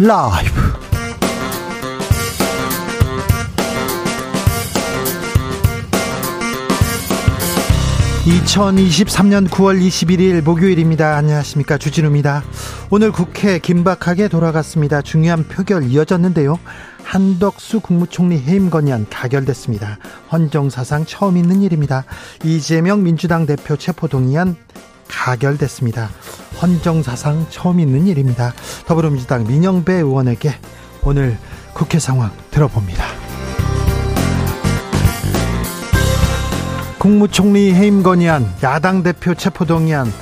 라이브. 2023년 9월 21일 목요일입니다. 안녕하십니까. 주진우입니다. 오늘 국회 긴박하게 돌아갔습니다. 중요한 표결 이어졌는데요. 한덕수 국무총리 해임 건의안 가결됐습니다. 헌정사상 처음 있는 일입니다. 이재명 민주당 대표 체포동의안 가결됐습니다. 헌정 사상 처음 있는 일입니다. 더불어민주당 민영배 의원에게 오늘 국회 상황 들어봅니다. 국무총리 해임 건의안, 야당 대표 체포동의안,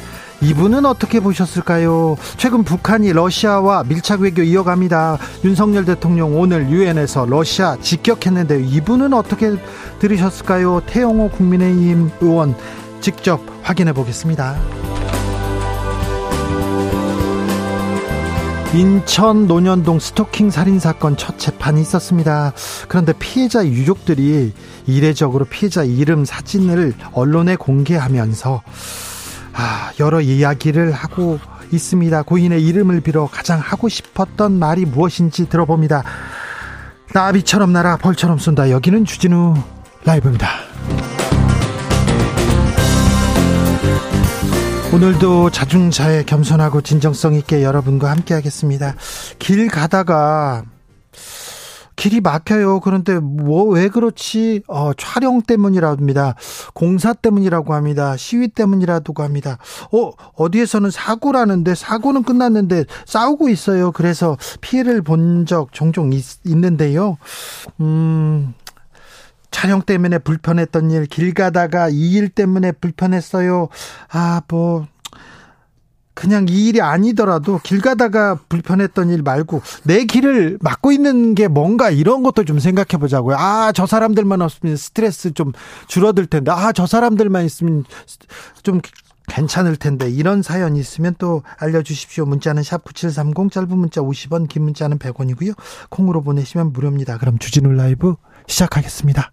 이분은 어떻게 보셨을까요? 최근 북한이 러시아와 밀착 외교 이어갑니다. 윤석열 대통령 오늘 유엔에서 러시아 직격했는데 이분은 어떻게 들으셨을까요? 태영호 국민의힘 의원 직접 확인해 보겠습니다. 인천 논현동 스토킹 살인 사건 첫 재판이 있었습니다. 그런데 피해자 유족들이 이례적으로 피해자 이름 사진을 언론에 공개하면서 아, 여러 이야기를 하고 있습니다. 고인의 이름을 빌어 가장 하고 싶었던 말이 무엇인지 들어봅니다. 나비처럼 날아 벌처럼 쏜다. 여기는 주진우 라이브입니다. 오늘도 자중자애 겸손하고 진정성 있게 여러분과 함께 하겠습니다. 길 가다가 길이 막혀요. 그런데 뭐 왜 그렇지? 어, 촬영 때문이라고 합니다. 공사 때문이라고 합니다. 시위 때문이라고 합니다. 어, 어디에서는 사고라는데 사고는 끝났는데 싸우고 있어요. 그래서 피해를 본 적 종종 있, 있는데요. 음, 촬영 때문에 불편했던 일, 길 가다가 이 일 때문에 불편했어요. 아, 뭐, 그냥 이 일이 아니더라도 길 가다가 불편했던 일 말고 내 길을 막고 있는 게 뭔가 이런 것도 좀 생각해 보자고요. 아, 저 사람들만 없으면 스트레스 좀 줄어들 텐데. 아, 저 사람들만 있으면 좀 괜찮을 텐데 이런 사연 있으면 또 알려주십시오. 문자는 샵 9730 짧은 문자 50원 긴 문자는 100원이고요. 콩으로 보내시면 무료입니다. 그럼 주진우 라이브 시작하겠습니다.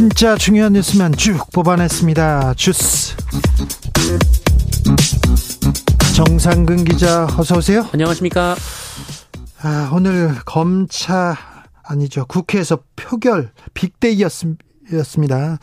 진짜 중요한 뉴스만 쭉 뽑아냈습니다. 주스. 정상근 기자 어서 오세요. 안녕하십니까? 아, 오늘 검차 아니죠. 국회에서 표결 빅데이였습니다.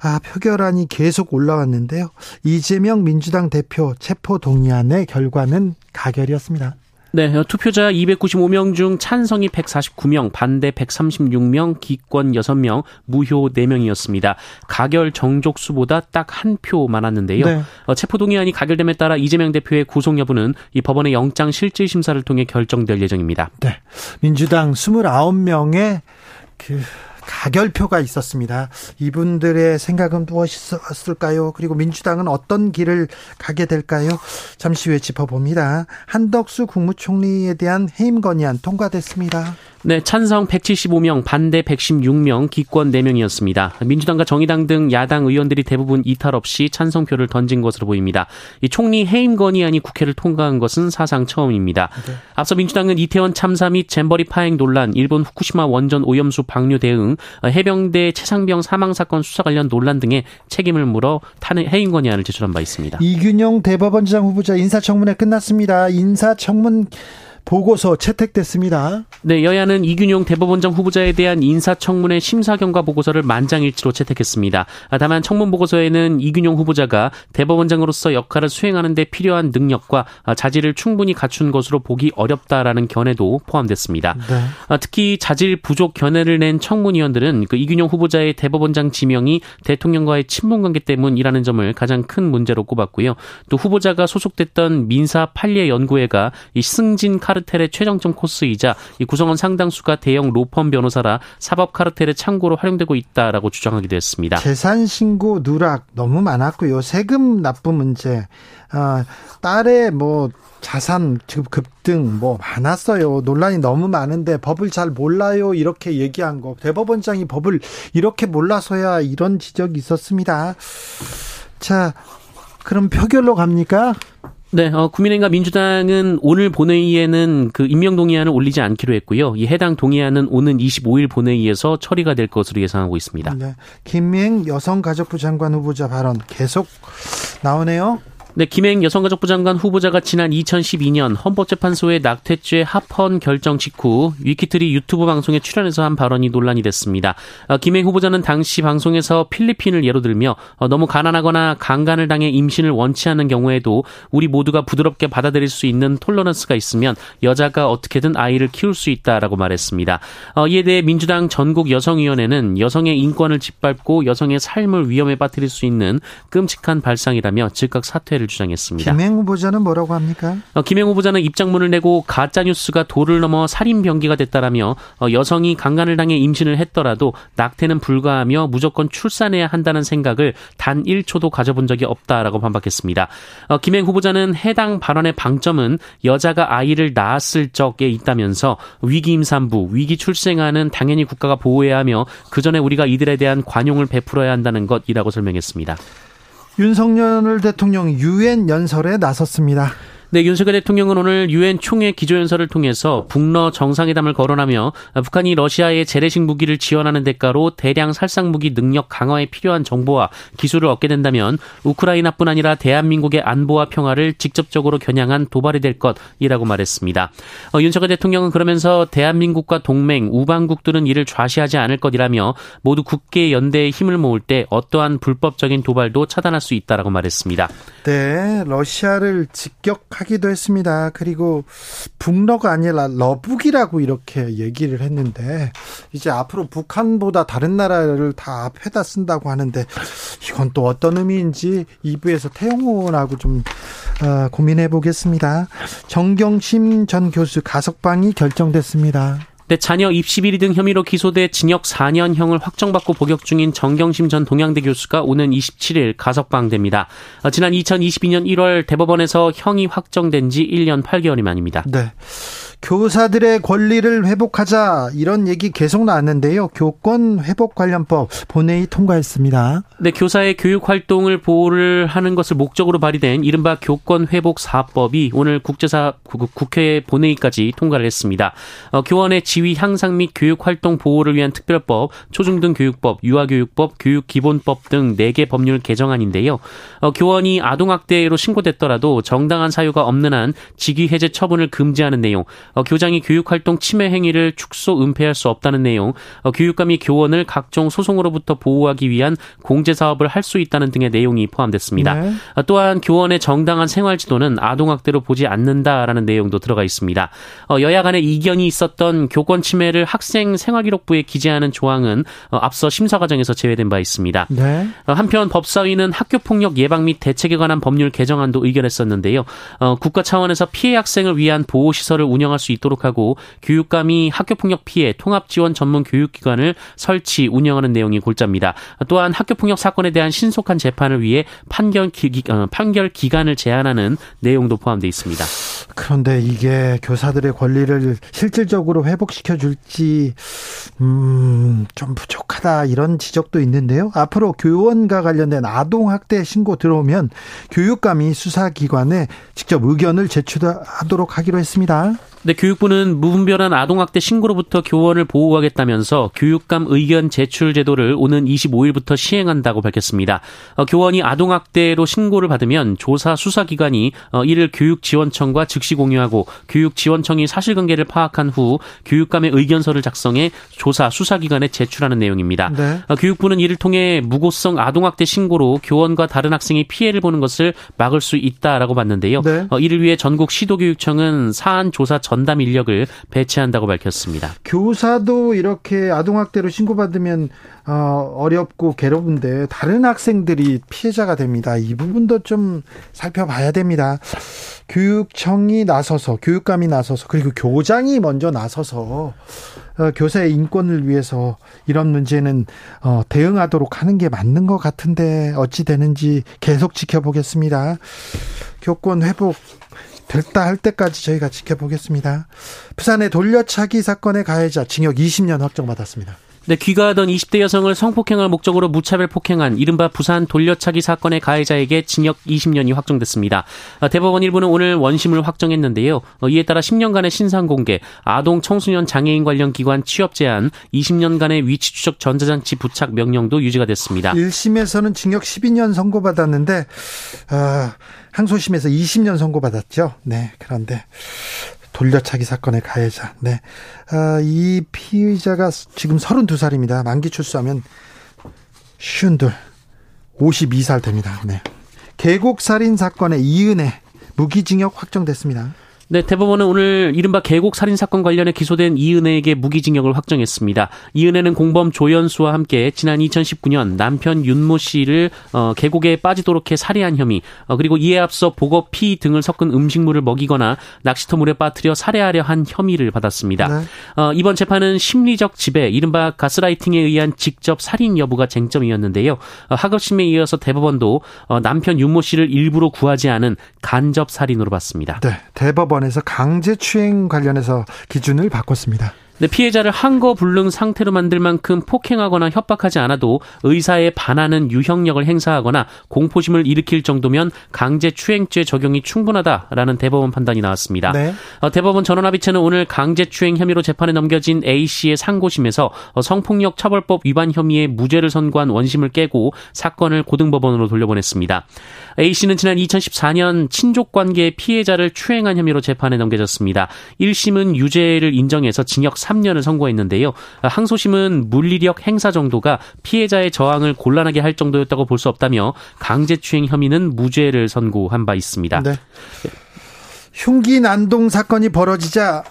아, 표결안이 계속 올라왔는데요. 이재명 민주당 대표 체포 동의안의 결과는 가결이었습니다. 네, 투표자 295명 중 찬성이 149명, 반대 136명, 기권 6명, 무효 4명이었습니다. 가결 정족수보다 딱 한 표 많았는데요. 네. 어, 체포동의안이 가결됨에 따라 이재명 대표의 구속 여부는 이 법원의 영장 실질 심사를 통해 결정될 예정입니다. 네. 민주당 29명의 그 가결표가 있었습니다. 이분들의 생각은 무엇이었을까요? 그리고 민주당은 어떤 길을 가게 될까요? 잠시 후에 짚어봅니다. 한덕수 국무총리에 대한 해임 건의안 통과됐습니다. 네, 찬성 175명, 반대 116명, 기권 4명이었습니다. 민주당과 정의당 등 야당 의원들이 대부분 이탈 없이 찬성표를 던진 것으로 보입니다. 이 총리 해임 건의안이 국회를 통과한 것은 사상 처음입니다. 네. 앞서 민주당은 이태원 참사 및 잼버리 파행 논란, 일본 후쿠시마 원전 오염수 방류 대응, 해병대 최상병 사망 사건 수사 관련 논란 등의 책임을 물어 해임 건의안을 제출한 바 있습니다. 이균용 대법원장 후보자 인사청문회 끝났습니다. 인사청문 보고서 채택됐습니다. 네, 여야는 이균용 대법원장 후보자에 대한 인사청문회 심사 경과 보고서를 만장일치로 채택했습니다. 아, 다만 청문 보고서에는 이균용 후보자가 대법원장으로서 역할을 수행하는 데 필요한 능력과 아, 자질을 충분히 갖춘 것으로 보기 어렵다라는 견해도 포함됐습니다. 네. 아, 특히 자질 부족 견해를 낸 청문위원들은 그 이균용 후보자의 대법원장 지명이 대통령과의 친분 관계 때문이라는 점을 가장 큰 문제로 꼽았고요. 또 후보자가 소속됐던 민사 판례 연구회가 이 승진 카르텔의 최정점 코스이자 이 구성원 상당수가 대형 로펌 변호사라 사법 카르텔의 창고로 활용되고 있다라고 주장하기도 했습니다. 재산 신고 누락 너무 많았고요. 세금 납부 문제, 아, 딸의 뭐 자산 급등 뭐 많았어요. 논란이 너무 많은데 법을 잘 몰라요. 이렇게 얘기한 거. 대법원장이 법을 이렇게 몰라서야 이런 지적이 있었습니다. 자, 그럼 표결로 갑니까? 네, 어, 국민의힘과 민주당은 오늘 본회의에는 그 임명 동의안을 올리지 않기로 했고요. 이 해당 동의안은 오는 25일 본회의에서 처리가 될 것으로 예상하고 있습니다. 네, 김행 여성가족부 장관 후보자 발언 계속 나오네요. 네, 김행 여성가족부 장관 후보자가 지난 2012년 헌법재판소의 낙태죄 합헌 결정 직후 위키트리 유튜브 방송에 출연해서 한 발언이 논란이 됐습니다. 어, 김행 후보자는 당시 방송에서 필리핀을 예로 들며 어, 너무 가난하거나 강간을 당해 임신을 원치 않는 경우에도 우리 모두가 부드럽게 받아들일 수 있는 톨러런스가 있으면 여자가 어떻게든 아이를 키울 수 있다라고 말했습니다. 어, 이에 대해 민주당 전국 여성위원회는 여성의 인권을 짓밟고 여성의 삶을 위험에 빠뜨릴 수 있는 끔찍한 발상이라며 즉각 사퇴를 사퇴를 주장했습니다. 김행 후보자는 뭐라고 합니까? 어, 김행 후보자는 입장문을 내고 가짜 뉴스가 도를 넘어 살인 병기가 됐다라며 어, 여성이 강간을 당해 임신을 했더라도 낙태는 불가하며 무조건 출산해야 한다는 생각을 단 1초도 가져본 적이 없다라고 반박했습니다. 어, 김행 후보자는 해당 발언의 방점은 여자가 아이를 낳았을 적에 있다면서 위기 임산부, 위기 출생아는 당연히 국가가 보호해야 하며 그 전에 우리가 이들에 대한 관용을 베풀어야 한다는 것이라고 설명했습니다. 윤석열 대통령 유엔 연설에 나섰습니다. 네, 윤석열 대통령은 오늘 유엔 총회 기조연설을 통해서 북러 정상회담을 거론하며 북한이 러시아의 재래식 무기를 지원하는 대가로 대량 살상 무기 능력 강화에 필요한 정보와 기술을 얻게 된다면 우크라이나뿐 아니라 대한민국의 안보와 평화를 직접적으로 겨냥한 도발이 될 것이라고 말했습니다. 어, 윤석열 대통령은 그러면서 대한민국과 동맹, 우방국들은 이를 좌시하지 않을 것이라며 모두 국계 연대에 힘을 모을 때 어떠한 불법적인 도발도 차단할 수 있다라고 말했습니다. 네, 러시아를 직격 하기도 했습니다. 그리고 북러가 아니라 러북이라고 이렇게 얘기를 했는데 이제 앞으로 북한보다 다른 나라를 다 앞에다 쓴다고 하는데 이건 또 어떤 의미인지 2부에서 태영호하고 좀 어, 고민해 보겠습니다. 정경심 전 교수 가석방이 결정됐습니다. 네, 자녀 입시 비리 등 혐의로 기소돼 징역 4년형을 확정받고 복역 중인 정경심 전 동양대 교수가 오는 27일 가석방됩니다. 어, 지난 2022년 1월 대법원에서 형이 확정된 지 1년 8개월이 만입니다. 네. 교사들의 권리를 회복하자 이런 얘기 계속 나왔는데요. 교권 회복 관련법 본회의 통과했습니다. 네, 교사의 교육 활동을 보호를 하는 것을 목적으로 발의된 이른바 교권 회복 사법이 오늘 국제사 국회 본회의까지 통과를 했습니다. 어, 교원의 지위 향상 및 교육 활동 보호를 위한 특별법, 초중등 교육법, 유아교육법, 교육기본법 등 4개 법률 개정안인데요. 어, 교원이 아동학대로 신고됐더라도 정당한 사유가 없는 한 직위 해제 처분을 금지하는 내용, 어, 교장이 교육활동 침해 행위를 축소 은폐할 수 없다는 내용, 어, 교육감이 교원을 각종 소송으로부터 보호하기 위한 공제 사업을 할 수 있다는 등의 내용이 포함됐습니다. 네. 어, 또한 교원의 정당한 생활 지도는 아동학대로 보지 않는다라는 내용도 들어가 있습니다. 어, 여야 간에 이견이 있었던 교권 침해를 학생 생활기록부에 기재하는 조항은 어, 앞서 심사 과정에서 제외된 바 있습니다. 네. 어, 한편 법사위는 학교 폭력 예방 및 대책에 관한 법률 개정안도 의결했었는데요. 국가 차원에서 피해 학생을 위한 보호 시설을 운영할 수 있도록 하고 교육감이 학교폭력 피해 통합지원 전문 교육기관을 설치 운영하는 내용이 골자입니다. 또한 학교폭력 사건에 대한 신속한 재판을 위해 판결, 기, 어, 판결 기간을 제한하는 내용도 포함되어 있습니다. 그런데 이게 교사들의 권리를 실질적으로 회복시켜 줄지 음, 좀 부족하다 이런 지적도 있는데요. 앞으로 교원과 관련된 아동 학대 신고 들어오면 교육감이 수사기관에 직접 의견을 제출하도록 하기로 했습니다. 네, 교육부는 무분별한 아동학대 신고로부터 교원을 보호하겠다면서 교육감 의견 제출 제도를 오는 25일부터 시행한다고 밝혔습니다. 어, 교원이 아동학대로 신고를 받으면 조사 수사기관이 어, 이를 교육지원청과 즉시 공유하고 교육지원청이 사실관계를 파악한 후 교육감의 의견서를 작성해 조사 수사기관에 제출하는 내용입니다. 네. 어, 교육부는 이를 통해 무고성 아동학대 신고로 교원과 다른 학생이 피해를 보는 것을 막을 수 있다라고 봤는데요. 네. 어, 이를 위해 전국 시도교육청은 사안 조사 전담 인력을 배치한다고 밝혔습니다. 교사도 이렇게 아동학대로 신고받으면 어, 어렵고 괴로운데 다른 학생들이 피해자가 됩니다. 이 부분도 좀 살펴봐야 됩니다. 교육청이 나서서 교육감이 나서서 그리고 교장이 먼저 나서서 어, 교사의 인권을 위해서 이런 문제는 어, 대응하도록 하는 게 맞는 것 같은데 어찌 되는지 계속 지켜보겠습니다. 교권 회복 됐다 할 때까지 저희가 지켜보겠습니다. 부산의 돌려차기 사건의 가해자 징역 20년 확정받았습니다. 네, 귀가하던 20대 여성을 성폭행을 목적으로 무차별 폭행한 이른바 부산 돌려차기 사건의 가해자에게 징역 20년이 확정됐습니다. 아, 대법원 일부는 오늘 원심을 확정했는데요. 어, 이에 따라 10년간의 신상 공개, 아동 청소년 장애인 관련 기관 취업 제한, 20년간의 위치 추적 전자장치 부착 명령도 유지가 됐습니다. 1심에서는 징역 12년 선고받았는데 아, 항소심에서 20년 선고받았죠. 네, 그런데 돌려차기 사건의 가해자. 네. 아, 이 피의자가 지금 32살입니다. 만기 출소하면 쉬운들 52살 됩니다. 네. 계곡 살인 사건의 이은혜 무기징역 확정됐습니다. 네, 대법원은 오늘 이른바 계곡 살인 사건 관련해 기소된 이은혜에게 무기징역을 확정했습니다. 이은혜는 공범 조연수와 함께 지난 2019년 남편 윤모 씨를 어, 계곡에 빠지도록 해 살해한 혐의, 어, 그리고 이에 앞서 보거 피 등을 섞은 음식물을 먹이거나 낚시터 물에 빠뜨려 살해하려 한 혐의를 받았습니다. 네. 어, 이번 재판은 심리적 지배, 이른바 가스라이팅에 의한 직접 살인 여부가 쟁점이었는데요. 어, 하급심에 이어서 대법원도 어, 남편 윤모 씨를 일부러 구하지 않은 간접 살인으로 봤습니다. 네, 대법원 법원에서 강제추행 관련해서 기준을 바꿨습니다. 네, 피해자를 한거 불능 상태로 만들 만큼 폭행하거나 협박하지 않아도 의사에 반하는 유형력을 행사하거나 공포심을 일으킬 정도면 강제추행죄 적용이 충분하다라는 대법원 판단이 나왔습니다. 네. 어, 대법원 전원합의체는 오늘 강제추행 혐의로 재판에 넘겨진 A 씨의 상고심에서 어, 성폭력 처벌법 위반 혐의에 무죄를 선고한 원심을 깨고 사건을 고등법원으로 돌려보냈습니다. A 씨는 지난 2014년 친족 관계 피해자를 추행한 혐의로 재판에 넘겨졌습니다. 1심은 유죄를 인정해서 징역 3년을 선고했는데요. 항소심은 물리력 행사 정도가 피해자의 저항을 곤란하게 할 정도였다고 볼 수 없다며 강제추행 혐의는 무죄를 선고한 바 있습니다. 네. 흉기 난동 사건이 벌어지자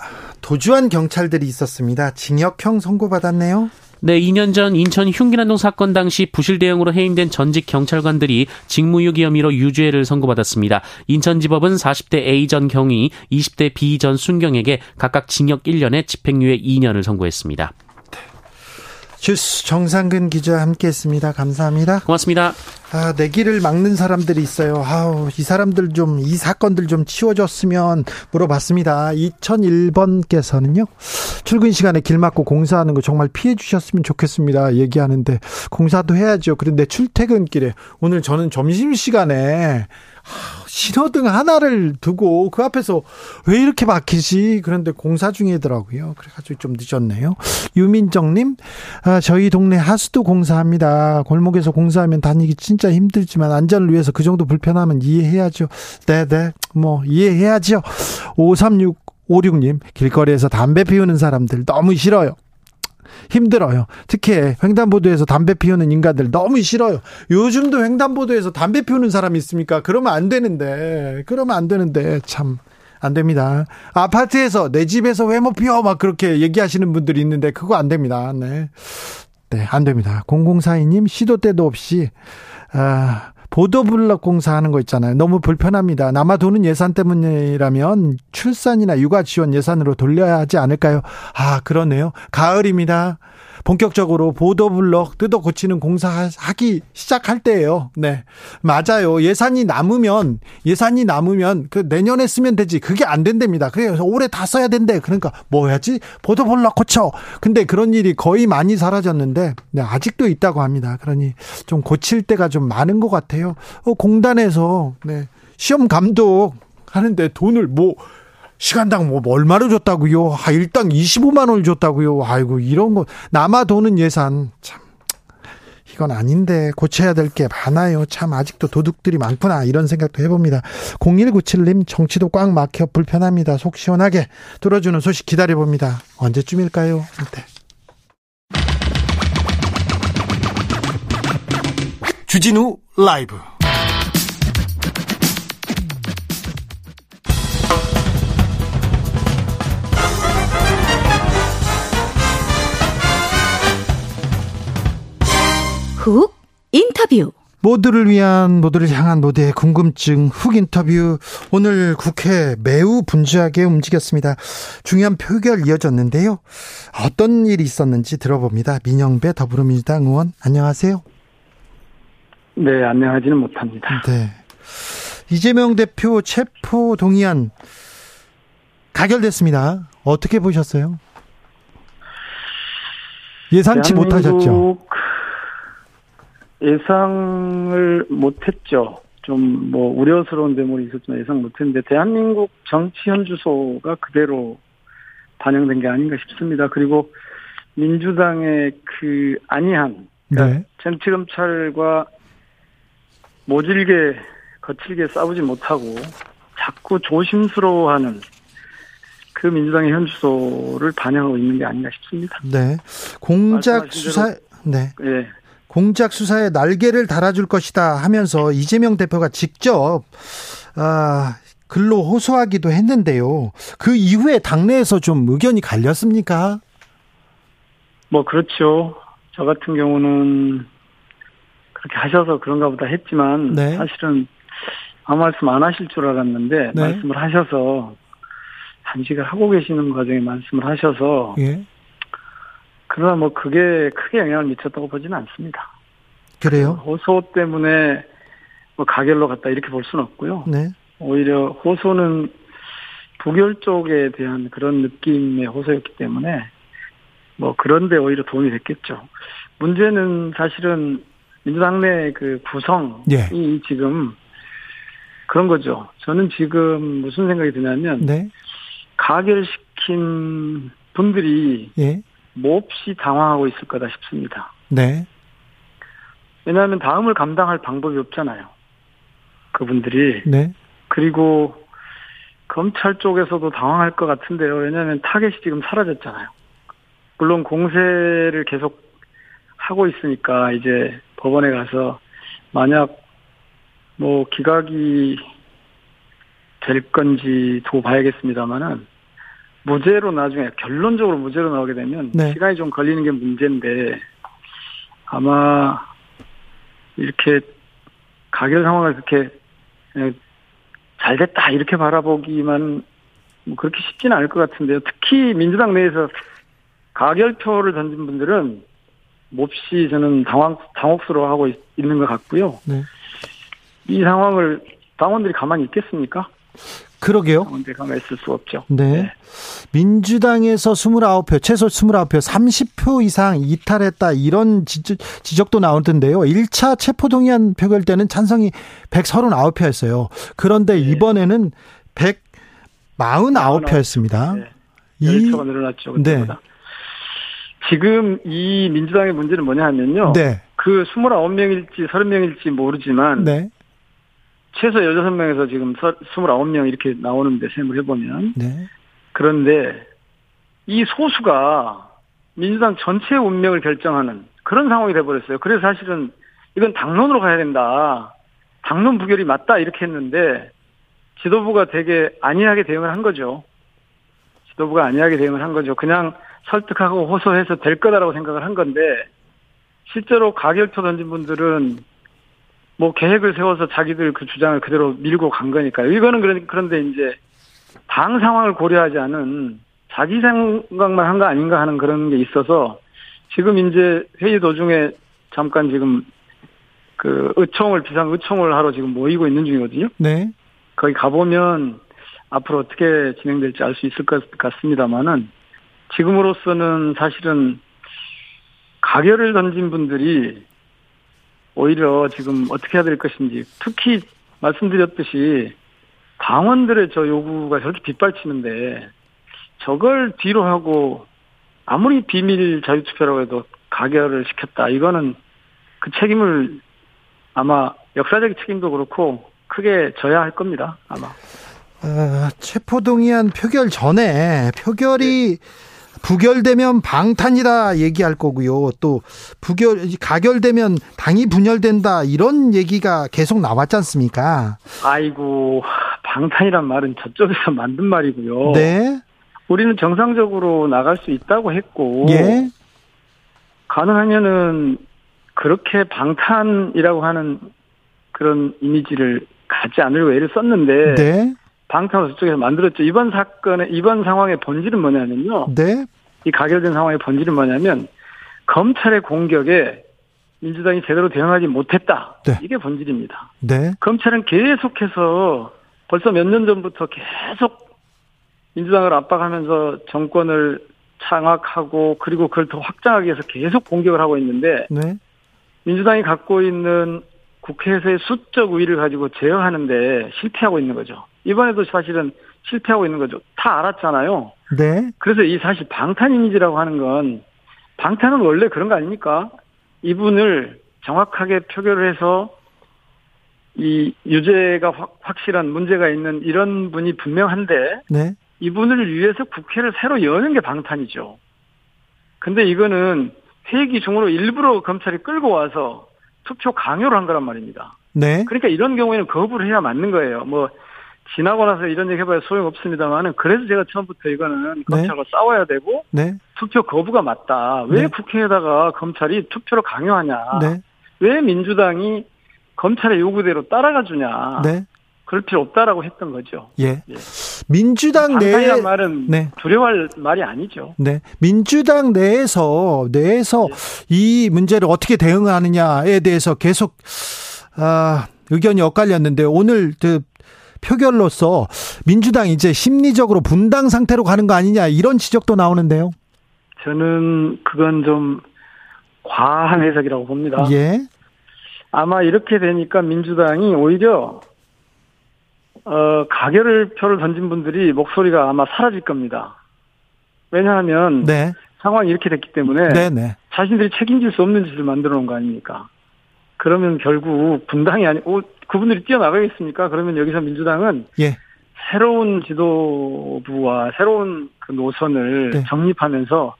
도주한 경찰들이 있었습니다. 징역형 선고받았네요. 네, 2년 전 인천 흉기난동 사건 당시 부실 대응으로 해임된 전직 경찰관들이 직무유기 혐의로 유죄를 선고받았습니다. 인천지법은 40대 A 전 경위, 20대 B 전 순경에게 각각 징역 1년에 집행유예 2년을 선고했습니다. 주스 정상근 기자 함께했습니다. 감사합니다. 고맙습니다. 아, 내 길을 막는 사람들이 있어요. 아우, 이 사람들 좀, 이 사건들 좀 치워줬으면 물어봤습니다. 2001번께서는요, 출근 시간에 길 막고 공사하는 거 정말 피해 주셨으면 좋겠습니다. 얘기하는데, 공사도 해야죠. 그런데 출퇴근길에, 오늘 저는 점심시간에 신호등 하나를 두고 그 앞에서 왜 이렇게 막히지? 그런데 공사 중이더라고요. 그래가지고 좀 늦었네요. 유민정님, 아, 저희 동네 하수도 공사합니다. 골목에서 공사하면 다니기 진짜 힘들지만 안전을 위해서 그 정도 불편하면 이해해야죠. 네네. 네. 뭐, 이해해야죠. 53656님, 길거리에서 담배 피우는 사람들 너무 싫어요. 힘들어요. 특히 횡단보도에서 담배 피우는 인간들 너무 싫어요. 요즘도 횡단보도에서 담배 피우는 사람이 있습니까? 그러면 안 되는데. 그러면 안 되는데 참. 안 됩니다. 아파트에서 내 집에서 왜못 피워 막 그렇게 얘기하시는 분들이 있는데 그거 안 됩니다. 네. 네, 안 됩니다. 0042님 시도 때도 없이 아 보도블럭 공사하는 거 있잖아요. 너무 불편합니다. 남아 도는 예산 때문이라면 출산이나 육아 지원 예산으로 돌려야 하지 않을까요? 아, 그러네요. 가을입니다. 본격적으로 보도블럭 뜯어 고치는 공사하기 시작할 때예요. 네. 맞아요. 예산이 남으면 예산이 남으면 그 내년에 쓰면 되지. 그게 안 된답니다. 그래서 올해 다 써야 된대. 그러니까 뭐 해야지? 보도블럭 고쳐. 근데 그런 일이 거의 많이 사라졌는데 네, 아직도 있다고 합니다. 그러니 좀 고칠 때가 좀 많은 것 같아요. 어, 공단에서 네. 시험 감독 하는데 돈을 뭐 시간당 뭐 얼마를 줬다고요? 아, 일당 25만 원을 줬다고요? 아이고 이런 거 남아 도는 예산 참 이건 아닌데 고쳐야 될 게 많아요. 참 아직도 도둑들이 많구나 이런 생각도 해봅니다. 0197님 정치도 꽉 막혀 불편합니다. 속 시원하게 들어주는 소식 기다려봅니다. 언제쯤일까요? 네. 주진우 라이브 훅 인터뷰. 모두를 위한 모두를 향한 모두의 궁금증 훅 인터뷰 오늘 국회 매우 분주하게 움직였습니다. 중요한 표결 이어졌는데요. 어떤 일이 있었는지 들어봅니다. 민영배 더불어민주당 의원 안녕하세요. 네, 안녕하지는 못합니다. 네. 이재명 대표 체포 동의안 가결됐습니다. 어떻게 보셨어요? 예상치 못하셨죠? 예상을 못했죠. 좀 뭐 우려스러운 대목이 있었지만 예상 못했는데 대한민국 정치 현주소가 그대로 반영된 게 아닌가 싶습니다. 그리고 민주당의 그 안이한 그러니까 네. 정치 검찰과 모질게 거칠게 싸우지 못하고 자꾸 조심스러워하는 그 민주당의 현주소를 반영하고 있는 게 아닌가 싶습니다. 네. 공작 수사 네. 예. 공작 수사에 날개를 달아줄 것이다 하면서 이재명 대표가 직접 아 글로 호소하기도 했는데요. 그 이후에 당내에서 좀 의견이 갈렸습니까? 뭐 그렇죠. 저 같은 경우는 그렇게 하셔서 그런가 보다 했지만 네. 사실은 아무 말씀 안 하실 줄 알았는데 네. 말씀을 하셔서 단식을 하고 계시는 과정에 말씀을 하셔서 예. 그러나 뭐 그게 크게 영향을 미쳤다고 보지는 않습니다. 그래요? 호소 때문에 뭐 가결로 갔다 이렇게 볼 수는 없고요. 네. 오히려 호소는 부결 쪽에 대한 그런 느낌의 호소였기 때문에 뭐 그런데 오히려 도움이 됐겠죠. 문제는 사실은 민주당 내 그 구성이 예. 지금 그런 거죠. 저는 지금 무슨 생각이 드냐면 네. 가결시킨 분들이 예. 몹시 당황하고 있을 거다 싶습니다. 네. 왜냐하면 다음을 감당할 방법이 없잖아요. 그분들이 네. 그리고 검찰 쪽에서도 당황할 것 같은데요. 왜냐하면 타겟이 지금 사라졌잖아요. 물론 공세를 계속 하고 있으니까 이제 법원에 가서 만약 뭐 기각이 될 건지 도 봐야겠습니다만은 무죄로 나중에 결론적으로 무죄로 나오게 되면 네. 시간이 좀 걸리는 게 문제인데 아마 이렇게 가결 상황을 그렇게 그냥 잘 됐다 이렇게 바라보기만 뭐 그렇게 쉽지는 않을 것 같은데요. 특히 민주당 내에서 가결표를 던진 분들은 몹시 저는 당황 당혹스러워하고 있, 있는 것 같고요. 네. 이 상황을 당원들이 가만히 있겠습니까? 그러게요. 당원들이 가만히 있을 수 없죠. 네. 민주당에서 29표, 최소 29표, 30표 이상 이탈했다 이런 지적, 지적 도 나오던데요. 1차 체포동의안 표결 때는 찬성이 139표였어요. 그런데 네. 이번에는 149표였습니다. 네. 이 10표가 늘어났죠. 네. 그때보다. 지금 이 민주당의 문제는 뭐냐 하면요. 네. 그 29명일지 30명일지 모르지만 네. 최소 16명에서 지금 29명 이렇게 나오는데 셈을 해보면 네. 그런데 이 소수가 민주당 전체의 운명을 결정하는 그런 상황이 돼버렸어요. 그래서 사실은 이건 당론으로 가야 된다. 당론 부결이 맞다 이렇게 했는데 지도부가 되게 안이하게 대응을 한 거죠. 지도부가 안이하게 대응을 한 거죠. 그냥 설득하고 호소해서 될 거다라고 생각을 한 건데 실제로 가결표 던진 분들은 뭐 계획을 세워서 자기들 그 주장을 그대로 밀고 간 거니까요. 이거는 그런- 그런데 이제 당 상황을 고려하지 않은 자기 생각만 한 거 아닌가 하는 그런 게 있어서 지금 이제 회의 도중에 잠깐 지금 그 의총을 비상 의총을 하러 지금 모이고 있는 중이거든요. 네. 거기 가보면 앞으로 어떻게 진행될지 알 수 있을 것 같습니다만은 지금으로서는 사실은 가결을 던진 분들이 오히려 지금 어떻게 해야 될 것인지 특히 말씀드렸듯이 당원들의 저 요구가 저렇게 빗발치는데 저걸 뒤로 하고 아무리 비밀 자유투표라고 해도 가결을 시켰다. 이거는 그 책임을 아마 역사적 책임도 그렇고 크게 져야 할 겁니다. 아마. 어, 체포동의안 표결 전에 표결이 부결되면 방탄이다 얘기할 거고요. 또 부결 가결되면 당이 분열된다 이런 얘기가 계속 나왔지 않습니까? 아이고 방탄이란 말은 저쪽에서 만든 말이고요. 네. 우리는 정상적으로 나갈 수 있다고 했고 예. 가능하면은 그렇게 방탄이라고 하는 그런 이미지를 갖지 않으려고 애를 썼는데 네. 방탄을 저쪽에서 만들었죠. 이번 사건의 이번 상황의 본질은 뭐냐면요. 네. 이 가결된 상황의 본질은 뭐냐면 검찰의 공격에 민주당이 제대로 대응하지 못했다. 네. 이게 본질입니다. 네. 검찰은 계속해서 벌써 몇 년 전부터 계속 민주당을 압박하면서 정권을 장악하고 그리고 그걸 더 확장하기 위해서 계속 공격을 하고 있는데 네. 민주당이 갖고 있는 국회에서의 수적 우위를 가지고 제어하는데 실패하고 있는 거죠. 이번에도 사실은 실패하고 있는 거죠. 다 알았잖아요. 네. 그래서 이 사실 방탄 이미지라고 하는 건 방탄은 원래 그런 거 아닙니까? 이분을 정확하게 표결을 해서 이 유죄가 확, 확실한 문제가 있는 이런 분이 분명한데 네. 이분을 위해서 국회를 새로 여는 게 방탄이죠. 근데 이거는 회기 중으로 일부러 검찰이 끌고 와서 투표 강요를 한 거란 말입니다. 네. 그러니까 이런 경우에는 거부를 해야 맞는 거예요. 뭐 지나고 나서 이런 얘기 해봐야 소용없습니다만은 그래서 제가 처음부터 이거는 검찰과 싸워야 되고 네. 투표 거부가 맞다. 왜 네. 국회에다가 검찰이 투표를 강요하냐. 네. 왜 민주당이 검찰의 요구대로 따라가 주냐. 네. 그럴 필요 없다라고 했던 거죠. 예. 예. 민주당 내 방탄이란 말은 네. 두려워할 말이 아니죠. 네. 민주당 내에서 내에서 이 문제를 어떻게 대응하느냐에 대해서 계속 아, 의견이 엇갈렸는데 오늘 그 표결로서 민주당 이제 심리적으로 분당 상태로 가는 거 아니냐 이런 지적도 나오는데요. 저는 그건 좀 과한 해석이라고 봅니다. 예. 아마 이렇게 되니까 민주당이 오히려 어, 가결을 표를 던진 분들이 목소리가 아마 사라질 겁니다. 왜냐하면 네. 상황이 이렇게 됐기 때문에 네, 네. 자신들이 책임질 수 없는 짓을 만들어 놓은 거 아닙니까? 그러면 결국 분당이 아니, 오, 그분들이 뛰어나가겠습니까? 그러면 여기서 민주당은 예. 새로운 지도부와 새로운 그 노선을 네. 정립하면서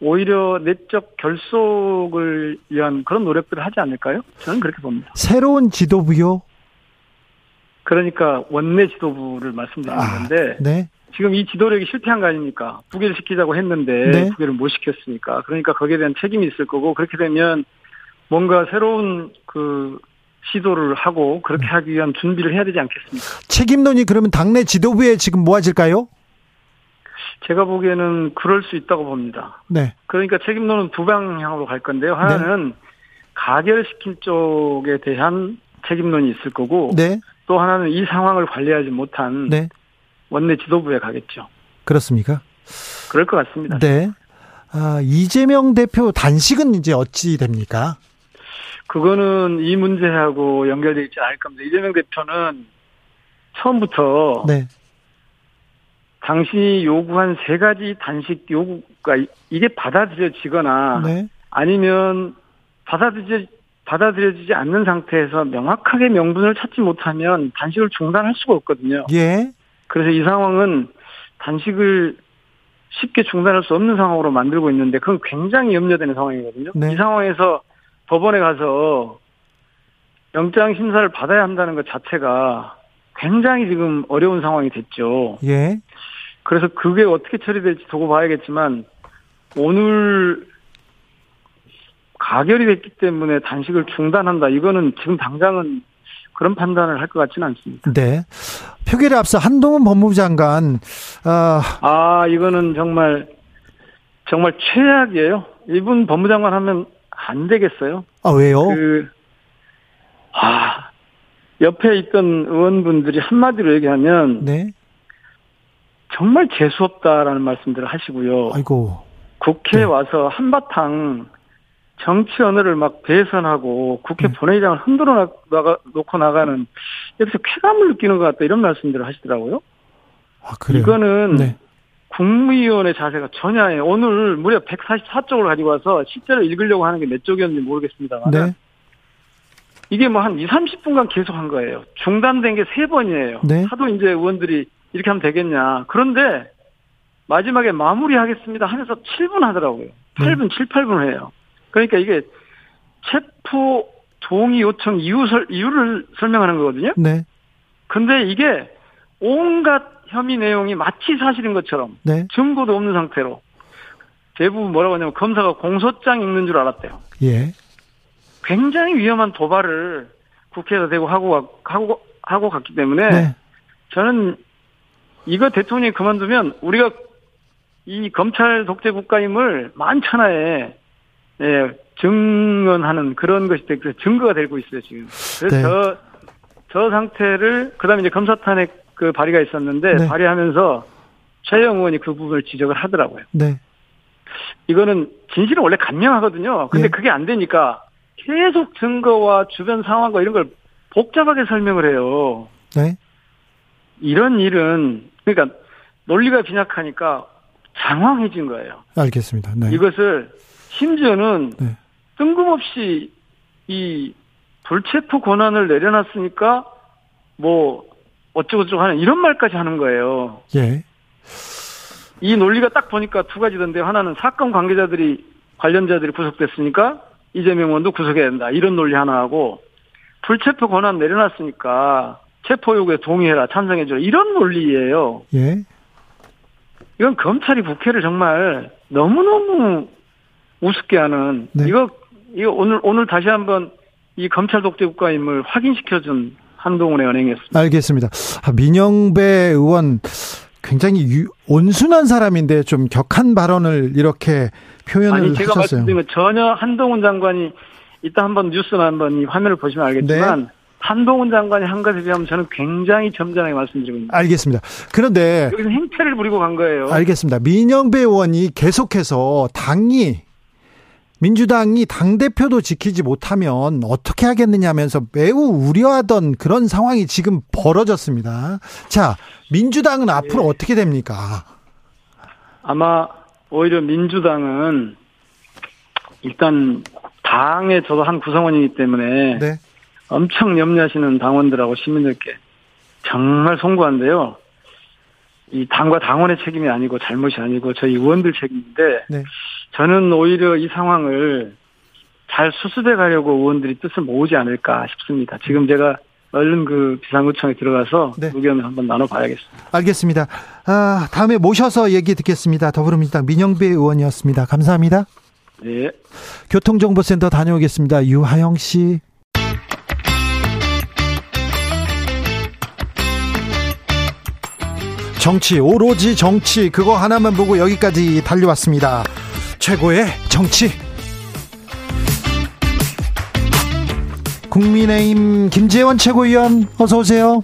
오히려 내적 결속을 위한 그런 노력들을 하지 않을까요? 저는 그렇게 봅니다. 새로운 지도부요. 그러니까 원내 지도부를 말씀드리는 아, 건데 네. 지금 이 지도력이 실패한 거 아닙니까? 부결 시키자고 했는데 네. 부결을 못 시켰으니까 그러니까 거기에 대한 책임이 있을 거고 그렇게 되면 뭔가 새로운 그 시도를 하고 그렇게 네. 하기 위한 준비를 해야 되지 않겠습니까? 책임론이 그러면 당내 지도부에 지금 모아질까요? 제가 보기에는 그럴 수 있다고 봅니다. 네. 그러니까 책임론은 두 방향으로 갈 건데요. 하나는 가결시킨 쪽에 대한 책임론이 있을 거고 네. 또 하나는 이 상황을 관리하지 못한 네. 원내 지도부에 가겠죠. 그렇습니까? 그럴 것 같습니다. 네. 아, 이재명 대표 단식은 이제 어찌 됩니까? 그거는 이 문제하고 연결되어 있지 않을 겁니다. 이재명 대표는 처음부터 네. 당신이 요구한 세 가지 단식 요구가 이- 이게 받아들여지거나 네. 아니면 받아들여 받아들여지지 않는 상태에서 명확하게 명분을 찾지 못하면 단식을 중단할 수가 없거든요. 예. 그래서 이 상황은 단식을 쉽게 중단할 수 없는 상황으로 만들고 있는데 그건 굉장히 염려되는 상황이거든요. 네. 이 상황에서 법원에 가서 영장 심사를 받아야 한다는 것 자체가 굉장히 지금 어려운 상황이 됐죠. 예. 그래서 그게 어떻게 처리될지 두고 봐야겠지만 오늘 가결이 됐기 때문에 단식을 중단한다. 이거는 지금 당장은 그런 판단을 할 것 같지는 않습니다. 네. 표결에 앞서 한동훈 법무부 장관, 아, 아, 이거는 정말 정말 최악이에요. 이분 법무장관 하면 안 되겠어요. 아 왜요? 그, 아, 옆에 있던 의원분들이 한마디로 얘기하면 네. 정말 재수없다라는 말씀들을 하시고요. 아이고. 국회에 네. 와서 한바탕 정치 언어를 막 배선하고 국회 네. 본회의장을 흔들어 나- 나가, 놓고 나가는 여기서 쾌감을 느끼는 것 같다 이런 말씀들을 하시더라고요. 아, 그래요. 이거는 네. 국무위원의 자세가 전혀 아니에요. 오늘 무려 144쪽을 가지고 와서 실제로 읽으려고 하는 게 몇 쪽이었는지 모르겠습니다만 네. 이게 뭐 한 2, 30분간 계속 한 거예요. 중단된 게 세 번이에요. 네. 하도 이제 의원들이 이렇게 하면 되겠냐. 그런데 마지막에 마무리하겠습니다 하면서 7분 하더라고요. 8분, 7, 8분 해요. 그러니까 이게 체포 동의 요청 이유 설, 이유를 설명하는 거거든요. 네. 근데 이게 온갖 혐의 내용이 마치 사실인 것처럼 네. 증거도 없는 상태로 대부분 뭐라고 하냐면 검사가 공소장 읽는 줄 알았대요. 예. 굉장히 위험한 도발을 국회에서 대고 하고 하고 하고 갔기 때문에 네. 저는 이거 대통령이 그만두면 우리가 이 검찰 독재 국가임을 만천하에 예, 증언하는 그런 것이 되고 증거가 되고 있어요 지금. 그래서 네. 저, 저 상태를 그다음에 이제 검사 탄핵 그 발의가 있었는데 네. 발의하면서 최영 의원이 그 부분을 지적을 하더라고요. 네. 이거는 진실은 원래 간명하거든요. 근데 예. 그게 안 되니까 계속 증거와 주변 상황과 이런 걸 복잡하게 설명을 해요. 네. 이런 일은 그러니까 논리가 빈약하니까 장황해진 거예요. 알겠습니다. 네. 이것을 심지어는 네. 뜬금없이 이 불체포 권한을 내려놨으니까 뭐 어쩌고저쩌고 하는 이런 말까지 하는 거예요. 예. 이 논리가 딱 보니까 두 가지던데 하나는 사건 관계자들이 관련자들이 구속됐으니까 이재명 의원도 구속해야 된다 이런 논리 하나 하고 불체포 권한 내려놨으니까 체포 요구에 동의해라 찬성해줘라 이런 논리예요. 예. 이건 검찰이 국회를 정말 너무너무 우습게 하는 네. 이거 이거 오늘 오늘 다시 한번 이 검찰 독재 국가임을 확인시켜준 한동훈의 언행이었습니다. 알겠습니다. 아, 민영배 의원 굉장히 유- 온순한 사람인데 좀 격한 발언을 이렇게 표현을 아니 제가 하셨어요. 말씀드린 건 전혀 한동훈 장관이 이따 한번 뉴스나 한번 이 화면을 보시면 알겠지만 네. 한동훈 장관이 한 것에 비하면 저는 굉장히 점잖하게 말씀드리고 있습니다. 알겠습니다. 그런데 여기서 행태를 부리고 간 거예요. 알겠습니다. 민영배 의원이 계속해서 당이 민주당이 당 대표도 지키지 못하면 어떻게 하겠느냐면서 매우 우려하던 그런 상황이 지금 벌어졌습니다. 자, 민주당은 앞으로 네. 어떻게 됩니까? 아마 오히려 민주당은 일단 당의 저도 한 구성원이기 때문에 네, 엄청 염려하시는 당원들하고 시민들께 정말 송구한데요. 이 당과 당원의 책임이 아니고 잘못이 아니고 저희 의원들 책임인데 네. 저는 오히려 이 상황을 잘 수습해 가려고 의원들이 뜻을 모으지 않을까 싶습니다. 지금 제가 얼른 그 비상구청에 들어가서 네. 의견을 한번 나눠봐야겠습니다. 알겠습니다. 아, 다음에 모셔서 얘기 듣겠습니다. 더불어민주당 민영배 의원이었습니다. 감사합니다. 네. 교통정보센터 다녀오겠습니다. 유하영 씨. 정치, 오로지 정치, 그거 하나만 보고 여기까지 달려왔습니다. 최고의 정치. 국민의힘 김재원 최고위원, 어서 오세요.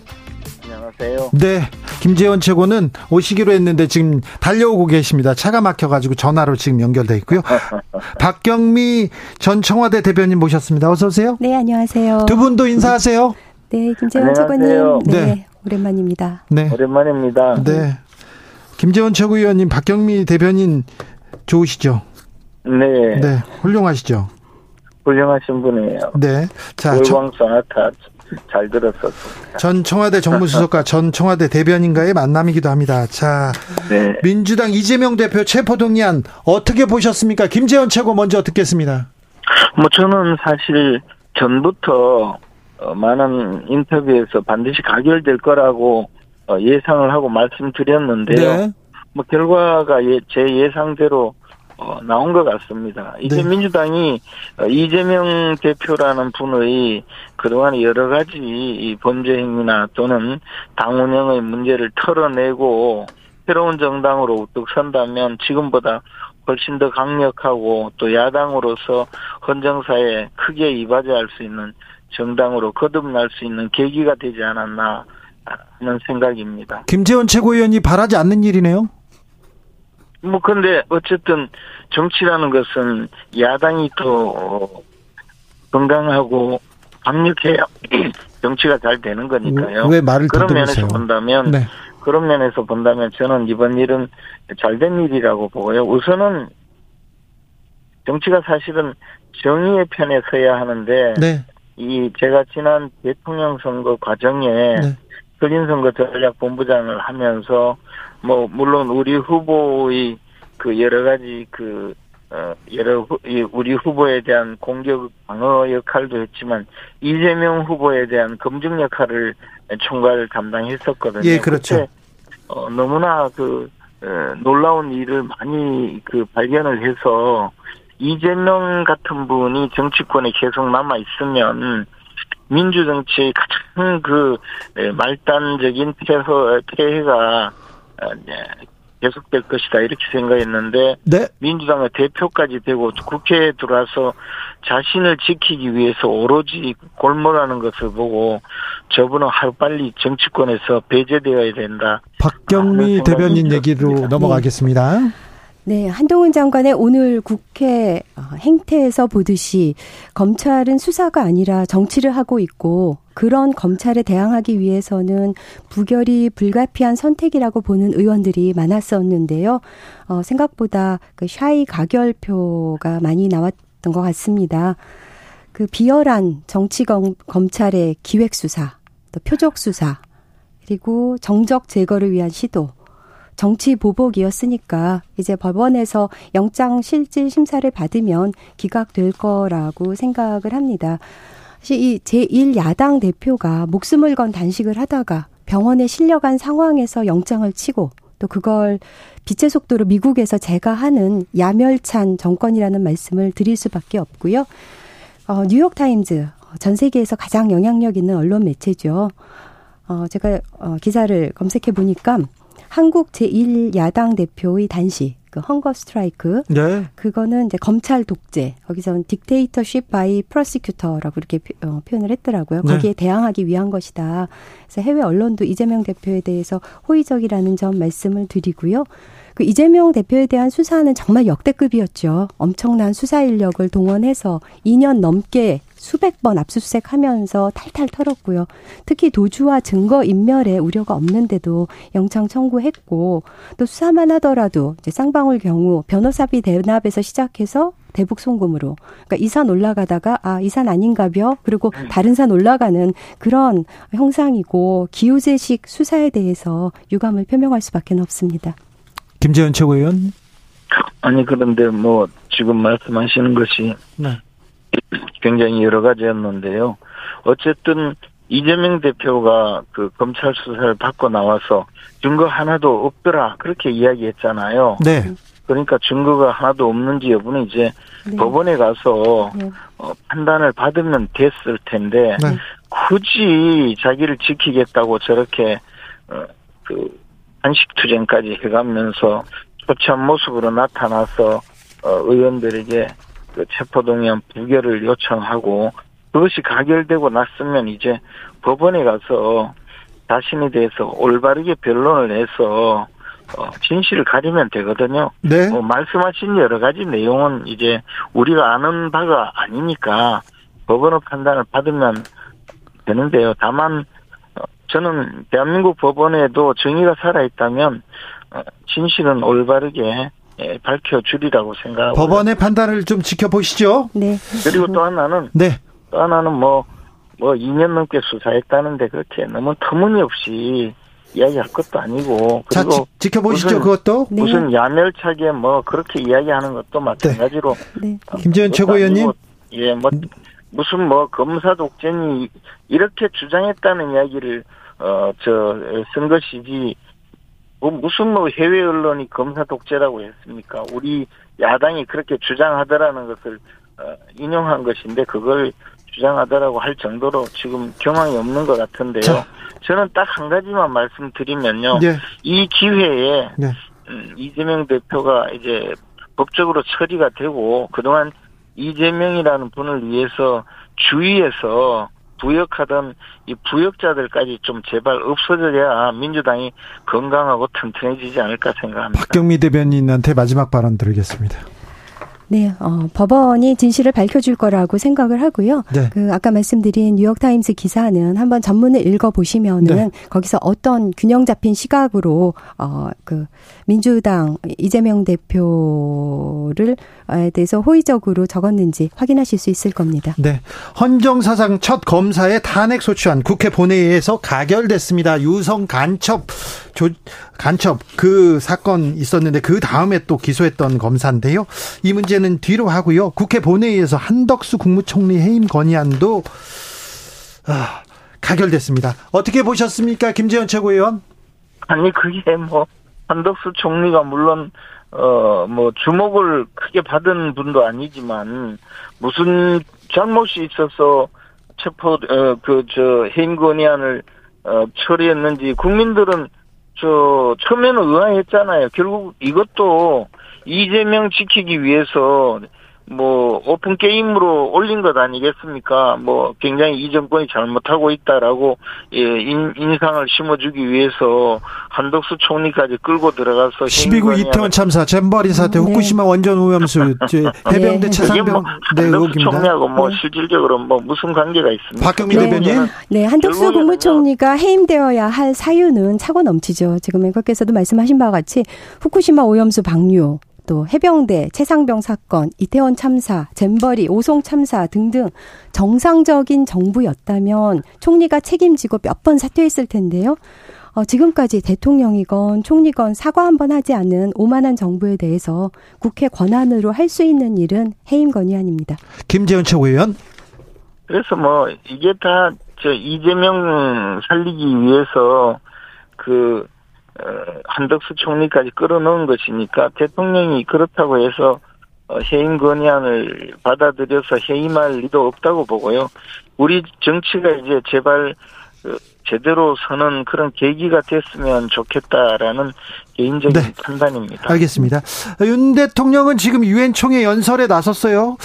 안녕하세요. 네. 김재원 최고는 오시기로 했는데 지금 달려오고 계십니다. 차가 막혀가지고 전화로 지금 연결돼 있고요. 박경미 전 청와대 대변인 모셨습니다. 어서 오세요. 네, 안녕하세요. 두 분도 인사하세요. 네, 김재원 안녕하세요. 최고님. 네, 네. 오랜만입니다. 네. 오랜만입니다. 네. 김재원 최고위원님, 박경미 대변인 좋으시죠? 네. 네. 훌륭하시죠? 훌륭하신 분이에요. 네. 자, 저- 월광 소나타 잘 들었었습니다. 전 청와대 정무수석과 전 청와대 대변인과의 만남이기도 합니다. 자, 네. 민주당 이재명 대표 체포 동의안 어떻게 보셨습니까? 김재원 최고 먼저 듣겠습니다. 뭐 저는 사실 전부터 어, 많은 인터뷰에서 반드시 가결될 거라고 어, 예상을 하고 말씀드렸는데요. 네. 뭐 결과가 예- 제 예상대로 어, 나온 것 같습니다. 이제 네. 민주당이 어, 이재명 대표라는 분의 그동안 여러 가지 이 범죄 행위나 또는 당 운영의 문제를 털어내고 새로운 정당으로 우뚝 선다면 지금보다 훨씬 더 강력하고 또 야당으로서 헌정사에 크게 이바지할 수 있는 정당으로 거듭날 수 있는 계기가 되지 않았나 하는 생각입니다. 김재원 최고위원이 바라지 않는 일이네요. 뭐 근데 어쨌든 정치라는 것은 야당이 또 어, 건강하고 강력해야 정치가 잘 되는 거니까요. 왜 말을 그런 면에서? 본다면 네. 그런 면에서 본다면 저는 이번 일은 잘된 일이라고 보고요. 우선은 정치가 사실은 정의의 편에 서야 하는데 네. 이 제가 지난 대통령 선거 과정에 네. 선거 전략 본부장을 하면서 뭐 물론 우리 후보의 그 여러 가지 그 어, 여러 우리 후보에 대한 공격 방어 역할도 했지만 이재명 후보에 대한 검증 역할을 총괄 담당했었거든요. 예, 그렇죠. 어, 너무나 그 어, 놀라운 일을 많이 그 발견을 해서 이재명 같은 분이 정치권에 계속 남아 있으면 민주 정치의 가장 그 에, 말단적인 폐해, 폐해가 어, 이제 계속될 것이다 이렇게 생각했는데 네. 민주당의 대표까지 되고 국회에 들어와서 자신을 지키기 위해서 오로지 골몰하는 것을 보고 저분은 하루빨리 정치권에서 배제되어야 된다. 박경미 아, 대변인 얘기로. 넘어가겠습니다. 네, 한동훈 장관의 오늘 국회 어, 행태에서 보듯이 검찰은 수사가 아니라 정치를 하고 있고 그런 검찰에 대항하기 위해서는 부결이 불가피한 선택이라고 보는 의원들이 많았었는데요. 어, 생각보다 그 샤이 가결표가 많이 나왔던 것 같습니다. 그 비열한 정치 검, 검찰의 기획 수사, 또 표적 수사, 그리고 정적 제거를 위한 시도, 정치 보복이었으니까 이제 법원에서 영장 실질 심사를 받으면 기각될 거라고 생각을 합니다. 사실 이 제1야당 대표가 목숨을 건 단식을 하다가 병원에 실려간 상황에서 영장을 치고 또 그걸 빛의 속도로 미국에서 제가 하는 야멸찬 정권이라는 말씀을 드릴 수밖에 없고요. 어, 뉴욕타임즈 전 세계에서 가장 영향력 있는 언론 매체죠. 어, 제가 어, 기사를 검색해 보니까 한국 제1야당 대표의 단식, 그 hunger strike, 네. 그거는 이제 검찰 독재, 거기서는 dictatorship by prosecutor라고 이렇게 표- 어, 표현을 했더라고요. 네. 거기에 대항하기 위한 것이다. 그래서 해외 언론도 이재명 대표에 대해서 호의적이라는 점 말씀을 드리고요. 그 이재명 대표에 대한 수사는 정말 역대급이었죠. 엄청난 수사 인력을 동원해서 2년 넘게 수백 번 압수수색하면서 탈탈 털었고요. 특히 도주와 증거 인멸에 우려가 없는데도 영장 청구했고 또 수사만 하더라도 이제 쌍방울 경우 변호사비 대납에서 시작해서 대북 송금으로 그러니까 이 산 올라가다가 아 이 산 아닌가벼 그리고 다른 산 올라가는 그런 형상이고 기우제식 수사에 대해서 유감을 표명할 수밖에 없습니다. 김재현 최고위원. 아니 그런데 뭐 지금 말씀하시는 것이 네. 굉장히 여러 가지였는데요. 어쨌든 이재명 대표가 그 검찰 수사를 받고 나와서 증거 하나도 없더라 그렇게 이야기했잖아요. 네. 그러니까 증거가 하나도 없는지 여부는 이제 네. 법원에 가서 네. 어, 판단을 받으면 됐을 텐데 네. 굳이 자기를 지키겠다고 저렇게 어, 그 한식투쟁까지 해가면서 초췌한 모습으로 나타나서 어, 의원들에게 그 체포동의안 부결을 요청하고 그것이 가결되고 났으면 이제 법원에 가서 자신에 대해서 올바르게 변론을 해서 어, 진실을 가리면 되거든요. 네. 어, 말씀하신 여러 가지 내용은 이제 우리가 아는 바가 아니니까 법원의 판단을 받으면 되는데요. 다만 어, 저는 대한민국 법원에도 정의가 살아있다면 어, 진실은 올바르게 예, 밝혀주리라고 생각하고 법원의 판단을 좀 지켜보시죠. 네. 그리고 또 하나는 네. 또 하나는 뭐, 뭐 2년 넘게 수사했다는데 그렇게 너무 터무니없이 이야기할 것도 아니고 자, 그리고 지, 켜보시죠 무슨- 그것도. 네. 무슨 야멸차게 뭐 그렇게 이야기하는 것도 마찬가지로 네. 김재현 그것도 최고위원님. 아니고, 예, 뭐 무슨 뭐 검사 독재니 이렇게 주장했다는 이야기를 어저쓴 것이지 뭐 무슨 뭐 해외 언론이 검사 독재라고 했습니까? 우리 야당이 그렇게 주장하더라는 것을 어, 인용한 것인데 그걸 주장하더라고 할 정도로 지금 경황이 없는 것 같은데요. 자. 저는 딱 한 가지만 말씀드리면요. 네. 이 기회에 네. 음, 이재명 대표가 이제 법적으로 처리가 되고 그동안 이재명이라는 분을 위해서 주위에서 부역하던 이 부역자들까지 좀 제발 없어져야 민주당이 건강하고 튼튼해지지 않을까 생각합니다. 박경미 대변인한테 마지막 발언 드리겠습니다. 네, 어, 법원이 진실을 밝혀줄 거라고 생각을 하고요. 네. 그 아까 말씀드린 뉴욕타임스 기사는 한번 전문을 읽어보시면은 네. 거기서 어떤 균형 잡힌 시각으로 어 그 민주당 이재명 대표를 에 대해서 호의적으로 적었는지 확인하실 수 있을 겁니다. 네. 헌정 사상 첫 검사의 탄핵 소추안 국회 본회의에서 가결됐습니다. 유성 간첩 조, 간첩 그 사건 있었는데 그 다음에 또 기소했던 검사인데요. 이 문제는 뒤로 하고요. 국회 본회의에서 한덕수 국무총리 해임 건의안도 아, 가결됐습니다. 어떻게 보셨습니까, 김재현 최고위원? 아니 그게 뭐 한덕수 총리가 물론 어, 뭐, 주목을 크게 받은 분도 아니지만, 무슨 잘못이 있어서 체포, 어, 그, 저, 해임 건의안을, 어, 처리했는지, 국민들은, 저, 처음에는 의아했잖아요. 결국 이것도 이재명 지키기 위해서 뭐 오픈 게임으로 올린 것 아니겠습니까? 뭐 굉장히 이 정권이 잘못하고 있다라고 예, 인, 인상을 심어주기 위해서 한덕수 총리까지 끌고 들어가서 12구 이태원 참사, 잼버리 사태, 네. 후쿠시마 원전 오염수, 해병대 네. 최상병 뭐 네, 한덕수. 총리하고 뭐 네. 실질적으로 뭐 무슨 관계가 있습니까? 박경미 네. 대변인. 네, 한덕수. 국무총리가 해임되어야 할 사유는 차고 넘치죠. 지금 앵커께서도 말씀하신 바와 같이 후쿠시마 오염수 방류, 또 해병대, 최상병 사건, 이태원 참사, 잼버리, 오송 참사 등등 정상적인 정부였다면 총리가 책임지고 몇 번 사퇴했을 텐데요. 어, 지금까지 대통령이건 총리건 사과 한 번 하지 않은 오만한 정부에 대해서 국회 권한으로 할 수 있는 일은 해임 건의안입니다. 김재현 최고위원. 그래서 뭐 이게 다 저 이재명 살리기 위해서 그 어, 한덕수 총리까지 끌어넣은 것이니까 대통령이 그렇다고 해서 어, 해임 건의안을 받아들여서 해임할 리도 없다고 보고요. 우리 정치가 이제 제발 그 제대로 서는 그런 계기가 됐으면 좋겠다라는 개인적인 네. 판단입니다. 알겠습니다. 윤 대통령은 지금 유엔 총회 연설에 나섰어요.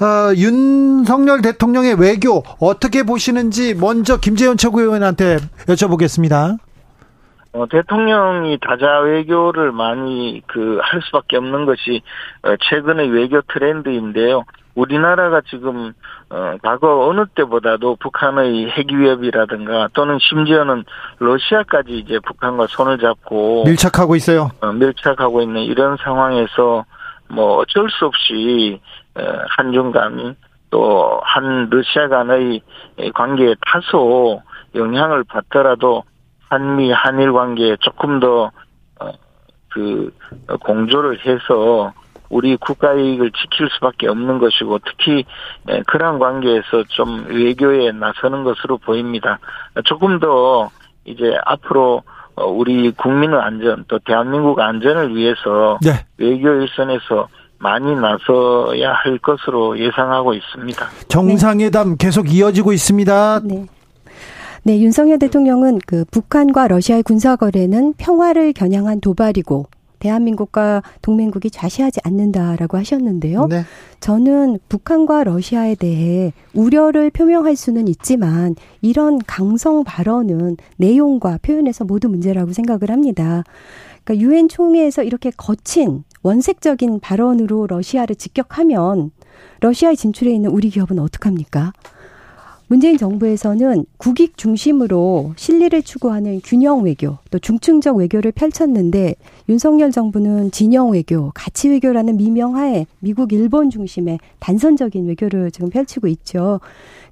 어, 윤석열 대통령의 외교 어떻게 보시는지 먼저 김재현 최고위원한테 여쭤보겠습니다. 어, 대통령이 다자 외교를 많이 그 할 수밖에 없는 것이 어, 최근의 외교 트렌드인데요. 우리나라가 지금 어, 과거 어느 때보다도 북한의 핵 위협이라든가 또는 심지어는 러시아까지 이제 북한과 손을 잡고 밀착하고 있어요. 어, 밀착하고 있는 이런 상황에서 뭐 어쩔 수 없이 어, 한중 간 또 한 러시아 간의 관계에 다소 영향을 받더라도 한미 한일 관계에 조금 더 어, 그 공조를 해서 우리 국가 이익을 지킬 수밖에 없는 것이고 특히 에, 그러한 관계에서 좀 외교에 나서는 것으로 보입니다. 조금 더 이제 앞으로 어, 우리 국민의 안전 또 대한민국 안전을 위해서 네. 외교 일선에서 많이 나서야 할 것으로 예상하고 있습니다. 정상회담 계속 이어지고 있습니다. 네. 네, 윤석열 대통령은 그 북한과 러시아의 군사 거래는 평화를 겨냥한 도발이고 대한민국과 동맹국이 좌시하지 않는다라고 하셨는데요. 네. 저는 북한과 러시아에 대해 우려를 표명할 수는 있지만 이런 강성 발언은 내용과 표현에서 모두 문제라고 생각을 합니다. 그러니까 유엔 총회에서 이렇게 거친 원색적인 발언으로 러시아를 직격하면 러시아에 진출해 있는 우리 기업은 어떡합니까? 문재인 정부에서는 국익 중심으로 실리를 추구하는 균형 외교, 또 중층적 외교를 펼쳤는데 윤석열 정부는 진영 외교, 가치 외교라는 미명하에 미국, 일본 중심의 단선적인 외교를 지금 펼치고 있죠.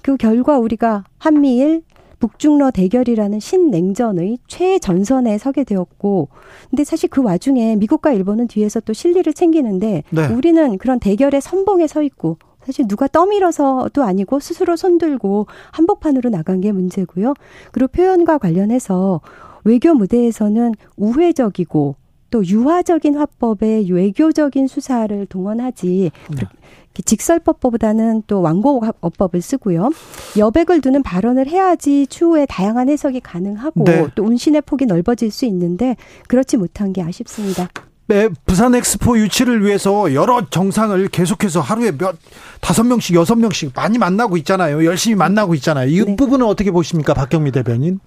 그 결과 우리가 한미일 북중러 대결이라는 신냉전의 최전선에 서게 되었고, 근데 사실 그 와중에 미국과 일본은 뒤에서 또 실리를 챙기는데, 네. 우리는 그런 대결의 선봉에 서 있고, 사실 누가 떠밀어서도 아니고 스스로 손들고 한복판으로 나간 게 문제고요. 그리고 표현과 관련해서 외교 무대에서는 우회적이고 또 유화적인 화법의 외교적인 수사를 동원하지 직설법보다는 또 완고어법을 쓰고요. 여백을 두는 발언을 해야지 추후에 다양한 해석이 가능하고 네. 또 운신의 폭이 넓어질 수 있는데 그렇지 못한 게 아쉽습니다. 네, 부산 엑스포 유치를 위해서 여러 정상을 계속해서 하루에 몇 다섯 명씩 여섯 명씩 많이 만나고 있잖아요. 열심히 만나고 있잖아요. 이 네. 부분은 어떻게 보십니까, 박경미 대변인?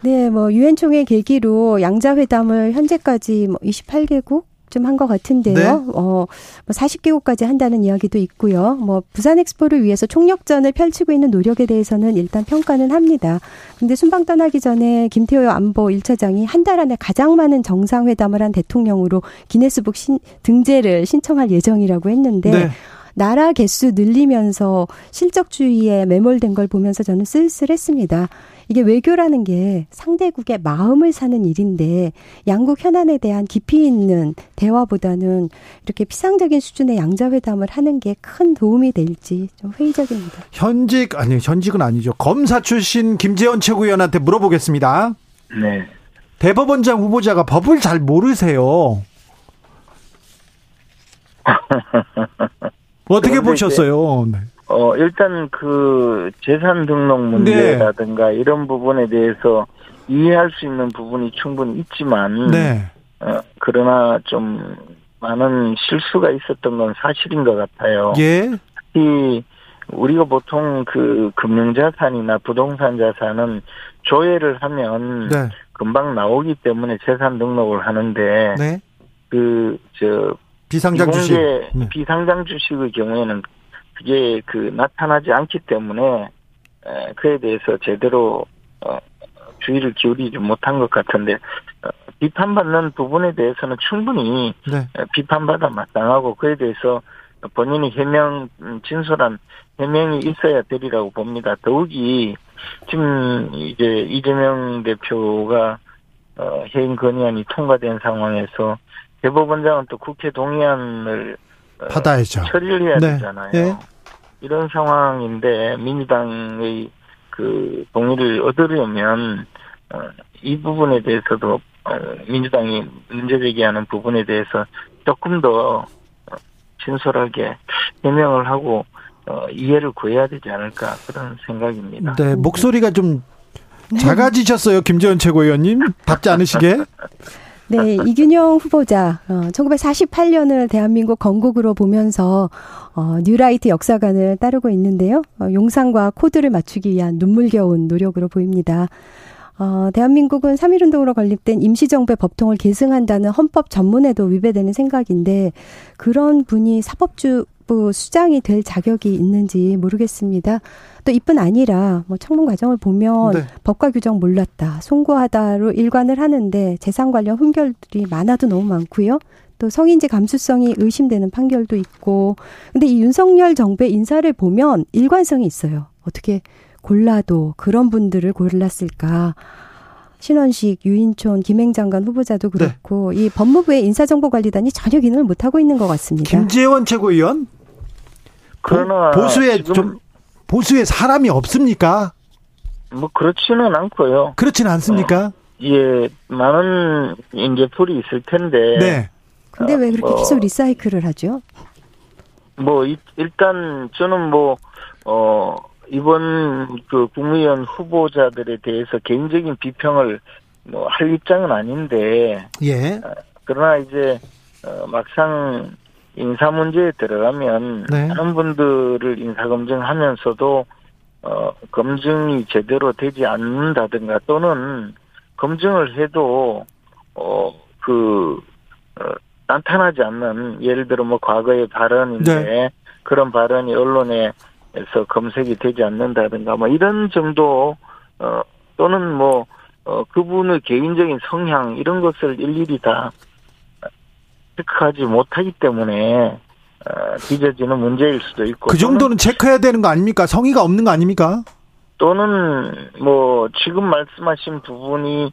네, 뭐 유엔 총회 계기로 양자 회담을 현재까지 뭐 28개국 좀 한 것 같은데요. 네. 어, 뭐 40개국까지 한다는 이야기도 있고요. 뭐 부산 엑스포를 위해서 총력전을 펼치고 있는 노력에 대해서는 일단 평가는 합니다. 근데 순방 떠나기 전에 김태호 안보 1차장이 한 달 안에 가장 많은 정상회담을 한 대통령으로 기네스북 신, 등재를 신청할 예정이라고 했는데 네. 나라 개수 늘리면서 실적주의에 매몰된 걸 보면서 저는 쓸쓸했습니다. 이게 외교라는 게 상대국의 마음을 사는 일인데 양국 현안에 대한 깊이 있는 대화보다는 이렇게 피상적인 수준의 양자회담을 하는 게 큰 도움이 될지 좀 회의적입니다. 현직 아니 현직은 아니죠. 검사 출신 김재원 최고위원한테 물어보겠습니다. 네. 대법원장 후보자가 법을 잘 모르세요. 어떻게 보셨어요? 네. 어, 일단 그 재산 등록 문제라든가 네. 이런 부분에 대해서 이해할 수 있는 부분이 충분히 있지만, 네. 어, 그러나 좀 많은 실수가 있었던 건 사실인 것 같아요. 예. 이 우리가 보통 그 금융자산이나 부동산 자산은 조회를 하면 네. 금방 나오기 때문에 재산 등록을 하는데 네. 그 저 비상장 주식 네. 비상장 주식의 경우에는 그게 그 나타나지 않기 때문에 그에 대해서 제대로 어, 주의를 기울이지 못한 것 같은데 어, 비판받는 부분에 대해서는 충분히 네. 비판받아 마땅하고 그에 대해서 본인이 해명 음, 진솔한 해명이 있어야 되리라고 봅니다. 더욱이 지금 이제 이재명 대표가 어, 해임 건의안이 통과된 상황에서 대법원장은 또 국회 동의안을 어, 받아야죠. 처리를 해야 네. 되잖아요. 네. 이런 상황인데 민주당의 그 동의를 얻으려면 어, 이 부분에 대해서도 어, 민주당이 문제 제기하는 부분에 대해서 조금 더 진솔하게 해명을 하고 어, 이해를 구해야 되지 않을까 그런 생각입니다. 네, 목소리가 좀 작아지셨어요, 김재원 최고위원님. 답지 않으시게? 네, 이균영 후보자, 어, 1948년을 대한민국 건국으로 보면서, 어, 뉴라이트 역사관을 따르고 있는데요. 어, 용산과 코드를 맞추기 위한 눈물겨운 노력으로 보입니다. 어, 대한민국은 3.1운동으로 건립된 임시정부의 법통을 계승한다는 헌법 전문에도 위배되는 생각인데, 그런 분이 사법주 부 수장이 될 자격이 있는지 모르겠습니다. 또 이뿐 아니라 뭐 청문 과정을 보면 네. 법과 규정 몰랐다, 송구하다로 일관을 하는데 재산 관련 흠결들이 많아도 너무 많고요. 또 성인지 감수성이 의심되는 판결도 있고. 근데 이 윤석열 정부의 인사를 보면 일관성이 있어요. 어떻게 골라도 그런 분들을 골랐을까? 신원식, 유인촌, 김행장관 후보자도 그렇고 네. 이 법무부의 인사정보관리단이 전혀 기능을 못 하고 있는 것 같습니다. 김재원 최고위원. 그러나 보수에 좀 보수에 사람이 없습니까? 뭐 그렇지는 않고요. 그렇지는 않습니까? 어, 예, 많은 이제 풀이 있을 텐데. 네. 근데 왜 그렇게 어, 계속 리사이클을 하죠? 뭐 일단 저는 뭐 어 이번 그 국무위원 후보자들에 대해서 개인적인 비평을 뭐 할 입장은 아닌데. 예. 그러나 이제 어, 막상 인사 문제에 들어가면 네. 많은 분들을 인사 검증하면서도 어, 검증이 제대로 되지 않는다든가 또는 검증을 해도 어그 어, 나타나지 않는 예를 들어 뭐 과거의 발언인데 네. 그런 발언이 언론에 서 검색이 되지 않는다든가 뭐 이런 정도 어 또는 뭐 어, 그분의 개인적인 성향 이런 것을 일일이 다 체크하지 못하기 때문에 어, 빚어지는 문제일 수도 있고 그 정도는 체크해야 되는 거 아닙니까? 성의가 없는 거 아닙니까? 또는 뭐 지금 말씀하신 부분이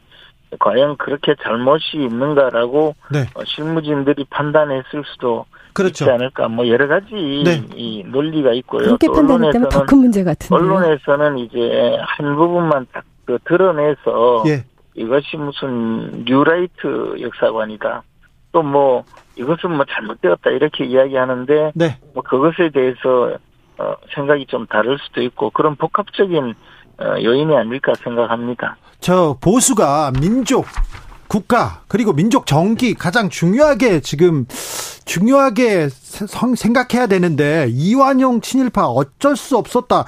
과연 그렇게 잘못이 있는가라고 네. 어, 실무진들이 판단했을 수도 그렇죠. 있지 않을까 뭐 여러 가지 네. 이 논리가 있고요. 그렇게 판단했다면 더 큰 문제 같은데. 언론에서는 이제 한 부분만 딱 그 드러내서 예. 이것이 무슨 뉴라이트 역사관이다. 또 뭐 이것은 뭐 잘못되었다 이렇게 이야기하는데 네. 뭐 그것에 대해서 어 생각이 좀 다를 수도 있고 그런 복합적인 어 요인이 아닐까 생각합니다. 저 보수가 민족 국가 그리고 민족 정기 가장 중요하게 지금 중요하게 성, 생각해야 되는데 이완용 친일파 어쩔 수 없었다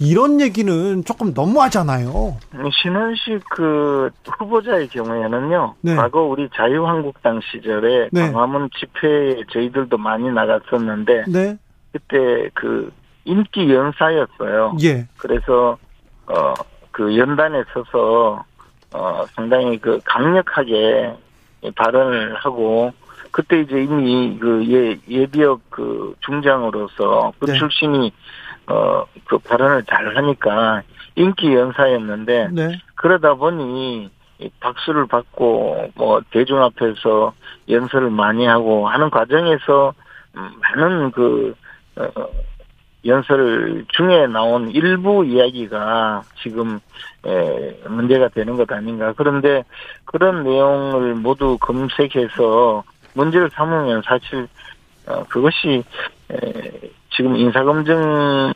이런 얘기는 조금 너무하잖아요. 신원식 그 후보자의 경우에는요. 네. 과거 우리 자유한국당 시절에 네. 광화문 집회에 저희들도 많이 나갔었는데 네. 그때 그 인기 연사였어요. 예. 그래서 어 그 연단에 서서 어 상당히 그 강력하게 발언을 하고 그때 이제 이미 그 예, 예비역 그 중장으로서 그 네. 출신이 어 그 발언을 잘 하니까 인기 연사였는데 네. 그러다 보니 이 박수를 받고 뭐 대중 앞에서 연설을 많이 하고 하는 과정에서 음, 많은 그 어, 연설 중에 나온 일부 이야기가 지금 에, 문제가 되는 것 아닌가. 그런데 그런 내용을 모두 검색해서 문제를 삼으면 사실 어, 그것이 에, 지금 인사검증의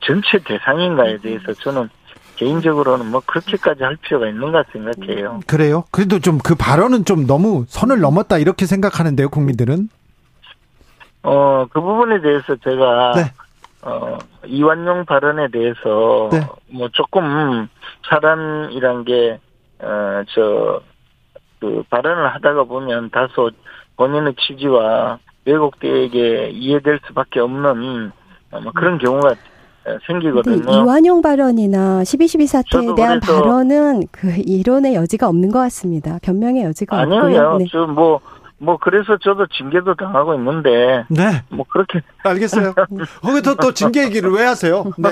전체 대상인가에 대해서 저는 개인적으로는 뭐 그렇게까지 할 필요가 있는가 생각해요. 그래요? 그래도 좀 그 발언은 좀 너무 선을 넘었다 이렇게 생각하는데요, 국민들은. 어, 그 부분에 대해서 제가 네. 어, 이완용 발언에 대해서 네. 뭐 조금 사람이란 게 어, 저, 그 발언을 하다가 보면 다소 본인의 취지와 왜곡되게 이해될 수밖에 없는 어, 뭐 그런 경우가 어, 생기거든요. 이완용 발언이나 12.12 사태에 대한 발언은 그 이론의 여지가 없는 것 같습니다. 변명의 여지가 없고요. 아니에요. 네. 저 뭐, 뭐, 그래서 저도 징계도 당하고 있는데, 네. 뭐, 그렇게, 알겠어요. 거기서 또 징계 얘기를 왜 하세요? 네.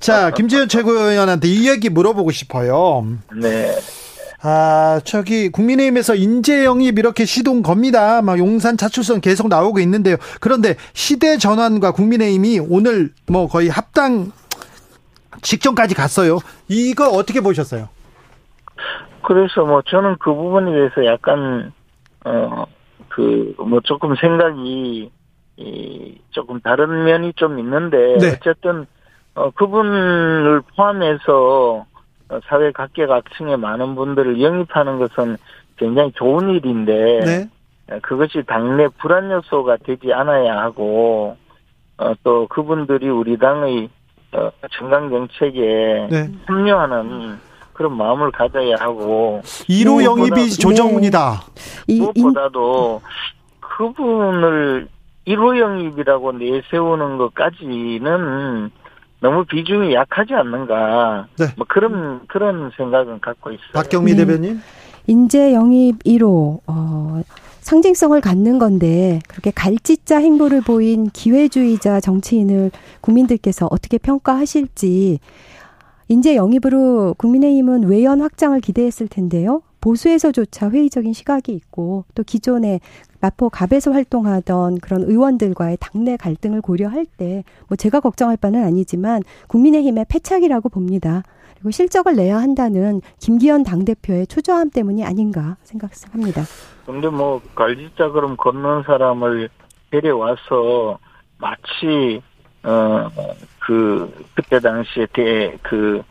자, 김재현 최고위원한테 이 얘기 물어보고 싶어요. 네. 아, 저기 국민의힘에서 인재 영입 이렇게 시동 겁니다. 막 용산 차출선 계속 나오고 있는데요. 그런데 시대 전환과 국민의힘이 오늘 뭐 거의 합당 직전까지 갔어요. 이거 어떻게 보셨어요? 그래서 뭐 저는 그 부분에 대해서 약간 어 그 뭐 조금 생각이 이 조금 다른 면이 좀 있는데 네. 어쨌든 어 그분을 포함해서 어, 사회 각계각층의 많은 분들을 영입하는 것은 굉장히 좋은 일인데 네. 어, 그것이 당내 불안 요소가 되지 않아야 하고 어, 또 그분들이 우리 당의 어, 정강 정책에 네. 합류하는 그런 마음을 가져야 하고 1호 영입이 조정훈이다. 무엇보다도 그분을 1호 영입이라고 내세우는 것까지는 너무 비중이 약하지 않는가 네. 뭐 그런 그런 생각은 갖고 있어요. 박경미 네. 대변인. 인재 영입 1호 어, 상징성을 갖는 건데 그렇게 갈짓자 행보를 보인 기회주의자 정치인을 국민들께서 어떻게 평가하실지 인재 영입으로 국민의힘은 외연 확장을 기대했을 텐데요. 보수에서조차 회의적인 시각이 있고 또 기존에 마포 갑에서 활동하던 그런 의원들과의 당내 갈등을 고려할 때 뭐 제가 걱정할 바는 아니지만 국민의힘의 패착이라고 봅니다. 그리고 실적을 내야 한다는 김기현 당대표의 초조함 때문이 아닌가 생각합니다. 근데 뭐 갈짓자 그럼 걷는 사람을 데려와서 마치 어 그 그때 당시에 대그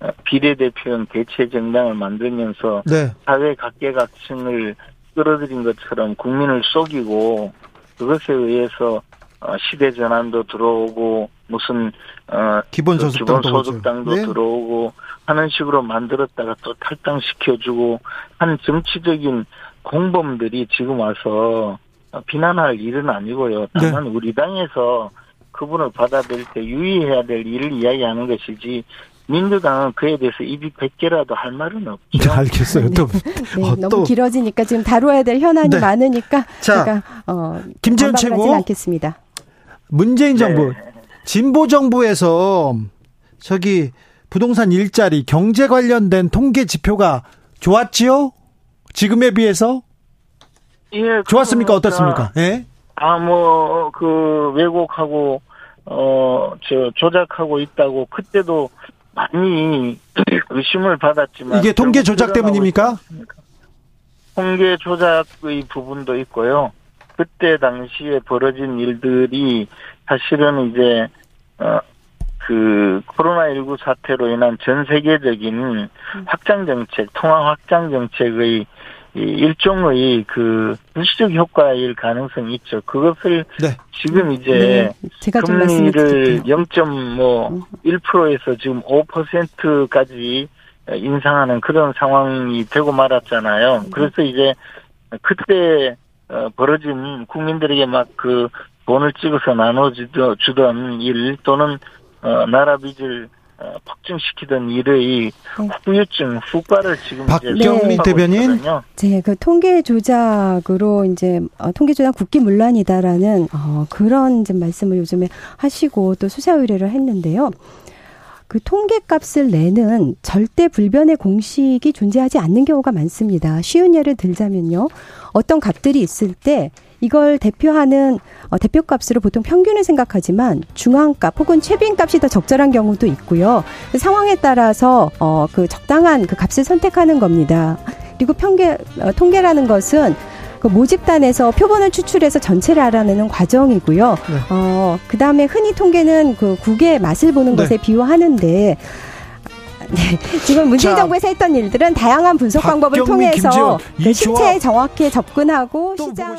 어, 비례대표형 대체 정당을 만들면서 네. 사회 각계각층을 끌어들인 것처럼 국민을 속이고 그것에 의해서 어, 시대 전환도 들어오고 무슨 어 기본소득당도 기본소득당도 오죠. 네. 들어오고 하는 식으로 만들었다가 또 탈당시켜주고 한 정치적인 공범들이 지금 와서 어, 비난할 일은 아니고요. 다만 우리 당에서 그분을 받아들일 때 유의해야 될 일을 이야기하는 것이지 민주당은 그에 대해서 입이 100개라도 할 말은 없죠. 네, 알겠어요. 또 네, 어, 너무 또 길어지니까 지금 다뤄야 될 현안이 네. 많으니까 자, 제가 어, 김재현 최고. 않겠습니다. 문재인 정부, 네. 진보 정부에서 저기 부동산 일자리 경제 관련된 통계 지표가 좋았지요? 지금에 비해서 예, 좋았습니까? 그러니까 어떻습니까? 예? 아, 뭐, 그, 왜곡하고, 어, 저, 조작하고 있다고, 그때도 많이 의심을 받았지만. 이게 통계 조작 때문입니까? 통계 조작의 부분도 있고요. 그때 당시에 벌어진 일들이 사실은 이제, 어, 그, 코로나19 사태로 인한 전 세계적인 확장 정책, 통화 확장 정책의 이 일종의 그 불시적 효과일 가능성이 있죠. 그것을 네. 지금 이제 네, 제가 좀 말씀을 금리를 드릴게요. 0.1%에서 지금 5%까지 인상하는 그런 상황이 되고 말았잖아요. 그래서 이제 그때 어, 벌어진 국민들에게 막 그 돈을 찍어서 나눠주던 일 또는 어, 나라 빚을 어, 폭증시키던 일의 네. 후유증, 후과를 지금 이제 대변인. 있거든요. 네, 그 통계 조작으로 이제 어, 통계 조작 국기 문란이다라는 어, 그런 이제 말씀을 요즘에 하시고 또 수사 의뢰를 했는데요. 그 통계값을 내는 절대 불변의 공식이 존재하지 않는 경우가 많습니다. 쉬운 예를 들자면요. 어떤 값들이 있을 때 이걸 대표하는 어, 대표값으로 보통 평균을 생각하지만 중앙값 혹은 최빈값이 더 적절한 경우도 있고요. 그 상황에 따라서 어, 그 적당한 그 값을 선택하는 겁니다. 그리고 평계 어, 통계라는 것은 그 모집단에서 표본을 추출해서 전체를 알아내는 과정이고요. 네. 어, 그 다음에 흔히 통계는 그 국의 맛을 보는 네. 것에 비유하는데 네, 지금 문재인 자, 정부에서 했던 일들은 다양한 분석 방법을 통해서 김지원, 그 조합 정확히 접근하고 또 시장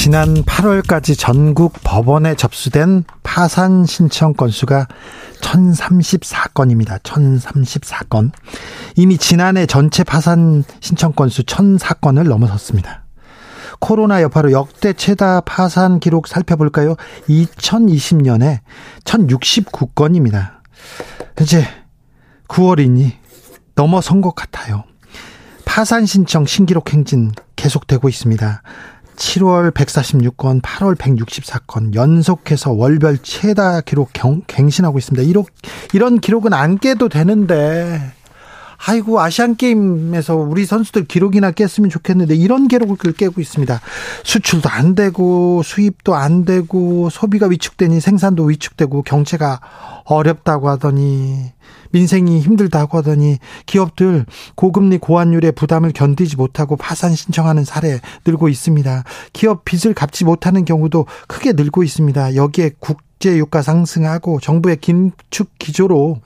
지난 8월까지 전국 법원에 접수된 파산 신청 건수가 1034건입니다. 1034건. 이미 지난해 전체 파산 신청 건수 1004건을 넘어섰습니다. 코로나 여파로 역대 최다 파산 기록 살펴볼까요? 2020년에 1069건입니다. 이제 9월이니 넘어선 것 같아요. 파산 신청 신기록 행진 계속되고 있습니다. 7월 146건, 8월 164건 연속해서 월별 최다 기록 경, 갱신하고 있습니다. 이런 이런 기록은 안 깨도 되는데 아이고 아시안 게임에서 우리 선수들 기록이나 깼으면 좋겠는데 이런 기록을 깨고 있습니다. 수출도 안 되고 수입도 안 되고 소비가 위축되니 생산도 위축되고 경제가 어렵다고 하더니 민생이 힘들다고 하더니 기업들 고금리 고환율의 부담을 견디지 못하고 파산 신청하는 사례 늘고 있습니다. 기업 빚을 갚지 못하는 경우도 크게 늘고 있습니다. 여기에 국제 유가 상승하고 정부의 긴축 기조로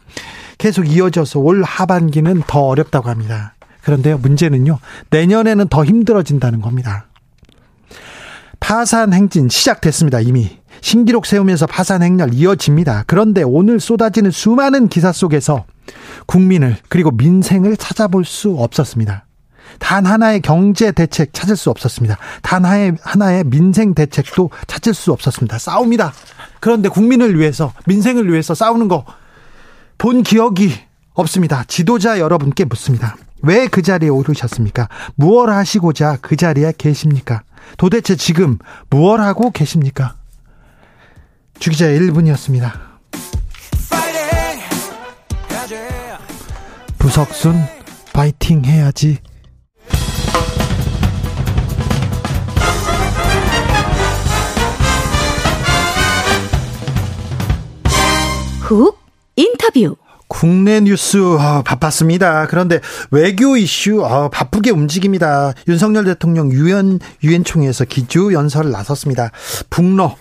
계속 이어져서 올 하반기는 더 어렵다고 합니다. 그런데요, 문제는요, 내년에는 더 힘들어진다는 겁니다. 파산 행진 시작됐습니다, 이미. 신기록 세우면서 파산 행렬 이어집니다. 그런데 오늘 쏟아지는 수많은 기사 속에서 국민을 그리고 민생을 찾아볼 수 없었습니다. 단 하나의 경제 대책 찾을 수 없었습니다. 단 하나의, 하나의 민생 대책도 찾을 수 없었습니다. 싸웁니다. 그런데 국민을 위해서, 민생을 위해서 싸우는 거 본 기억이 없습니다. 지도자 여러분께 묻습니다. 왜 그 자리에 오르셨습니까? 무엇 하시고자 그 자리에 계십니까? 도대체 지금 무엇 하고 계십니까? 주기자의 1분이었습니다. 부석순 파이팅 해야지. 훅 인터뷰. 국내 뉴스 아, 바빴습니다. 그런데 외교 이슈 아, 바쁘게 움직입니다. 윤석열 대통령 유엔 유엔 총회에서 기주 연설을 나섰습니다. 북러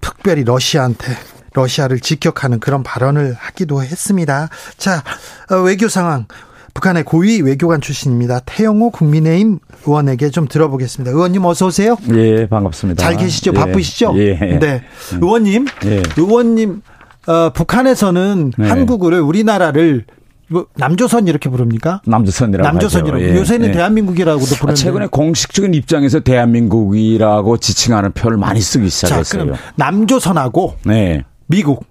특별히 러시아한테 러시아를 직격하는 그런 발언을 하기도 했습니다. 자 어, 외교 상황. 북한의 고위 외교관 출신입니다. 태영호 국민의힘 의원에게 좀 들어보겠습니다. 의원님 어서 오세요. 예, 반갑습니다. 잘 계시죠? 예, 바쁘시죠? 예. 네. 의원님, 예. 의원님, 어, 북한에서는 네. 한국을 우리나라를 뭐 남조선 이렇게 부릅니까? 남조선이라고 남조선이라고. 예, 요새는 예. 대한민국이라고도 아, 부르는데. 최근에 공식적인 입장에서 대한민국이라고 지칭하는 표를 많이 쓰기 자, 시작했어요. 그럼 남조선하고 네. 미국,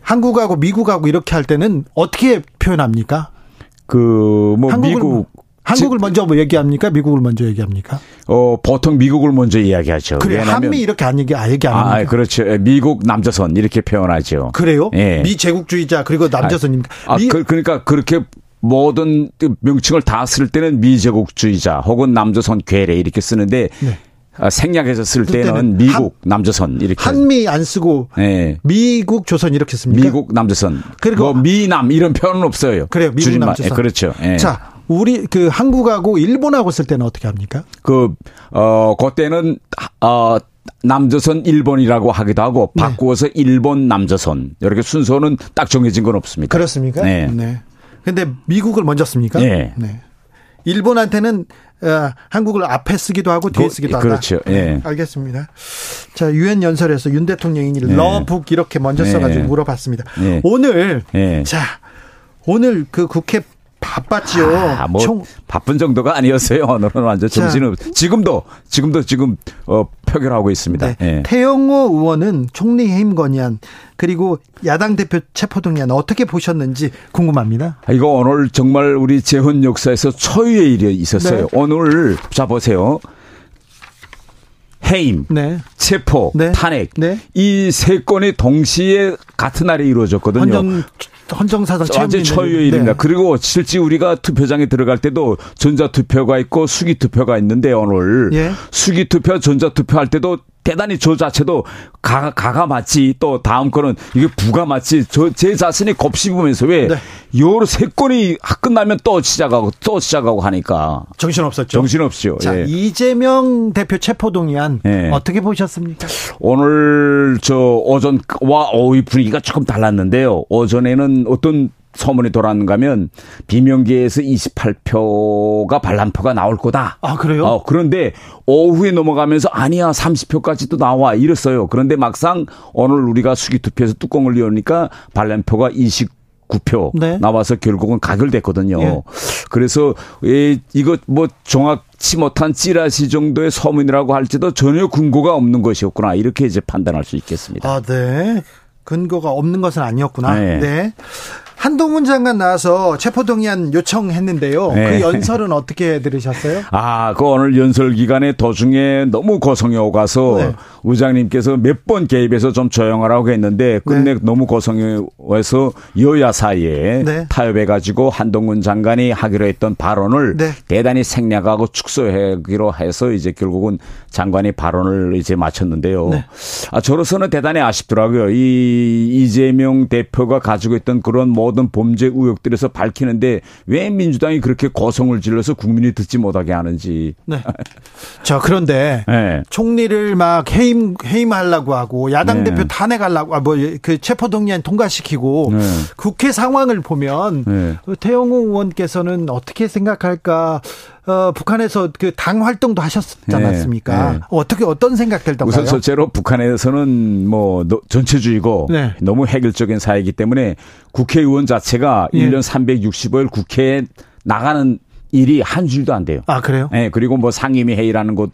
한국하고 미국하고 이렇게 할 때는 어떻게 표현합니까? 그, 뭐, 한국을, 미국. 한국을 지- 먼저 뭐 얘기합니까? 미국을 먼저 얘기합니까? 어, 보통 미국을 먼저 이야기하죠. 그래 한미 이렇게 안 얘기 아 얘기 안 합니까? 아, 그렇죠. 예, 미국, 남조선 이렇게 표현하죠. 그래요? 예. 미 제국주의자 그리고 남조선입니까? 아, 미, 그, 그러니까 그렇게 모든 명칭을 다 쓸 때는 미제국주의자 혹은 남조선 괴뢰 이렇게 쓰는데 네. 아, 생략해서 쓸쓸 때는 때는 미국, 남조선 이렇게. 한미 안 쓰고 예. 미국 조선 이렇게 씁니까? 미국 남조선 그리고- 뭐 미남 이런 표현은 없어요. 그래요. 미국 줄임말. 남조선. 예, 그렇죠. 예. 자, 우리 그 한국하고 일본하고 쓸 때는 어떻게 합니까? 그 어 그때는 어 남조선 일본이라고 하기도 하고 네. 바꾸어서 일본 남조선 이렇게 순서는 딱 정해진 건 없습니다. 그렇습니까? 네. 근데 미국을 먼저 씁니까? 네. 일본한테는 어, 한국을 앞에 쓰기도 하고 뒤에 그- 쓰기도 하다. 그렇죠. 예. 알겠습니다. 자, 유엔 연설에서 윤 대통령이 네. 러북 이렇게 먼저 네. 써가지고 물어봤습니다. 네. 오늘 예. 자 오늘 그 국회 바빴지요. 아, 뭐 총 바쁜 정도가 아니었어요. 오늘은 완전 자. 정신없. 지금도 지금도 지금 어, 표결하고 있습니다. 네. 예. 태영호 의원은 총리 해임 건의안 그리고 야당 대표 체포동의안 어떻게 보셨는지 궁금합니다. 아, 이거 오늘 정말 우리 재헌 역사에서 초유의 일이 있었어요. 네. 오늘 자 보세요. 해임, 네. 체포, 네. 탄핵 네. 이세 건이 동시에 같은 날에 이루어졌거든요. 헌정 헌정사상 완전 초유의 일입니다. 네. 그리고 실제 우리가 투표장에 들어갈 때도 전자 투표가 있고 수기 투표가 있는데 오늘 예. 수기 투표, 전자 투표 할 때도 대단히 저 자체도 가 가, 가가 맞지 또 다음 거는 이게 부가 맞지 저제 자신이 곱씹으면서 왜 네. 요로 세 건이 끝나면 또 시작하고 또 시작하고 하니까 정신 없었죠. 정신 없죠. 자, 예. 이재명 대표 체포동의안 예. 어떻게 보셨습니까? 오늘 저 오전과 오후 분위기가 조금 달랐는데요. 오전에는 어떤 소문이 돌았는가 하면 비명계에서 28표가 반란표가 나올 거다. 아, 그래요? 어, 그런데 오후에 넘어가면서 아니야 30표까지도 나와 이랬어요. 그런데 막상 오늘 우리가 수기 투표에서 뚜껑을 열으니까 반란표가 29표 네. 나와서 결국은 가결됐거든요. 예. 그래서 이 이거 뭐 정확치 못한 찌라시 정도의 소문이라고 할지도 전혀 근거가 없는 것이었구나 이렇게 이제 판단할 수 있겠습니다. 아, 네. 근거가 없는 것은 아니었구나. 네. 네. 한동훈 장관 나와서 체포동의안 요청했는데요. 네. 그 연설은 어떻게 들으셨어요? 아, 그 오늘 연설 기간에 도중에 너무 고성이 오가서 네. 의장님께서 몇 번 개입해서 좀 조용하라고 했는데 끝내 네. 너무 고성이 와서 여야 사이에 네. 타협해가지고 한동훈 장관이 하기로 했던 발언을 네. 대단히 생략하고 축소하기로 해서 이제 결국은 장관이 발언을 이제 마쳤는데요. 네. 아, 저로서는 대단히 아쉽더라고요. 이 이재명 대표가 가지고 있던 그런 모든 범죄 의혹들에서 밝히는데 왜 민주당이 그렇게 고성을 질러서 국민이 듣지 못하게 하는지. 네. 자, 그런데 네. 총리를 막 해임 해임하려고 하고 야당 네. 대표 탄핵하려고 아, 뭐그 체포 동의안 통과시키고 네. 국회 상황을 보면 네. 태영호 의원께서는 어떻게 생각할까? 어, 북한에서 그 당 활동도 하셨지 네. 않았습니까? 네. 어떻게 어떤 생각 들던가요? 우선 첫째로 북한에서는 뭐 노- 전체주의고 네. 너무 획일적인 사회이기 때문에 국회의원 자체가 예. 1년 365일 국회에 나가는 일이 한 줄도 안 돼요. 아, 그래요? 예, 그리고 뭐 상임위 회의라는 것도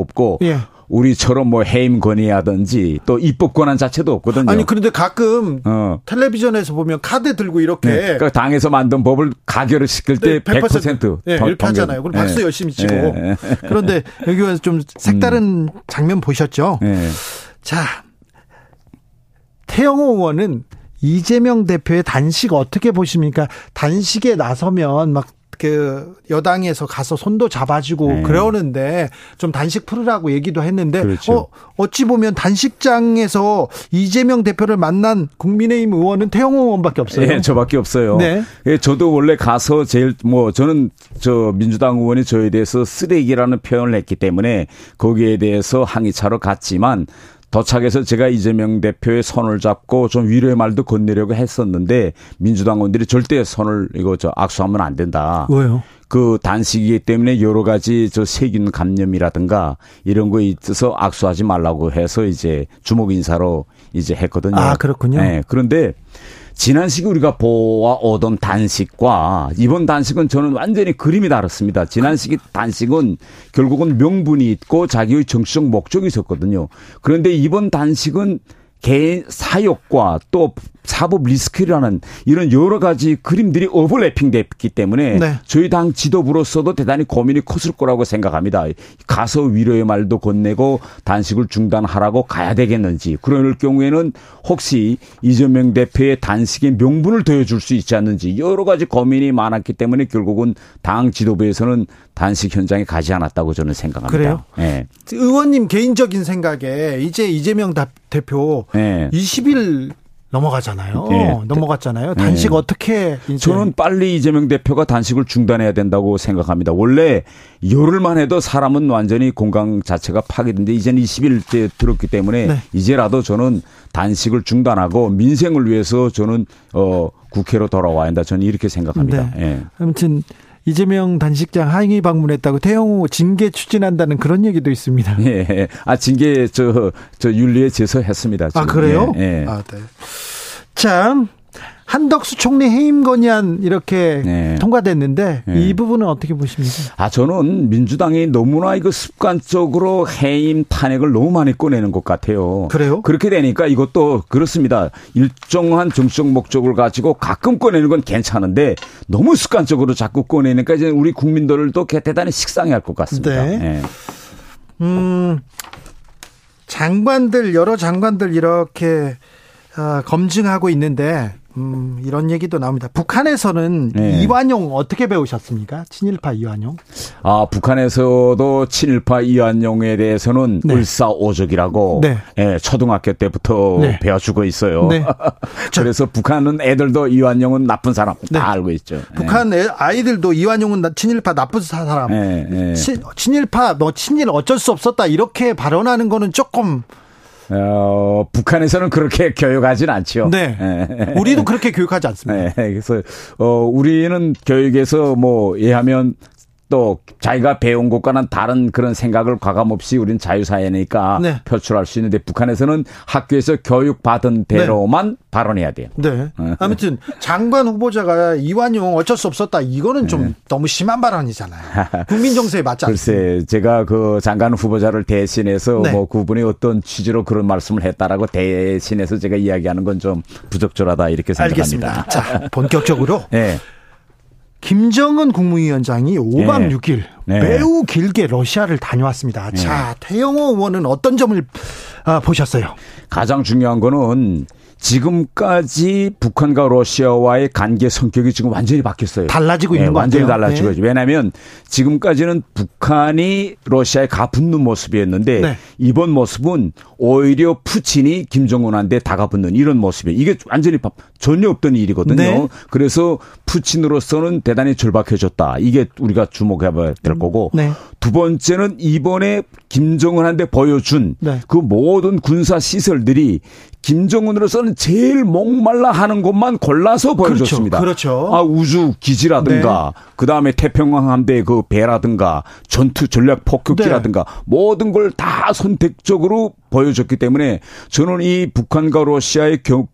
없고 예. 우리처럼 뭐 해임 건의하든지 또 입법 권한 자체도 없거든요. 아니 그런데 가끔 어. 텔레비전에서 보면 카드 들고 이렇게 네. 그러니까 당에서 만든 법을 가결을 시킬 때 네, 100% 예, 동- 이렇게 하잖아요. 그럼 박수 예. 열심히 치고. 예. 그런데 여기 와서 좀 색다른 장면 보셨죠? 예. 자, 태영호 의원은 이재명 대표의 단식 어떻게 보십니까? 단식에 나서면 막 그 여당에서 가서 손도 잡아주고 네. 그러는데 좀 단식 풀으라고 얘기도 했는데 그렇죠. 어 어찌 보면 단식장에서 이재명 대표를 만난 국민의힘 의원은 태영호 의원밖에 없어요. 예, 저밖에 없어요. 네. 예, 저도 원래 가서 제일 뭐 저는 저 민주당 의원이 저에 대해서 쓰레기라는 표현을 했기 때문에 거기에 대해서 항의차로 갔지만 도착해서 제가 이재명 대표의 손을 잡고 좀 위로의 말도 건네려고 했었는데 민주당 의원들이 절대 손을 이거 저 악수하면 안 된다. 왜요? 그 단식이기 때문에 여러 가지 저 세균 감염이라든가 이런 거 있어서 악수하지 말라고 해서 이제 주목 인사로 이제 했거든요. 아, 그렇군요. 네. 그런데 지난 시기 우리가 보아 오던 단식과 이번 단식은 저는 완전히 그림이 다릅니다. 지난 시기 단식은 결국은 명분이 있고 자기의 정치적 목적이 있었거든요. 그런데 이번 단식은 개인 사욕과 또 사법 리스크라는 이런 여러 가지 그림들이 오버래핑 됐기 때문에 네. 저희 당 지도부로서도 대단히 고민이 컸을 거라고 생각합니다. 가서 위로의 말도 건네고 단식을 중단하라고 가야 되겠는지 그럴 경우에는 혹시 이재명 대표의 단식의 명분을 더해줄 수 있지 않는지 여러 가지 고민이 많았기 때문에 결국은 당 지도부에서는 단식 현장에 가지 않았다고 저는 생각합니다. 그래요? 예. 의원님 개인적인 생각에 이제 이재명 다- 대표 예. 20일 넘어가잖아요. 네. 넘어갔잖아요. 단식 네. 어떻게 이제 저는 빨리 이재명 대표가 단식을 중단해야 된다고 생각합니다. 원래 열흘만 해도 사람은 완전히 건강 자체가 파괴되는데 이제는 20일째 들었기 때문에 네. 이제라도 저는 단식을 중단하고 민생을 위해서 저는 어 국회로 돌아와야 한다. 저는 이렇게 생각합니다. 네. 예. 아무튼 이재명 단식장 항의 방문했다고 태영호 징계 추진한다는 그런 얘기도 있습니다. 예. 아 징계 저저 윤리에 제소했습니다. 아 지금. 그래요? 예. 예. 아 네. 자 한덕수 총리 해임 건의안 이렇게 네. 통과됐는데 네. 이 부분은 어떻게 보십니까? 아, 저는 민주당이 너무나 이거 습관적으로 해임 탄핵을 너무 많이 꺼내는 것 같아요. 그래요? 그렇게 되니까 이것도 그렇습니다. 일정한 정치적 목적을 가지고 가끔 꺼내는 건 괜찮은데 너무 습관적으로 자꾸 꺼내니까 이제 우리 국민들도 대단히 식상해 할 것 같습니다. 네. 예. 음, 장관들 여러 장관들 이렇게 어, 검증하고 있는데 음, 이런 얘기도 나옵니다. 북한에서는 네. 이완용 어떻게 배우셨습니까? 친일파 이완용. 아, 북한에서도 친일파 이완용에 대해서는 네. 을사오적이라고 네. 예, 초등학교 때부터 네. 배워주고 있어요. 네. 그래서 북한은 애들도 이완용은 나쁜 사람 네. 다 알고 있죠. 북한 애- 아이들도 이완용은 나- 친일파 나쁜 사람. 친, 친일파 뭐 친일 어쩔 수 없었다 이렇게 발언하는 거는 조금 어, 북한에서는 그렇게 교육하진 않죠. 네. 예. 우리도 그렇게 교육하지 않습니다. 네, 그래서 어 우리는 교육에서 뭐 예하면 또 자기가 배운 것과는 다른 그런 생각을 과감없이 우리는 자유사회니까 네. 표출할 수 있는데 북한에서는 학교에서 교육받은 대로만 발언해야 돼요. 네. 아무튼 장관 후보자가 이완용 어쩔 수 없었다. 이거는 좀 너무 심한 발언이잖아요. 국민 정서에 맞지. 네. 글쎄, 제가 그 장관 후보자를 대신해서 네. 뭐 그분이 어떤 취지로 그런 말씀을 했다라고 대신해서 제가 이야기하는 건 좀 부적절하다 이렇게 생각합니다. 알겠습니다. 자, 본격적으로 네. 김정은 국무위원장이 5박 네. 6일 네. 매우 길게 러시아를 다녀왔습니다. 자, 태영호 의원은 어떤 점을 아, 보셨어요? 가장 중요한 거는 지금까지 북한과 러시아와의 관계 성격이 지금 완전히 바뀌었어요. 달라지고 있는 것 완전히 같아요. 달라지고 네. 있죠. 왜냐하면 지금까지는 북한이 러시아에 가붙는 모습이었는데 네. 이번 모습은 오히려 푸틴이 김정은한테 다가붙는 이런 모습이에요. 이게 완전히 바- 전혀 없던 일이거든요. 네. 그래서 푸틴으로서는 대단히 절박해졌다. 이게 우리가 주목해봐야 될 거고 네. 두 번째는 이번에 김정은한테 보여준 네. 그 모든 군사 시설들이 김정은으로서는 제일 목말라 하는 것만 골라서 보여줬습니다. 그렇죠. 아, 우주 기지라든가, 그 다음에 태평양 함대 그 배라든가, 전투 전략 폭격기라든가, 네. 모든 걸 다 선택적으로 보여줬기 때문에 저는 이 북한과 러시아의 경,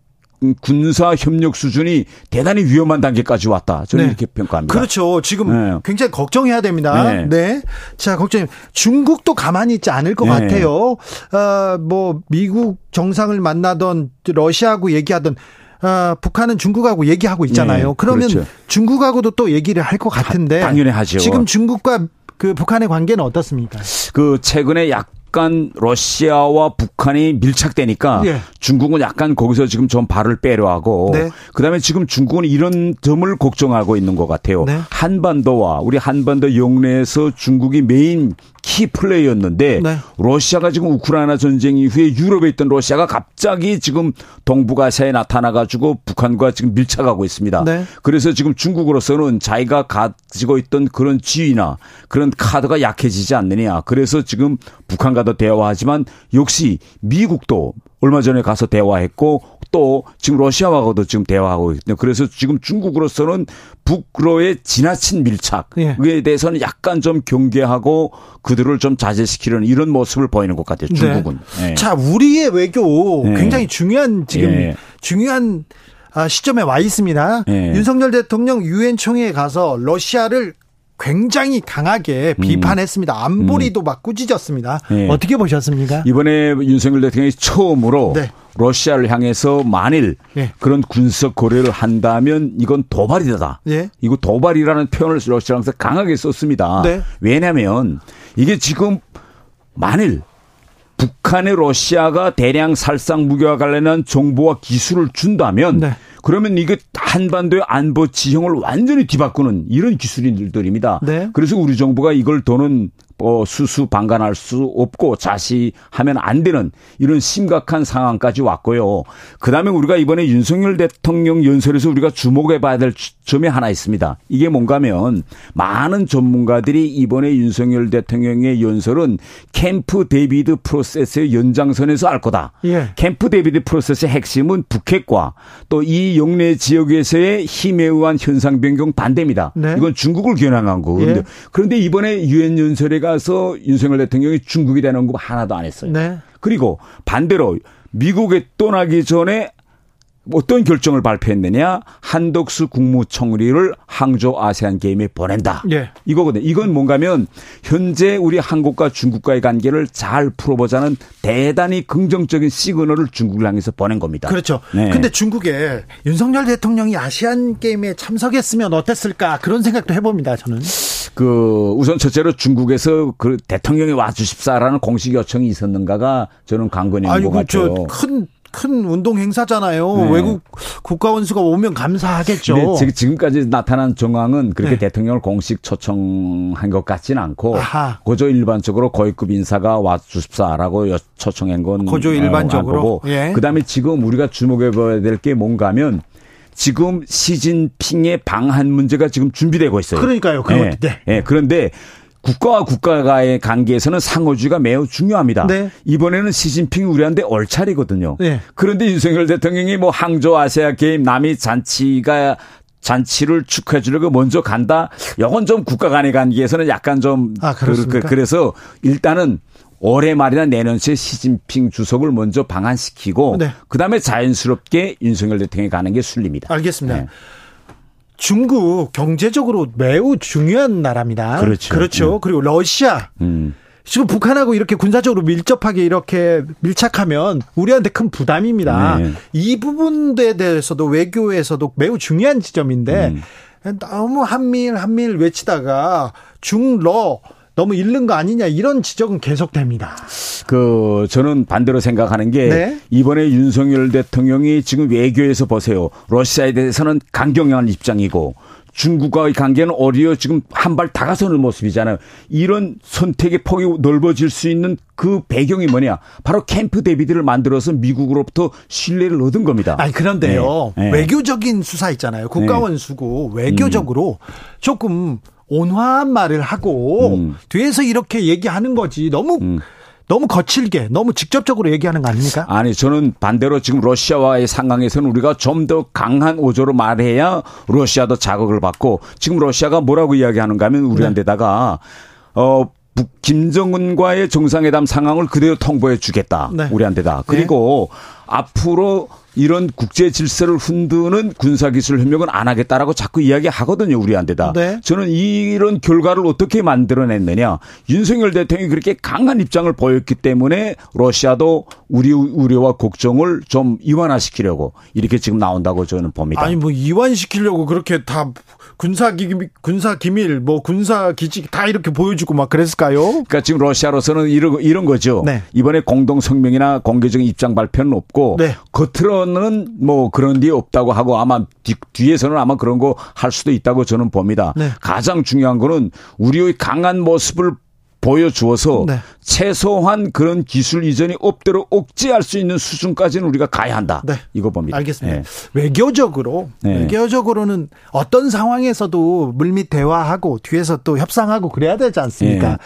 군사 협력 수준이 대단히 위험한 단계까지 왔다. 저는 네. 이렇게 평가합니다. 그렇죠. 지금 네. 굉장히 걱정해야 됩니다. 네. 네. 자, 걱정. 중국도 가만히 있지 않을 것 네. 같아요. 어, 뭐 미국 정상을 만나던 러시아하고 얘기하던 어, 북한은 중국하고 얘기하고 있잖아요. 네, 그러면 그렇죠. 중국하고도 또 얘기를 할 것 같은데 당연히 하죠. 지금 중국과 그 북한의 관계는 어떻습니까? 그 최근에 약 간 러시아와 북한이 밀착되니까 예. 중국은 약간 거기서 지금 좀 발을 빼려 하고 네. 그다음에 지금 중국은 이런 점을 걱정하고 있는 것 같아요. 네. 한반도와 우리 한반도 영내에서 중국이 메인 키 플레이였는데 네. 러시아가 지금 우크라이나 전쟁 이후에 유럽에 있던 러시아가 갑자기 지금 동북아시아에 나타나 가지고 북한과 지금 밀착하고 있습니다. 네. 그래서 지금 중국으로서는 자기가 가지고 있던 그런 지위나 그런 카드가 약해지지 않느냐. 그래서 지금 북한과 도 대화하지만 역시 미국도 얼마 전에 가서 대화했고 또 지금 러시아와도 지금 대화하고 있거든요. 그래서 지금 중국으로서는 북로의 지나친 밀착에 예. 대해서는 약간 좀 경계하고 그들을 좀 자제시키려는 이런 모습을 보이는 것 같아요. 중국은. 네. 예. 자, 우리의 외교 네. 굉장히 중요한 지금 예. 중요한 아, 시점에 와 있습니다. 예. 윤석열 대통령 유엔 총회에 가서 러시아를 굉장히 강하게 비판했습니다. 안보리도 막 꾸짖었습니다. 음. 예. 어떻게 보셨습니까? 이번에 윤석열 대통령이 처음으로 네. 러시아를 향해서 만일 예. 그런 군사 거래를 한다면 이건 도발이다. 예. 이거 도발이라는 표현을 러시아에서 강하게 썼습니다. 네. 왜냐하면 이게 지금 만일 북한의 러시아가 대량 살상 무기와 관련한 정보와 기술을 준다면 네. 그러면 이게 한반도의 안보 지형을 완전히 뒤바꾸는 이런 기술들입니다. 네. 그래서 우리 정부가 이걸 더는 어, 수수방관할 수 없고 좌시하면 안 되는 이런 심각한 상황까지 왔고요. 그 다음에 우리가 이번에 윤석열 대통령 연설에서 우리가 주목해 봐야 될 점이 하나 있습니다. 이게 뭔가면 많은 전문가들이 이번에 윤석열 대통령의 연설은 캠프 데이비드 프로세스의 연장선에서 알 거다. 예. 캠프 데이비드 프로세스의 핵심은 북핵과 또 이 영내 지역에서의 힘에 의한 현상 변경 반대입니다. 네. 이건 중국을 겨냥한 거거든요. 예. 그런데 이번에 유엔 연설에 가서 윤석열 대통령이 대한 언급 하나도 안 했어요. 네. 그리고 반대로 미국에 떠나기 전에 어떤 결정을 발표했느냐? 한덕수 국무총리를 항저 아세안 게임에 보낸다. 예. 이거거든요. 이건 뭔가면 현재 우리 한국과 중국과의 관계를 잘 풀어보자는 대단히 긍정적인 시그널을 중국을 향해서 보낸 겁니다. 그렇죠. 네. 근데 중국에 윤석열 대통령이 아시안 게임에 참석했으면 어땠을까 그런 생각도 해봅니다. 저는. 그 우선 첫째로 중국에서 그 대통령이 와 주십사라는 공식 요청이 있었는가가 저는 관건인 것 아이고 같아요. 저큰 큰 운동 행사잖아요. 네. 외국 국가 원수가 오면 감사하겠죠. 지금- 지금까지 나타난 정황은 그렇게 네. 대통령을 공식 초청한 것 같지는 않고 아하. 고조 일반적으로 고위급 인사가 와 주십사라고 여- 초청한 건 고조 어, 일반적으로? 예. 그다음에 지금 우리가 주목해 봐야 될 게 뭔가 하면 지금 시진핑의 방한 문제가 지금 준비되고 있어요. 그러니까요. 그거- 예. 네. 예. 그런데 국가와 국가와의 관계에서는 상호주의가 매우 중요합니다. 네. 이번에는 시진핑이 우리한테 얼차리거든요. 네. 그런데 윤석열 대통령이 뭐 항저 아시아 게임 남이 잔치가 잔치를 축하해 주려고 먼저 간다. 이건 좀 국가 간의 관계에서는 약간 좀 아, 그렇습니까? 그, 래서 일단은 올해 말이나 내년쯤에 시진핑 주석을 먼저 방한시키고 네. 그다음에 자연스럽게 윤석열 대통령이 가는 게 순리입니다. 알겠습니다. 네. 중국 경제적으로 매우 중요한 나라입니다. 그렇죠. 그렇죠. 음. 그리고 러시아 음. 지금 북한하고 이렇게 군사적으로 밀접하게 이렇게 밀착하면 우리한테 큰 부담입니다. 네. 이 부분에 대해서도 외교에서도 매우 중요한 지점인데 음. 너무 한밀 한밀 외치다가 중러 너무 잃는 거 아니냐 이런 지적은 계속됩니다. 그 저는 반대로 생각하는 게 네. 이번에 윤석열 대통령이 지금 외교에서 보세요. 러시아에 대해서는 강경한 입장이고 중국과의 관계는 오히려 지금 한 발 다가서는 모습이잖아요. 이런 선택의 폭이 넓어질 수 있는 그 배경이 뭐냐? 바로 캠프 데비드를 만들어서 미국으로부터 신뢰를 얻은 겁니다. 아니 그런데요 네. 네. 외교적인 수사 있잖아요 국가원 수고 외교적으로 조금 온화한 말을 하고 음. 뒤에서 이렇게 얘기하는 거지 너무 너무 거칠게 너무 직접적으로 얘기하는 거 아닙니까? 아니 저는 반대로 지금 러시아와의 상황에서는 우리가 좀 더 강한 오조로 말해야 러시아도 자극을 받고 지금 러시아가 뭐라고 이야기하는가 하면 우리한테다가 어 북- 김정은과의 정상회담 상황을 그대로 통보해 주겠다. 네. 우리한테다. 그리고 앞으로 이런 국제 질서를 흔드는 군사기술 협력은 안 하겠다라고 자꾸 이야기하거든요, 우리한테다. 네. 저는 이런 결과를 어떻게 만들어냈느냐. 윤석열 대통령이 그렇게 강한 입장을 보였기 때문에 러시아도 우리 우려와 걱정을 좀 이완화시키려고 이렇게 지금 나온다고 저는 봅니다. 아니 뭐 이완시키려고 그렇게 다 군사 기밀 군사 기밀 뭐 군사 기지 다 이렇게 보여주고 막 그랬을까요? 그러니까 지금 러시아로서는 이런 이런 거죠. 네. 이번에 공동 성명이나 공개적인 입장 발표는 없고 네. 겉으로 는 뭐 그런 게 없다고 하고 아마 뒤, 뒤에서는 아마 그런 거 할 수도 있다고 저는 봅니다. 네. 가장 중요한 거는 우리의 강한 모습을 보여주어서 네. 최소한 그런 기술 이전이 없도록 억제할 수 있는 수준까지는 우리가 가야 한다. 네. 이거 봅니다. 알겠습니다. 예. 외교적으로 네. 외교적으로는 어떤 상황에서도 물밑 대화하고 뒤에서 또 협상하고 그래야 되지 않습니까? 예.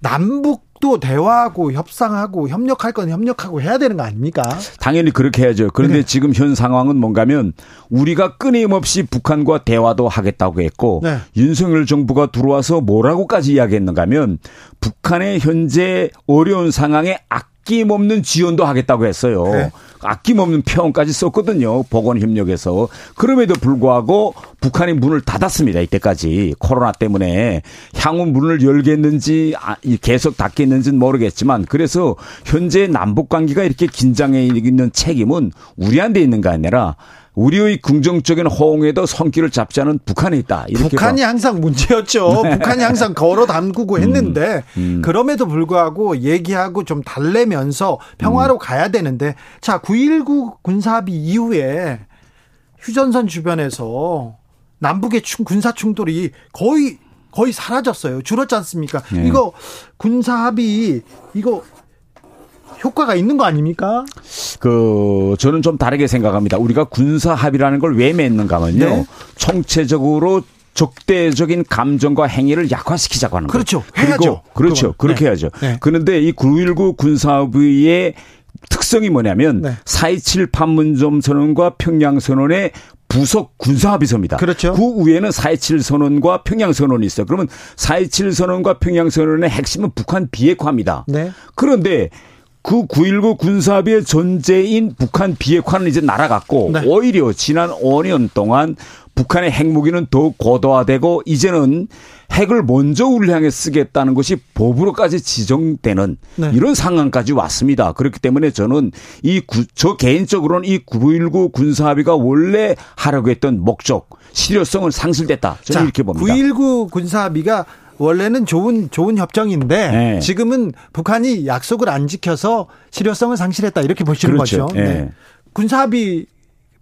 남북 도 대화하고 협상하고 협력할 건 협력하고 해야 되는 거 아닙니까? 당연히 그렇게 해야죠. 그런데 네. 지금 현 상황은 뭔가면 우리가 끊임없이 북한과 대화도 하겠다고 했고 네. 윤석열 정부가 들어와서 뭐라고까지 이야기했는가 하면 북한의 현재 어려운 상황에 아낌없는 지원도 하겠다고 했어요. 네. 아낌없는 표현까지 썼거든요. 보건협력에서. 그럼에도 불구하고 북한이 문을 닫았습니다. 이때까지. 코로나 때문에. 향후 문을 열겠는지 아, 이 계속 닫겠는지는 모르겠지만 그래서 현재 남북관계가 이렇게 긴장해 있는 책임은 우리한테 있는 게 아니라 우리의 긍정적인 호응에도 손길을 잡지 않은 북한에 있다. 북한이 봐. 항상 문제였죠. 북한이 항상 걸어 담그고 했는데 그럼에도 불구하고 얘기하고 좀 달래면서 평화로 가야 되는데 자, 9.19 군사합의 이후에 휴전선 주변에서 남북의 충- 군사 충돌이 거의 거의 사라졌어요. 줄었지 않습니까? 네. 이거 군사 합의 이거 효과가 있는 거 아닙니까? 그 저는 좀 다르게 생각합니다. 우리가 군사 합의라는 걸 왜 맺는가 하면요. 네. 총체적으로 적대적인 감정과 행위를 약화시키자고 하는. 그렇죠. 그리고 해야죠. 그렇죠. 그건. 그렇게 네. 해야죠. 네. 그런데 이 9.19 군사합의의 특성이 뭐냐면 네. 4.27 판문점 선언과 평양 선언의 부속 군사합의서입니다. 그렇죠. 그 위에는 4.27 선언과 평양 선언이 있어요. 그러면 4.27 선언과 평양 선언의 핵심은 북한 비핵화입니다. 네. 그런데 그 9.19 군사합의의 존재인 북한 비핵화는 이제 날아갔고 네. 오히려 지난 5년 동안 북한의 핵무기는 더욱 고도화되고 이제는 핵을 먼저 우리를 향해 쓰겠다는 것이 법으로까지 지정되는 네. 이런 상황까지 왔습니다. 그렇기 때문에 저는 이 저 개인적으로는 이 9.19 군사합의가 원래 하려고 했던 목적, 실효성은 상실됐다. 저는 이렇게 봅니다. 9.19 군사합의가 원래는 좋은 좋은 협정인데 네. 지금은 북한이 약속을 안 지켜서 실효성을 상실했다 이렇게 보시는 그렇죠. 거죠. 예. 군사합의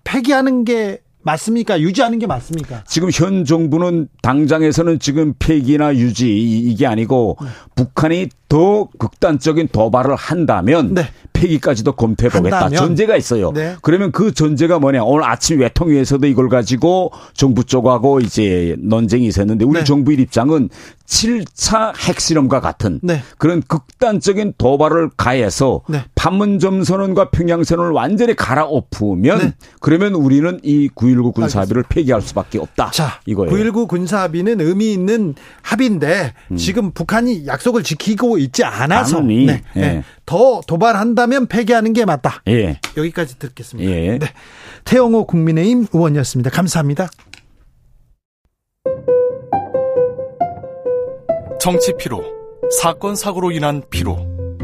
폐기하는 게 맞습니까? 유지하는 게 맞습니까? 지금 현 정부는 당장에서는 지금 폐기나 유지 이- 이게 아니고 네. 북한이 더 극단적인 도발을 한다면 네. 폐기까지도 검토해 보겠다. 전제가 있어요. 네. 그러면 그 전제가 뭐냐? 오늘 아침 외통위에서도 이걸 가지고 정부 쪽하고 이제 논쟁이 있었는데 우리 네. 정부의 입장은 7차 핵실험과 같은 네. 그런 극단적인 도발을 가해서 네. 판문점 선언과 평양 선언을 완전히 갈아엎으면 네. 그러면 우리는 이 9.19 군사합의를 폐기할 수밖에 없다. 자, 이거예요. 9.19 군사합의는 의미 있는 합의인데 지금 북한이 약속을 지키고 있지 않아서 음. 네, 네. 예. 더 도발한다면 폐기하는 게 맞다. 예. 여기까지 듣겠습니다. 예. 네. 태영호 국민의힘 의원이었습니다. 감사합니다. 정치 피로, 사건 사고로 인한 피로,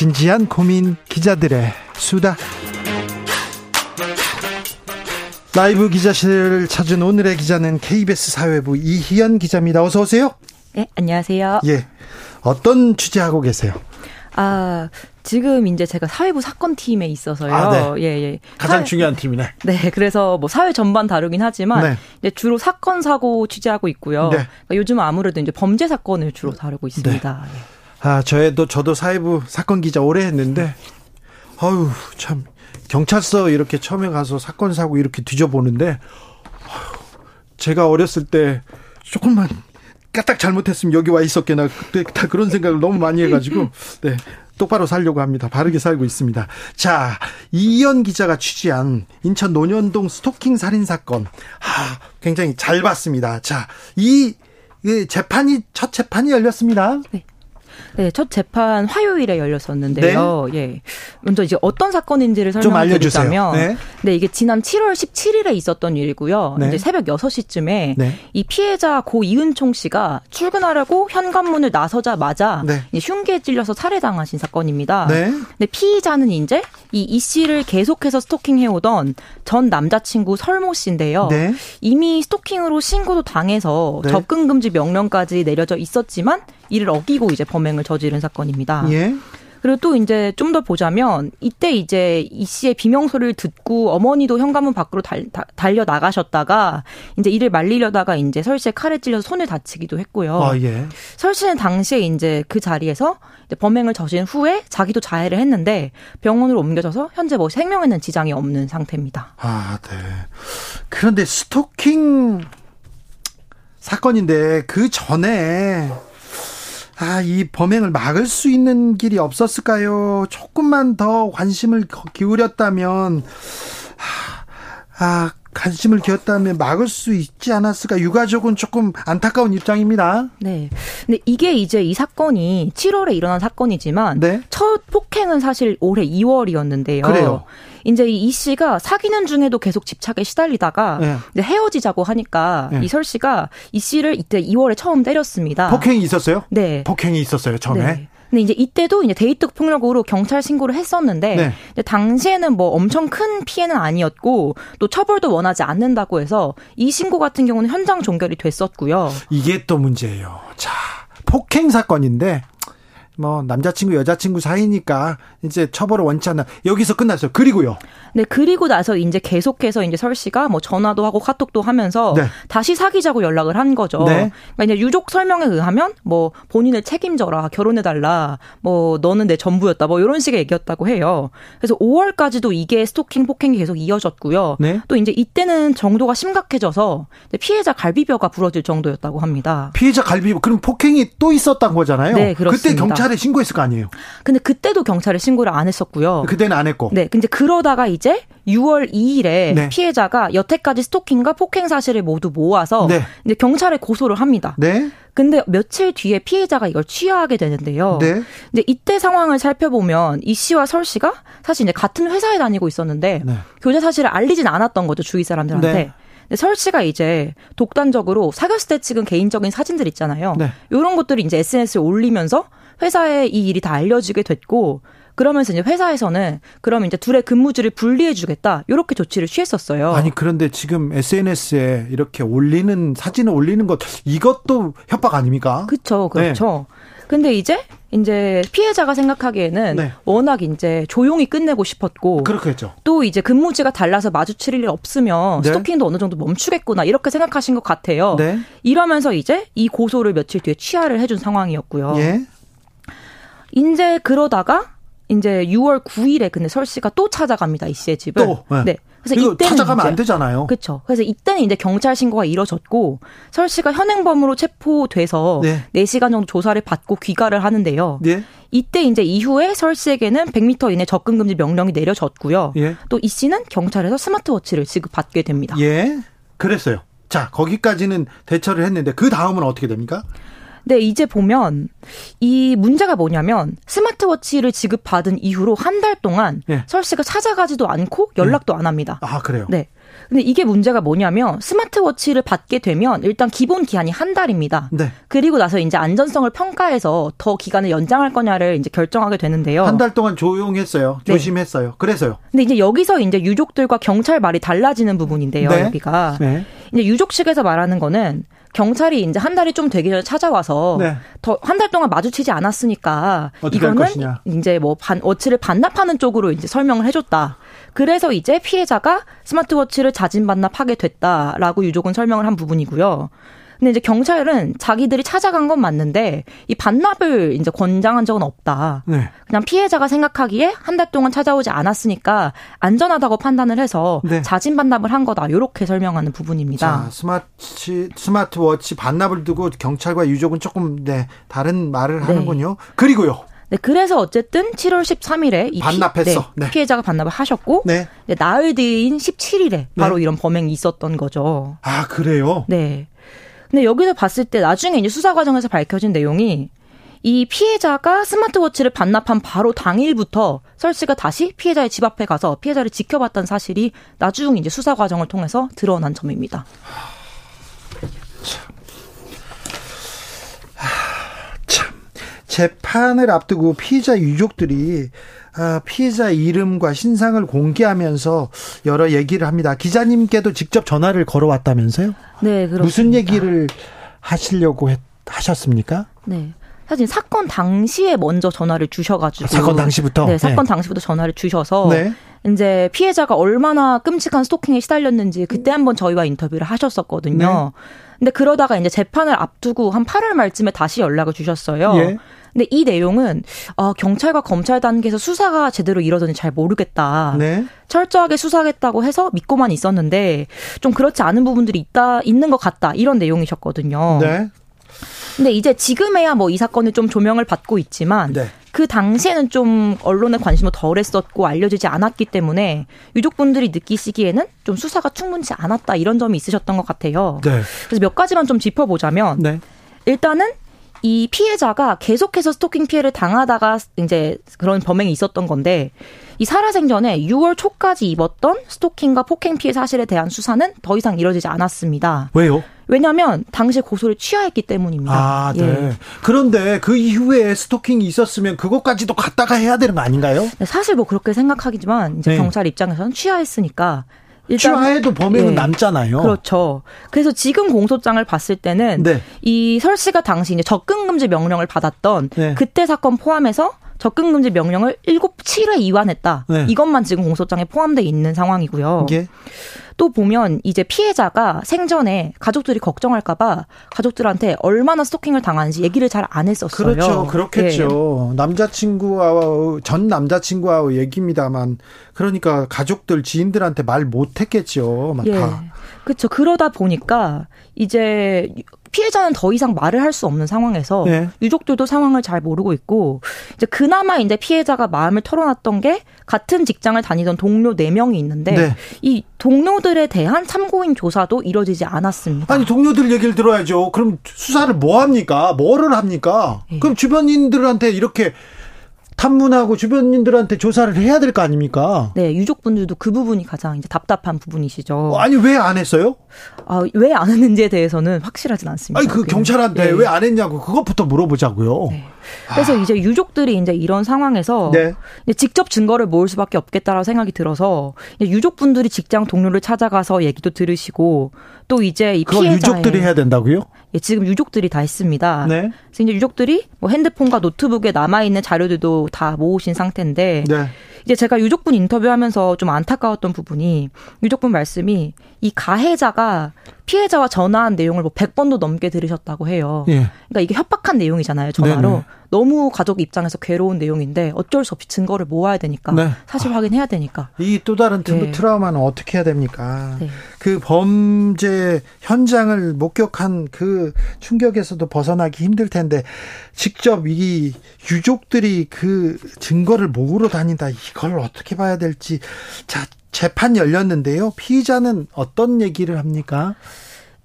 진지한 고민 기자들의 수다. 라이브 기자실을 찾은 오늘의 기자는 KBS 사회부 이희연 기자입니다. 어서 오세요. 네, 안녕하세요. 예. 어떤 취재하고 계세요? 아, 지금 이제 제가 사회부 사건 팀에 있어서요. 아, 네. 예, 예. 가장 사회- 중요한 팀이네. 네, 그래서 뭐 사회 전반 다루긴 하지만 네. 이제 주로 사건 사고 취재하고 있고요. 네. 그러니까 요즘은 아무래도 이제 범죄 사건을 주로 다루고 있습니다. 예. 아, 저에도 저도 사회부 사건 기자 오래 했는데 아유, 참 경찰서 이렇게 처음에 가서 사건 사고 이렇게 뒤져보는데 제가 어렸을 때 조금만 까딱 잘못했으면 여기 와 있었겠나 그때 다 그런 생각을 너무 많이 해가지고 네 똑바로 살려고 합니다. 바르게 살고 있습니다. 자 이현 기자가 취재한 인천 논현동 스토킹 살인 사건 아 굉장히 잘 봤습니다. 자이 재판이 첫 재판이 열렸습니다. 네, 첫 재판 화요일에 열렸었는데요. 예. 먼저 이제 어떤 사건인지를 네. 설명드리자면 네. 네. 이게 지난 7월 17일에 있었던 일이고요. 네. 이제 새벽 6시쯤에 네. 이 피해자 고 이은총 씨가 출근하려고 현관문을 나서자마자 네. 흉기에 찔려서 살해당하신 사건입니다. 네. 근데 피의자는 이제 이 이 씨를 계속해서 스토킹해 오던 전 남자친구 설모 씨인데요. 네. 이미 스토킹으로 신고도 당해서 네. 접근 금지 명령까지 내려져 있었지만 이를 어기고 이제 범행을 저지른 사건입니다. 예. 그리고 또 이제 좀 더 보자면 이때 이제 이 씨의 비명 소리를 듣고 어머니도 현관문 밖으로 달, 려 나가셨다가 이제 이를 말리려다가 이제 설 씨의 칼에 찔려서 손을 다치기도 했고요. 아, 예. 설 씨는 당시에 이제 그 자리에서 이제 범행을 저지른 후에 자기도 자해를 했는데 병원으로 옮겨져서 현재 뭐 생명에는 지장이 없는 상태입니다. 아, 네. 그런데 스토킹 사건인데 그 전에 아, 이 범행을 막을 수 있는 길이 없었을까요? 조금만 더 관심을 기울였다면 아, 아 관심을 기울였다면 막을 수 있지 않았을까? 유가족은 조금 안타까운 입장입니다. 네. 근데 이게 이제 이 사건이 7월에 일어난 사건이지만 네. 첫 폭행은 사실 올해 2월이었는데요. 그래요. 이제 이 씨가 사귀는 중에도 계속 집착에 시달리다가 네. 이제 헤어지자고 하니까 네. 이설 씨가 이 씨를 이때 2월에 처음 때렸습니다. 폭행이 있었어요? 네. 폭행이 있었어요, 처음에. 네. 근데 이제 이때도 이제 데이트 폭력으로 경찰 신고를 했었는데 네. 당시에는 뭐 엄청 큰 피해는 아니었고 또 처벌도 원하지 않는다고 해서 이 신고 같은 경우는 현장 종결이 됐었고요. 이게 또 문제예요. 자, 폭행 사건인데 뭐 남자친구 여자친구 사이니까 이제 처벌을 원치 않나 여기서 끝났어요. 그리고요. 네, 그리고 나서 이제 계속해서 이제 설 씨가 뭐 전화도 하고 카톡도 하면서 네. 다시 사귀자고 연락을 한 거죠. 네. 그러니까 이제 유족 설명에 의하면 뭐 본인을 책임져라, 결혼해 달라, 뭐 너는 내 전부였다, 뭐 이런 식의 얘기였다고 해요. 그래서 5월까지도 이게 스토킹 폭행이 계속 이어졌고요. 네. 또 이제 이때는 정도가 심각해져서 피해자 갈비뼈가 부러질 정도였다고 합니다. 피해자 갈비 그럼 폭행이 또 있었던 거잖아요. 네, 그렇습니다. 그때 경찰 에 신고했을 거 아니에요. 근데 그때도 경찰에 신고를 안 했었고요. 그때는 안 했고. 네, 근데 그러다가 이제 6월 2일에 네. 피해자가 여태까지 스토킹과 폭행 사실을 모두 모아서 네. 이제 경찰에 고소를 합니다. 네. 근데 며칠 뒤에 피해자가 이걸 취하하게 되는데요. 네. 근데 이때 상황을 살펴보면 이 씨와 설 씨가 사실 이제 같은 회사에 다니고 있었는데 네. 교제 사실을 알리진 않았던 거죠 주위 사람들한테. 네. 근데 설 씨가 이제 독단적으로 사귀었을 때 찍은 개인적인 사진들 있잖아요. 네. 이런 것들이 이제 SNS에 올리면서 회사에 이 일이 다 알려지게 됐고 그러면서 이제 회사에서는 그러면 이제 둘의 근무지를 분리해 주겠다. 이렇게 조치를 취했었어요. 아니 그런데 지금 SNS에 이렇게 올리는 사진을 올리는 것 이것도 협박 아닙니까? 그렇죠. 그렇죠. 근데 이제 이제 피해자가 생각하기에는 네. 워낙 이제 조용히 끝내고 싶었고 그렇겠죠. 또 이제 근무지가 달라서 마주칠 일 없으면 네. 스토킹도 어느 정도 멈추겠구나 이렇게 생각하신 것 같아요. 네. 이러면서 이제 이 고소를 며칠 뒤에 취하를 해준 상황이었고요. 예. 이제 그러다가 이제 6월 9일에 근데 설 씨가 또 찾아갑니다 이 씨의 집을. 또, 네. 네. 그래서 이때는 찾아가면 이제 안 되잖아요. 그렇죠. 그래서 이때는 이제 경찰 신고가 이뤄졌고 설 씨가 현행범으로 체포돼서 네. 4시간 정도 조사를 받고 귀가를 하는데요. 네. 이때 이제 이후에 설 씨에게는 100m 이내 접근 금지 명령이 내려졌고요. 예. 또이 씨는 경찰에서 스마트워치를 지급받게 됩니다. 예. 그랬어요. 자, 거기까지는 대처를 했는데 그 다음은 어떻게 됩니까? 네, 이제 보면 이 문제가 뭐냐면 스마트워치를 지급받은 이후로 한 달 동안 예. 설 씨가 찾아가지도 않고 연락도 안 합니다. 아, 그래요. 네. 근데 이게 문제가 뭐냐면 스마트워치를 받게 되면 일단 기본 기한이 한 달입니다. 네. 그리고 나서 이제 안전성을 평가해서 더 기간을 연장할 거냐를 이제 결정하게 되는데요. 한 달 동안 조용했어요. 네. 조심했어요. 그래서요. 근데 이제 여기서 이제 유족들과 경찰 말이 달라지는 부분인데요. 네. 여기가 네. 이제 유족 측에서 말하는 거는 경찰이 이제 한 달이 좀 되기 전에 찾아와서 네. 더한 달 동안 마주치지 않았으니까 이거는. 이제 뭐 반, 워치를 반납하는 쪽으로 이제 설명을 해줬다. 그래서 이제 피해자가 스마트워치를 자진 반납하게 됐다라고 유족은 설명을 한 부분이고요. 근데 이제 경찰은 자기들이 찾아간 건 맞는데 이 반납을 이제 권장한 적은 없다. 네. 그냥 피해자가 생각하기에 한 달 동안 찾아오지 않았으니까 안전하다고 판단을 해서 네. 자진 반납을 한 거다. 이렇게 설명하는 부분입니다. 자, 스마트 스마트워치 반납을 두고 경찰과 유족은 조금 네, 다른 말을 하는군요. 그리고요. 네, 그래서 어쨌든 7월 13일에 이 반납했어. 피, 네. 피해자가 반납을 하셨고 네. 네, 나흘 뒤인 17일에 바로 이런 범행이 있었던 거죠. 아, 그래요. 네. 근데 여기서 봤을 때 나중에 이제 수사 과정에서 밝혀진 내용이 이 피해자가 스마트워치를 반납한 바로 당일부터 설 씨가 다시 피해자의 집 앞에 가서 피해자를 지켜봤다는 사실이 나중 이제 수사 과정을 통해서 드러난 점입니다. 참 재판을 앞두고 피해자 유족들이 아, 피해자 이름과 신상을 공개하면서 여러 얘기를 합니다. 기자님께도 직접 전화를 걸어왔다면서요? 네, 그렇습니다. 무슨 얘기를 하시려고 했, 하셨습니까? 네. 사실 사건 당시에 먼저 전화를 주셔가지고 아, 사건 당시부터? 네, 사건 네. 당시부터 전화를 주셔서 네. 이제 피해자가 얼마나 끔찍한 스토킹에 시달렸는지 그때 한번 저희와 인터뷰를 하셨었거든요. 네. 근데 그러다가 이제 재판을 앞두고 한 8월 말쯤에 다시 연락을 주셨어요. 예. 근데 이 내용은 아, 경찰과 검찰 단계에서 수사가 제대로 이루어졌는지 잘 모르겠다. 네. 철저하게 수사하겠다고 해서 믿고만 있었는데 좀 그렇지 않은 부분들이 있다 있는 것 같다 이런 내용이셨거든요. 네. 근데 이제 지금에야 뭐 이 사건이 좀 조명을 받고 있지만 네. 그 당시에는 좀 언론의 관심도 덜했었고 알려지지 않았기 때문에 유족분들이 느끼시기에는 좀 수사가 충분치 않았다 이런 점이 있으셨던 것 같아요. 네. 그래서 몇 가지만 좀 짚어보자면 네. 일단은 이 피해자가 계속해서 스토킹 피해를 당하다가 이제 그런 범행이 있었던 건데 이 살아생전에 6월 초까지 입었던 스토킹과 폭행 피해 사실에 대한 수사는 더 이상 이뤄지지 않았습니다. 왜요? 왜냐하면 당시 고소를 취하했기 때문입니다. 아, 네. 예. 그런데 그 이후에 스토킹이 있었으면 그것까지도 갖다가 해야 되는 거 아닌가요? 네, 사실 뭐 그렇게 생각하기지만 이제 네. 경찰 입장에서는 취하했으니까 일단 취하해도 범행은 예. 남잖아요. 그렇죠. 그래서 지금 공소장을 봤을 때는 네. 이설 씨가 당시 이제 접근 금지 명령을 받았던 네. 그때 사건 포함해서 접근 금지 명령을 7, 7회 이완했다. 네. 이것만 지금 공소장에 포함돼 있는 상황이고요. 이게 또 보면 이제 피해자가 생전에 가족들이 걱정할까봐 가족들한테 얼마나 스토킹을 당하는지 얘기를 잘 안 했었어요. 그렇죠. 예. 그렇겠죠. 남자친구와 전 남자친구와 얘기입니다만 그러니까 가족들 지인들한테 말 못했겠죠. 막 예. 다. 그렇죠. 그러다 보니까 이제 피해자는 더 이상 말을 할 수 없는 상황에서 네. 유족들도 상황을 잘 모르고 있고 이제 그나마 이제 피해자가 마음을 털어놨던 게 같은 직장을 다니던 동료 4 명이 있는데 네. 이 동료들에 대한 참고인 조사도 이루어지지 않았습니다. 아니 동료들 얘기를 들어야죠. 그럼 수사를 뭐 합니까? 뭐를 합니까? 예. 그럼 주변인들한테 이렇게 탐문하고 주변인들한테 조사를 해야 될 거 아닙니까? 네, 유족분들도 그 부분이 가장 이제 답답한 부분이시죠. 아니 왜 안 했어요? 아, 왜 안 했는지에 대해서는 확실하진 않습니다. 아니 그 그게. 경찰한테 예. 왜안 했냐고 그것부터 물어보자고요. 네. 그래서 이제 유족들이 이제 이런 상황에서 네. 직접 증거를 모을 수밖에 없겠다라고 생각이 들어서 유족분들이 직장 동료를 찾아가서 얘기도 들으시고 또 이제 이 그걸 피해자의 유족들이 해야 된다고요? 예, 지금 유족들이 다 했습니다. 네. 그래서 이제 유족들이 뭐 핸드폰과 노트북에 남아 있는 자료들도 다 모으신 상태인데 네. 이제 제가 유족분 인터뷰하면서 좀 안타까웠던 부분이 유족분 말씀이 이 가해자가 피해자와 전화한 내용을 뭐 100번도 넘게 들으셨다고 해요. 예. 그러니까 이게 협박한 내용이잖아요, 전화로. 네네. 너무 가족 입장에서 괴로운 내용인데 어쩔 수 없이 증거를 모아야 되니까. 네. 사실 확인해야 되니까. 이 또 다른 트- 네. 트라우마는 어떻게 해야 됩니까? 네. 그 범죄 현장을 목격한 그 충격에서도 벗어나기 힘들 텐데 직접 이 유족들이 그 증거를 모으러 다닌다 이걸 어떻게 봐야 될지 자 재판 열렸는데요 피의자는 어떤 얘기를 합니까?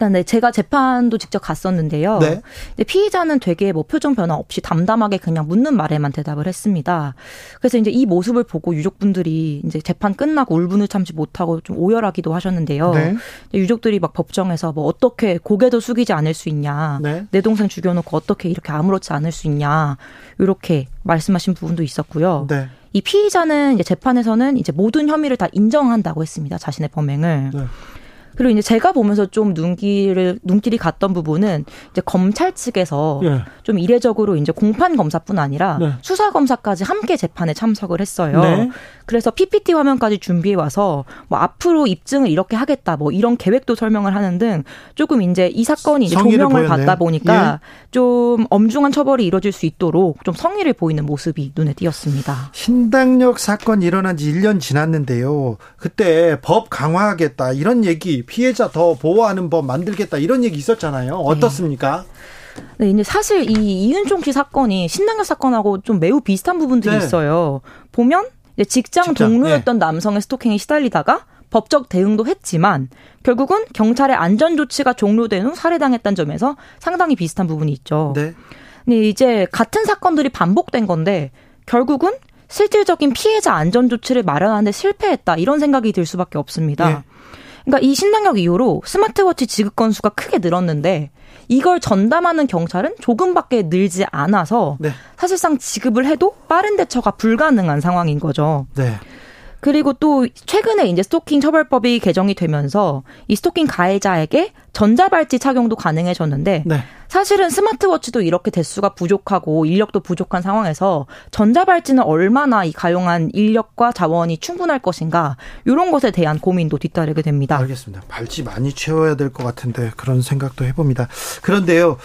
네, 제가 재판도 직접 갔었는데요. 네. 근데 피의자는 되게 뭐 표정 변화 없이 담담하게 그냥 묻는 말에만 대답을 했습니다. 그래서 이제 이 모습을 보고 유족분들이 이제 재판 끝나고 울분을 참지 못하고 좀 오열하기도 하셨는데요. 네. 유족들이 막 법정에서 뭐 어떻게 고개도 숙이지 않을 수 있냐. 네. 내 동생 죽여놓고 어떻게 이렇게 아무렇지 않을 수 있냐. 이렇게 말씀하신 부분도 있었고요. 네. 이 피의자는 이제 재판에서는 이제 모든 혐의를 다 인정한다고 했습니다. 자신의 범행을. 네. 그리고 이제 제가 보면서 좀 눈길을 눈길이 갔던 부분은 이제 검찰 측에서 예. 좀 이례적으로 이제 공판 검사뿐 아니라 네. 수사 검사까지 함께 재판에 참석을 했어요. 네. 그래서 PPT 화면까지 준비해 와서 뭐 앞으로 입증을 이렇게 하겠다 뭐 이런 계획도 설명을 하는 등 조금 이제 이 사건이 이제 조명을 보였네요. 받다 보니까 좀 엄중한 처벌이 이루어질 수 있도록 좀 성의를 보이는 모습이 눈에 띄었습니다. 신당역 사건 일어난 지 1년 지났는데요. 그때 법 강화하겠다 이런 얘기 피해자 더 보호하는 법 만들겠다 이런 얘기 있었잖아요. 어떻습니까? 네, 이제 사실 이 이은총 씨 사건이 신당역 사건하고 좀 매우 비슷한 부분들이 네. 있어요. 보면 직장, 직장, 동료였던 남성의 스토킹에 시달리다가 법적 대응도 했지만 결국은 경찰의 안전 조치가 종료된 후 살해당했다는 점에서 상당히 비슷한 부분이 있죠. 네. 근데 이제 같은 사건들이 반복된 건데 결국은 실질적인 피해자 안전 조치를 마련하는데 실패했다 이런 생각이 들 수밖에 없습니다. 네. 그러니까 이 신당역 이후로 스마트워치 지급 건수가 크게 늘었는데 이걸 전담하는 경찰은 조금밖에 늘지 않아서 네. 사실상 지급을 해도 빠른 대처가 불가능한 상황인 거죠. 네. 그리고 또 최근에 이제 스토킹 처벌법이 개정이 되면서 이 스토킹 가해자에게 전자발찌 착용도 가능해졌는데 네. 사실은 스마트워치도 이렇게 대수가 부족하고 인력도 부족한 상황에서 전자발찌는 얼마나 이 가용한 인력과 자원이 충분할 것인가 이런 것에 대한 고민도 뒤따르게 됩니다. 알겠습니다. 발찌 많이 채워야 될 것 같은데 그런 생각도 해봅니다. 그런데요,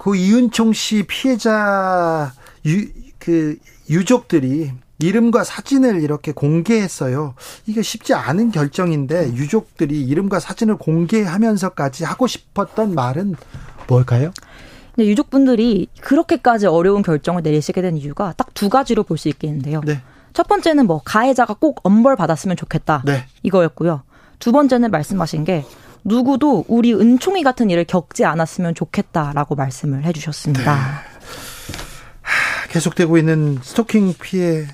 그 이은총 씨 피해자 유, 그 유족들이 이름과 사진을 이렇게 공개했어요. 이게 쉽지 않은 결정인데 유족들이 이름과 사진을 공개하면서까지 하고 싶었던 말은 뭘까요? 근데 유족분들이 그렇게까지 어려운 결정을 내리시게 된 이유가 딱 두 가지로 볼 수 있겠는데요. 네. 첫 번째는 뭐 가해자가 꼭 엄벌 받았으면 좋겠다. 네. 이거였고요. 두 번째는 말씀하신 게 누구도 우리 은총이 같은 일을 겪지 않았으면 좋겠다라고 말씀을 해주셨습니다. 계속되고 있는 스토킹 피해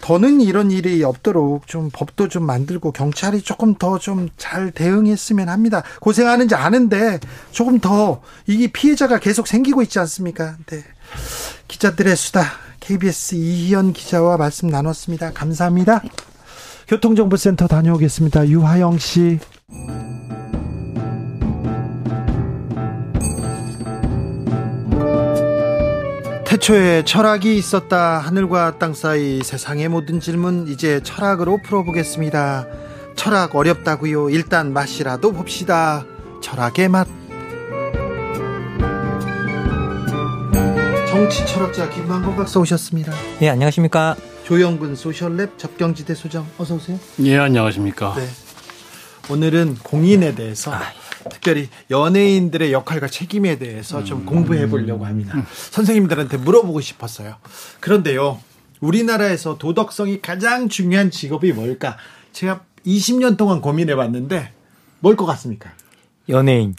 더는 이런 일이 없도록 좀 법도 좀 만들고 경찰이 조금 더 좀 잘 대응했으면 합니다. 고생하는지 아는데 조금 더 이게 피해자가 계속 생기고 있지 않습니까? 네. 기자들의 수다 KBS 이희연 기자와 말씀 나눴습니다. 감사합니다. 교통정보센터 다녀오겠습니다. 유하영 씨. 태초에 철학이 있었다. 하늘과 땅 사이 세상의 모든 질문 이제 철학으로 풀어보겠습니다. 철학 어렵다고요. 일단 맛이라도 봅시다. 철학의 맛. 정치 철학자 김만곤 박사 오셨습니다. 예, 안녕하십니까. 조영근 소셜랩 접경지대 소장 어서 오세요. 예, 안녕하십니까. 네. 오늘은 공인에 대해서 특별히 연예인들의 역할과 책임에 대해서 좀 공부해 보려고 합니다. 선생님들한테 물어보고 싶었어요. 그런데요, 우리나라에서 도덕성이 가장 중요한 직업이 뭘까? 제가 20년 동안 고민해 봤는데 뭘 것 같습니까? 연예인.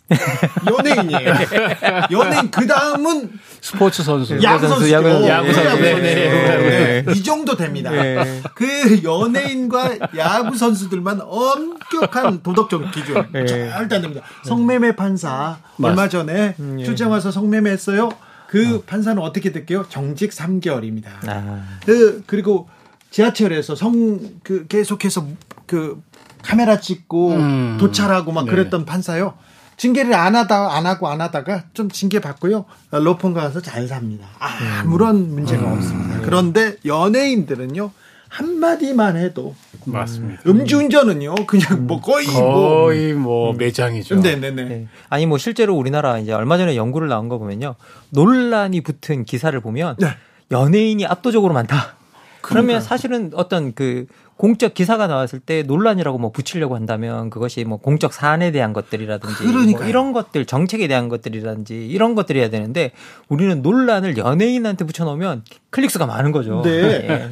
연예인이에요. 연예인 그 다음은 스포츠 선수. 야구 선수, 야구 선수, 야구 선수, 네, 네, 네, 네. 이 정도 됩니다. 네. 그 연예인과 야구 선수들만 엄격한 도덕적 기준 네. 절대 안 됩니다. 성매매 판사 얼마 전에 음, 예. 출장 와서 성매매했어요. 그 판사는 어떻게 될게요? 정직 3개월입니다. 아, 그 그리고 지하철에서 성 그 계속해서 그 카메라 찍고 음. 도찰하고 막 네. 그랬던 판사요. 징계를 안 하다 안 하고 안 하다가 좀 징계 받고요. 로펌 가서 잘 삽니다. 아 무런 문제가 없습니다. 그런데 연예인들은요 한 마디만 해도 맞습니다. 음주운전은요 그냥 뭐 거의 뭐 거의 뭐 매장이죠. 네네네. 네. 아니 뭐 실제로 우리나라 이제 얼마 전에 연구를 나온 거 보면요. 논란이 붙은 기사를 보면 네. 연예인이 압도적으로 많다. 그러면 그러니까요. 사실은 어떤 그 공적 기사가 나왔을 때 논란이라고 뭐 붙이려고 한다면 그것이 뭐 공적 사안에 대한 것들이라든지. 뭐 이런 것들 정책에 대한 것들이라든지 이런 것들이 해야 되는데 우리는 논란을 연예인한테 붙여놓으면 클릭수가 많은 거죠. 네.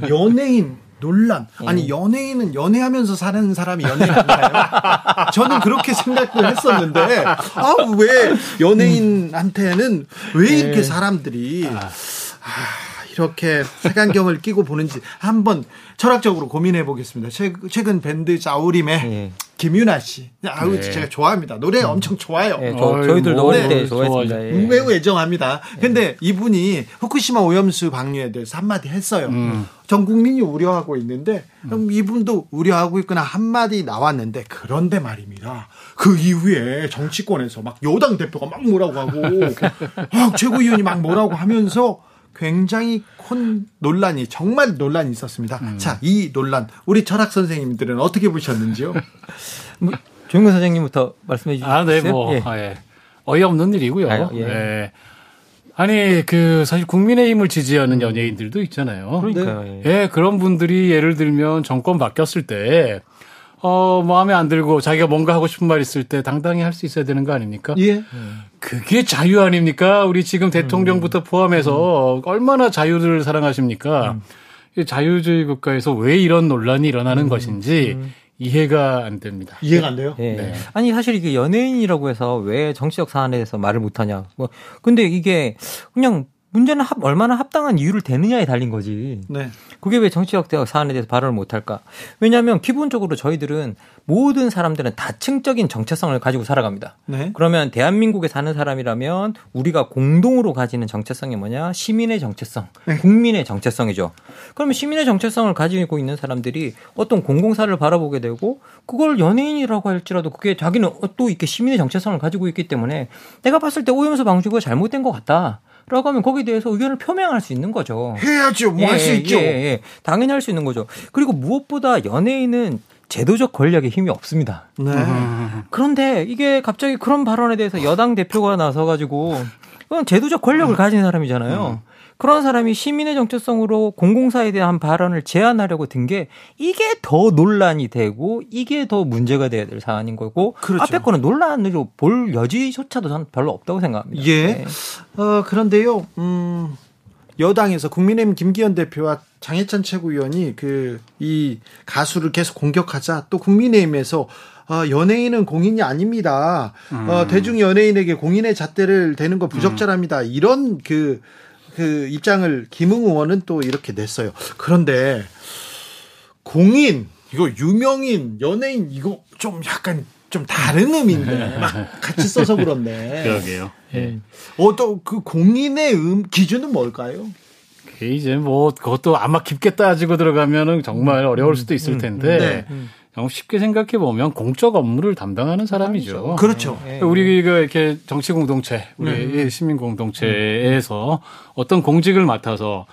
예. 연예인 논란. 아니 연예인은 연애하면서 사는 사람이 연예인 아닌가요? 저는 그렇게 생각을 했었는데 아 왜 연예인한테는 왜 이렇게 사람들이 아, 이렇게 색안경을 끼고 보는지 한번 철학적으로 고민해 보겠습니다. 최- 최근 밴드 자우림의 예. 김윤아 씨. 아우 네. 제가 좋아합니다. 노래 엄청 좋아요. 예, 저, 어이, 저희들도 뭐, 어릴 때 네. 좋아했습니다. 예. 매우 애정합니다. 근데 이분이 후쿠시마 오염수 방류에 대해서 한마디 했어요. 음. 전 국민이 우려하고 있는데 그럼 이분도 우려하고 있구나 한마디 나왔는데 그런데 말입니다. 그 이후에 정치권에서 막 여당 대표가 막 뭐라고 하고 아, 최고위원이 막 뭐라고 하면서 굉장히 큰 논란이 정말 논란이 있었습니다. 음. 자, 이 논란 우리 철학 선생님들은 어떻게 보셨는지요? 뭐, 조영근 선생님부터 말씀해 주시죠. 아, 네, 뭐, 예. 아, 예. 어이없는 일이고요. 아유, 예. 예. 아니, 그, 사실 국민의힘을 지지하는 연예인들도 있잖아요. 그러니까요. 예. 예, 그런 분들이 예를 들면 정권 바뀌었을 때, 어, 마음에 안 들고 자기가 뭔가 하고 싶은 말 있을 때 당당히 할 수 있어야 되는 거 아닙니까? 예. 그게 자유 아닙니까? 우리 지금 대통령부터 포함해서 얼마나 자유를 사랑하십니까? 이 자유주의 국가에서 왜 이런 논란이 일어나는 것인지 이해가 안 됩니다. 이해가 안 돼요? 예. 네. 아니 사실 이게 연예인이라고 해서 왜 정치적 사안에 대해서 말을 못하냐. 뭐 근데 이게 그냥 문제는 합, 얼마나 합당한 이유를 대느냐에 달린 거지. 네. 그게 왜 정치적 사안에 대해서 발언을 못할까? 왜냐하면 기본적으로 저희들은 모든 사람들은 다층적인 정체성을 가지고 살아갑니다. 네. 그러면 대한민국에 사는 사람이라면 우리가 공동으로 가지는 정체성이 뭐냐? 시민의 정체성, 네. 국민의 정체성이죠. 그러면 시민의 정체성을 가지고 있는 사람들이 어떤 공공사를 바라보게 되고 그걸 연예인이라고 할지라도 그게 자기는 또 이렇게 시민의 정체성을 가지고 있기 때문에 내가 봤을 때 오염수 방류가 잘못된 것 같다. 라고 하면 거기에 대해서 의견을 표명할 수 있는 거죠. 해야죠. 뭐 할수 예, 있죠. 예, 예. 당연히 할 수 있는 거죠. 그리고 무엇보다 연예인은 제도적 권력에 힘이 없습니다. 네. 그런데 이게 갑자기 그런 발언에 대해서 여당 대표가 나서 가지고 그건 제도적 권력을 가진 사람이잖아요. 그런 사람이 시민의 정체성으로 공공사에 대한 발언을 제한하려고 든 게 이게 더 논란이 되고 이게 더 문제가 돼야 될 사안인 거고 그렇죠. 앞에 거는 논란으로 볼 여지조차도 저는 별로 없다고 생각합니다. 예. 네. 어, 그런데요, 음, 여당에서 국민의힘 김기현 대표와 장혜찬 최고위원이 그, 이 가수를 계속 공격하자 또 국민의힘에서 어, 연예인은 공인이 아닙니다. 어, 대중 연예인에게 공인의 잣대를 대는 거 부적절합니다. 이런 그, 그 입장을 김웅 의원은 또 이렇게 냈어요. 그런데 공인, 이거 유명인, 연예인, 이거 좀 약간 좀 다른 의미인데 막 같이 써서 그런데 그러게요. 예. 어, 또 그 공인의 음, 기준은 뭘까요? 그게 이제 뭐 그것도 아마 깊게 따지고 들어가면은 정말 어려울 수도 있을 텐데 네. 정 쉽게 생각해 보면 공적 업무를 담당하는 사람이죠. 그렇죠. 그러니까 우리가 이렇게 정치 공동체, 우리 시민 공동체에서 어떤 공직을 맡아서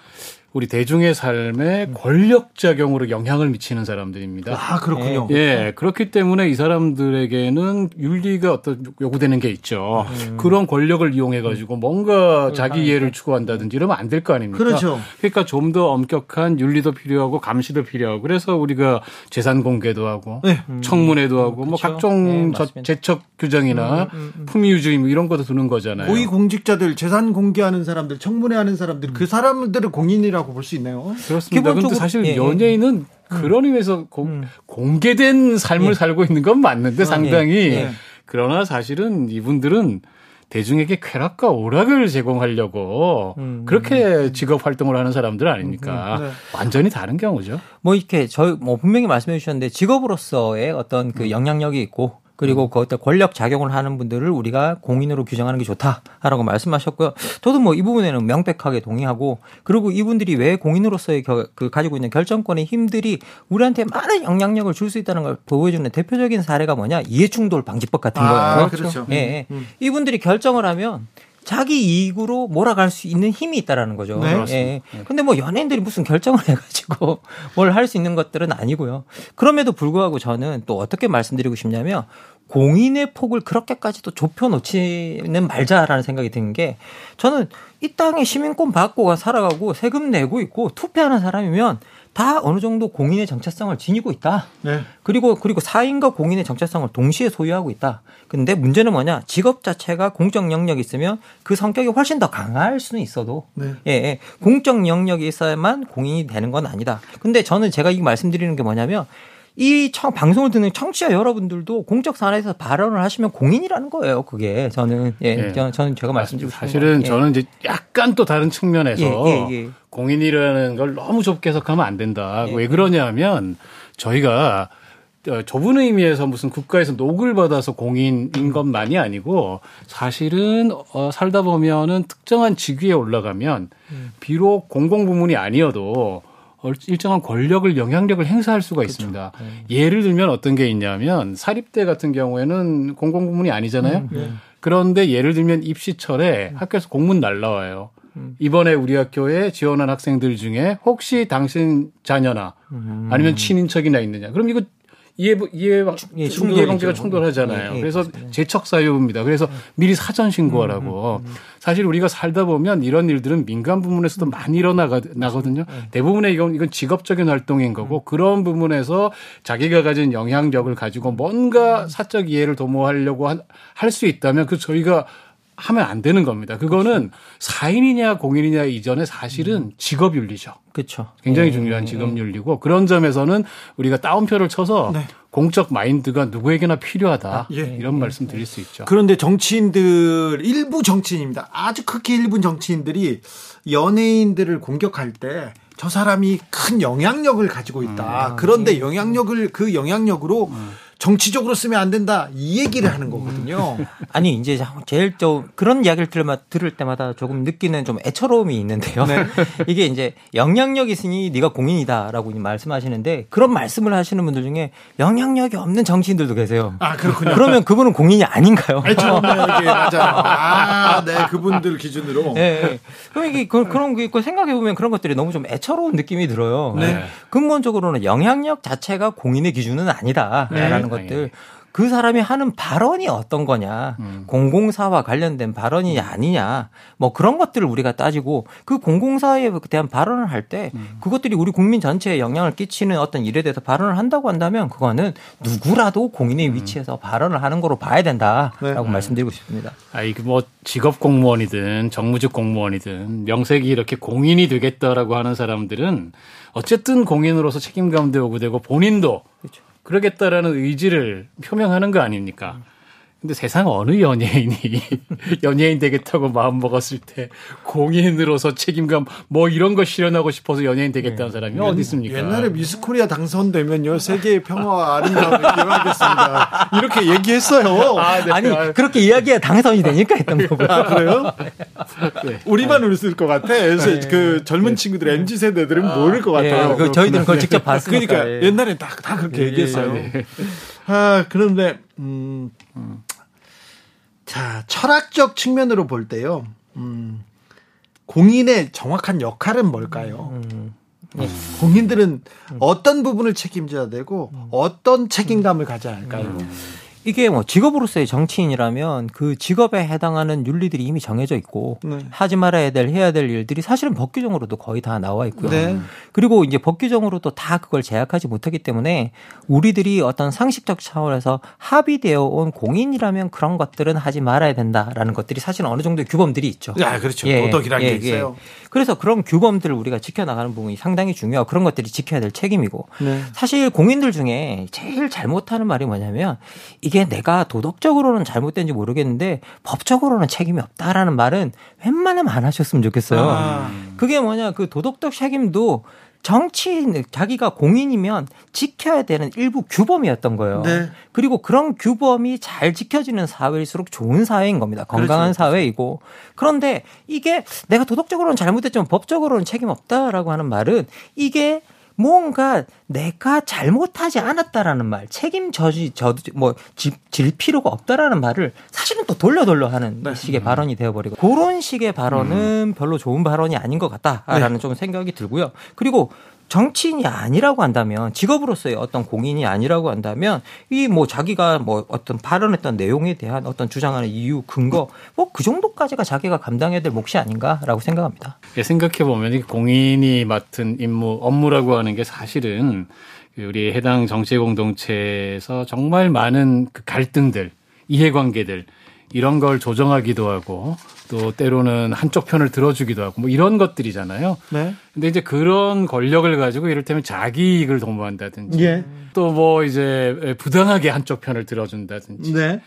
우리 대중의 삶에 권력 작용으로 영향을 미치는 사람들입니다. 아, 그렇군요. 예, 그렇기 때문에 이 사람들에게는 윤리가 어떤 요구되는 게 있죠. 그런 권력을 이용해 가지고 뭔가 자기 이해를 추구한다든지 이러면 안 될 거 아닙니까? 그렇죠. 그러니까 좀 더 엄격한 윤리도 필요하고 감시도 필요하고 그래서 우리가 재산 공개도 하고 네. 청문회도 하고 뭐 그렇죠. 각종 네. 재척 규정이나 품위유주의 뭐 이런 것도 두는 거잖아요. 고위 공직자들 재산 공개하는 사람들 청문회 하는 사람들 그 사람들을 공인이라고 볼 수 있나요? 그렇습니다. 기본적으로- 사실 예, 예. 연예인은 그런 의미에서 공, 공개된 삶을 살고 있는 건 맞는데 상당히 예, 예. 그러나 사실은 이분들은 대중에게 쾌락과 오락을 제공하려고 그렇게 직업 활동을 하는 사람들 아닙니까? 네. 완전히 다른 경우죠. 뭐 이렇게 저뭐 분명히 말씀해 주셨는데 직업으로서의 어떤 음. 그 영향력이 있고 그리고 그 어떤 권력 작용을 하는 분들을 우리가 공인으로 규정하는 게 좋다라고 말씀하셨고요. 저도 뭐 이 부분에는 명백하게 동의하고 그리고 이분들이 왜 공인으로서의 겨- 그 가지고 있는 결정권의 힘들이 우리한테 많은 영향력을 줄 수 있다는 걸 보여주는 대표적인 사례가 뭐냐 이해충돌 방지법 같은 아, 거예요. 그렇죠. 예, 예. 이분들이 결정을 하면 자기 이익으로 몰아갈 수 있는 힘이 있다라는 거죠. 네. 예. 근데 뭐 연예인들이 무슨 결정을 해가지고 뭘 할 수 있는 것들은 아니고요. 그럼에도 불구하고 저는 또 어떻게 말씀드리고 싶냐면 공인의 폭을 그렇게까지 또 좁혀놓지는 말자라는 생각이 드는 게 저는 이 땅에 시민권 받고 살아가고 세금 내고 있고 투표하는 사람이면 다 어느 정도 공인의 정체성을 지니고 있다. 네. 그리고 그리고 사인과 공인의 정체성을 동시에 소유하고 있다. 근데 문제는 뭐냐? 직업 자체가 공적 영역이 있으면 그 성격이 훨씬 더 강할 수는 있어도 네. 예, 예. 공적 영역이 있어야만 공인이 되는 건 아니다. 근데 저는 제가 이 말씀드리는 게 뭐냐면 이 청, 방송을 듣는 청취자 여러분들도 공적 사안에서 발언을 하시면 공인이라는 거예요. 그게 저는 예, 예. 저- 저는 제가 말씀드리고 사실은 건, 예. 저는 이제 약간 또 다른 측면에서 예, 예, 예. 공인이라는 걸 너무 좁게 해석하면 안 된다. 예. 왜 그러냐면 저희가 어, 좁은 의미에서 무슨 국가에서 녹을 받아서 공인인 것만이 아니고 사실은 어, 살다 보면은 특정한 직위에 올라가면 비록 공공부문이 아니어도 어, 일정한 권력을 영향력을 행사할 수가 있습니다. 예를 들면 어떤 게 있냐면 사립대 같은 경우에는 공공부문이 아니잖아요. 그런데 예를 들면 입시철에 학교에서 공문 날라와요. 이번에 우리 학교에 지원한 학생들 중에 혹시 당신 자녀나 아니면 친인척이나 있느냐. 그럼 이거 이해 이해 예, 충돌 방지가. 충돌하잖아요. 예, 예, 그래서 맞습니다. 재척 사유입니다. 그래서 미리 사전 신고하라고. 사실 우리가 살다 보면 이런 일들은 민간 부문에서도 많이 일어나거든요. 대부분의 이건 이건 직업적인 활동인 거고 그런 부분에서 자기가 가진 영향력을 가지고 뭔가 사적 이해를 도모하려고 할 수 있다면 그 저희가 하면 안 되는 겁니다. 그거는 사인이냐 공인이냐 이전에 사실은 직업 윤리죠. 그렇죠. 굉장히 중요한 직업 윤리고 그런 점에서는 우리가 따옴표를 쳐서 네. 공적 마인드가 누구에게나 필요하다 예. 이런 말씀 드릴 수 있죠. 그런데 정치인들 일부 정치인입니다. 아주 극히 일부 정치인들이 연예인들을 공격할 때 저 사람이 큰 영향력을 가지고 있다. 음. 그런데 영향력을 그 영향력으로 정치적으로 쓰면 안 된다. 이 얘기를 하는 거거든요. 아니 이제 제일 좀 그런 이야기를 들을, 들을 때마다 조금 느끼는 좀 애처로움이 있는데요. 네. 이게 이제 영향력 있으니 네가 공인이다라고 말씀하시는데 그런 말씀을 하시는 분들 중에 영향력이 없는 정치인들도 계세요. 아 그렇군요. 그러면 그분은 공인이 아닌가요? 애처롭네요, 이게 맞아요. 아, 네, 그분들 기준으로. 예, 예. 그럼 이게 그, 런 게 있고 생각해 보면 그런 것들이 너무 좀 애처로운 느낌이 들어요. 네. 근본적으로는 영향력 자체가 공인의 기준은 아니다 네. 것들. 그 사람이 하는 발언이 어떤 거냐, 음. 공공사와 관련된 발언이 아니냐, 뭐 그런 것들을 우리가 따지고 그 공공사에 대한 발언을 할때 음. 그것들이 우리 국민 전체에 영향을 끼치는 어떤 일에 대해서 발언을 한다고 한다면 그거는 누구라도 공인의 위치에서 발언을 하는 거로 봐야 된다라고 네. 말씀드리고 싶습니다. 아, 이그 뭐 직업 공무원이든 정무직 공무원이든 명색이 이렇게 공인이 되겠다라고 하는 사람들은 어쨌든 공인으로서 책임감도 요구되고 본인도 그렇죠. 그러겠다라는 의지를 표명하는 거 아닙니까? 근데 세상 어느 연예인이 연예인 되겠다고 마음 먹었을 때 공인으로서 책임감 뭐 이런 거 실현하고 싶어서 연예인 되겠다는 사람이 어디 있습니까? 옛날에 미스 코리아 당선되면요 세계의 평화와 아름다움을 기원하겠습니다. 이렇게 얘기했어요. 아, 네. 아니 그렇게 이야기가 당선이 되니까 했던 거고요. 아, 그래요? 네. 우리만 웃을 것 같아. 그래서 그 젊은 친구들 MZ 세대들은 모를 것 같아요. 예, 그 저희들은 그걸 직접 봤으니까. 그러니까 예. 옛날에 다, 다 그렇게 예, 얘기했어요. 예, 아 그런데 음, 자 철학적 측면으로 볼 때요. 음, 공인의 정확한 역할은 뭘까요? 음. 공인들은 어떤 부분을 책임져야 되고 어떤 책임감을 가져야 할까요? 이게 뭐 직업으로서의 정치인이라면 그 직업에 해당하는 윤리들이 이미 정해져 있고 네. 하지 말아야 될 해야 될 일들이 사실은 법 규정으로도 거의 다 나와 있고요. 네. 그리고 이제 법 규정으로도 다 그걸 제약하지 못하기 때문에 우리들이 어떤 상식적 차원에서 합의되어 온 공인이라면 그런 것들은 하지 말아야 된다라는 것들이 사실은 어느 정도의 규범들이 있죠. 야, 그렇죠. 도덕이란 게 있어요. 그래서 그런 규범들을 우리가 지켜나가는 부분이 상당히 중요하고 그런 것들이 지켜야 될 책임이고 네. 사실 공인들 중에 제일 잘못하는 말이 뭐냐면 이게 내가 도덕적으로는 잘못된지 모르겠는데 법적으로는 책임이 없다라는 말은 웬만하면 안 하셨으면 좋겠어요. 아. 그게 뭐냐 그 도덕적 책임도 정치인 자기가 공인이면 지켜야 되는 일부 규범이었던 거예요. 네. 그리고 그런 규범이 잘 지켜지는 사회일수록 좋은 사회인 겁니다. 건강한 그렇죠. 사회이고. 그런데 이게 내가 도덕적으로는 잘못했지만 법적으로는 책임 없다라고 하는 말은 이게 뭔가 내가 잘못하지 않았다라는 말, 책임 저지, 저, 뭐, 질, 질 필요가 없다라는 말을 사실은 또 돌려 돌려 하는 네. 식의 발언이 되어버리고, 그런 식의 발언은 별로 좋은 발언이 아닌 것 같다라는 좀 생각이 들고요. 그리고 정치인이 아니라고 한다면 직업으로서의 어떤 공인이 아니라고 한다면 이 뭐 자기가 뭐 어떤 발언했던 내용에 대한 어떤 주장하는 이유 근거 뭐 그 정도까지가 자기가 감당해야 될 몫이 아닌가라고 생각합니다. 예, 생각해 보면 이 공인이 맡은 임무 업무라고 하는 게 사실은 그 우리 해당 정치 공동체에서 정말 많은 그 갈등들, 이해관계들 이런 걸 조정하기도 하고 또 때로는 한쪽 편을 들어주기도 하고 뭐 이런 것들이잖아요. 네. 근데 이제 그런 권력을 가지고 이를테면 자기 이익을 도모한다든지 예. 또뭐 이제 부당하게 한쪽 편을 들어준다든지 네.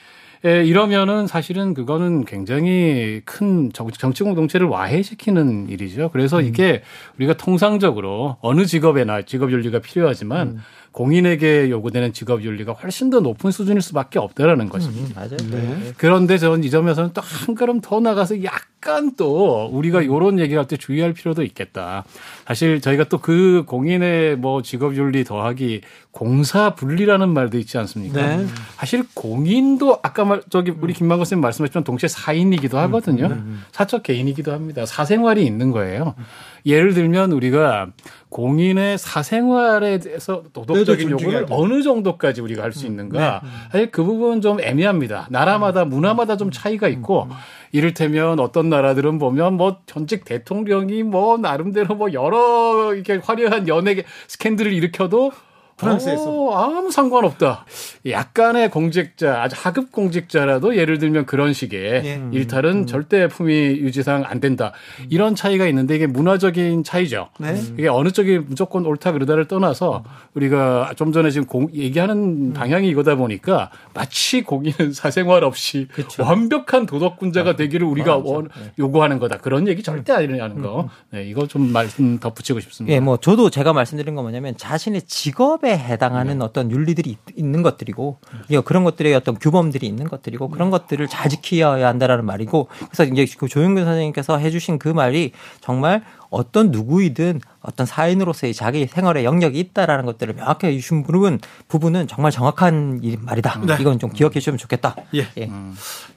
예, 이러면은 사실은 그거는 굉장히 큰 정- 정치 공동체를 와해시키는 일이죠. 그래서 이게 우리가 통상적으로 어느 직업에나 직업 윤리가 필요하지만 공인에게 요구되는 직업 윤리가 훨씬 더 높은 수준일 수밖에 없다라는 것입니다. 맞아요. 네. 그런데 저는 이 점에서는 또 한 걸음 더 나가서 약간 또 우리가 요런 얘기할 때 주의할 필요도 있겠다. 사실 저희가 또 그 공인의 뭐 직업 윤리 더하기 공사 분리라는 말도 있지 않습니까? 네. 사실 공인도 아까 말 저기 우리 김만건 선생님 말씀하셨지만 동시에 사인이기도 하거든요. 사적 개인이기도 합니다. 사생활이 있는 거예요. 예를 들면 우리가 공인의 사생활에 대해서 도덕적인 네, 요구를 존중해야 돼. 어느 정도까지 우리가 할 수 있는가? 사실 그 부분은 좀 애매합니다. 나라마다 문화마다 좀 차이가 있고 이를테면 어떤 나라들은 보면 뭐 전직 대통령이 뭐 나름대로 뭐 여러 이렇게 화려한 연예 스캔들을 일으켜도 프랑스에서. 어, 아무 상관없다. 약간의 공직자, 아주 하급 공직자라도 예를 들면 그런 식의 예. 일탈은 절대 품위 유지상 안 된다. 이런 차이가 있는데 이게 문화적인 차이죠. 네. 이게 어느 쪽이 무조건 옳다 그르다를 떠나서 우리가 좀 전에 지금 공, 얘기하는 방향이 이거다 보니까 마치 공인은 사생활 없이 완벽한 도덕군자가 되기를 우리가 원, 요구하는 거다. 그런 얘기 절대 아니라는 거. 네, 이거 좀 말씀 덧붙이고 싶습니다. 예, 뭐 저도 제가 말씀드린 건 뭐냐면 자신의 직업에 해당하는 어떤 윤리들이 있, 있는 것들이고 예, 그런 것들의 어떤 규범들이 있는 것들이고 그런 것들을 잘 지켜야 한다라는 말이고 그래서 이제 그 조영근 선생님께서 해주신 그 말이 정말 어떤 누구이든 어떤 사인으로서의 자기 생활에 영역이 있다라는 것들을 명확히 해주신 부분 부분은 정말 정확한 이 말이다. 네. 이건 좀 기억해 주시면 좋겠다. 예. 예.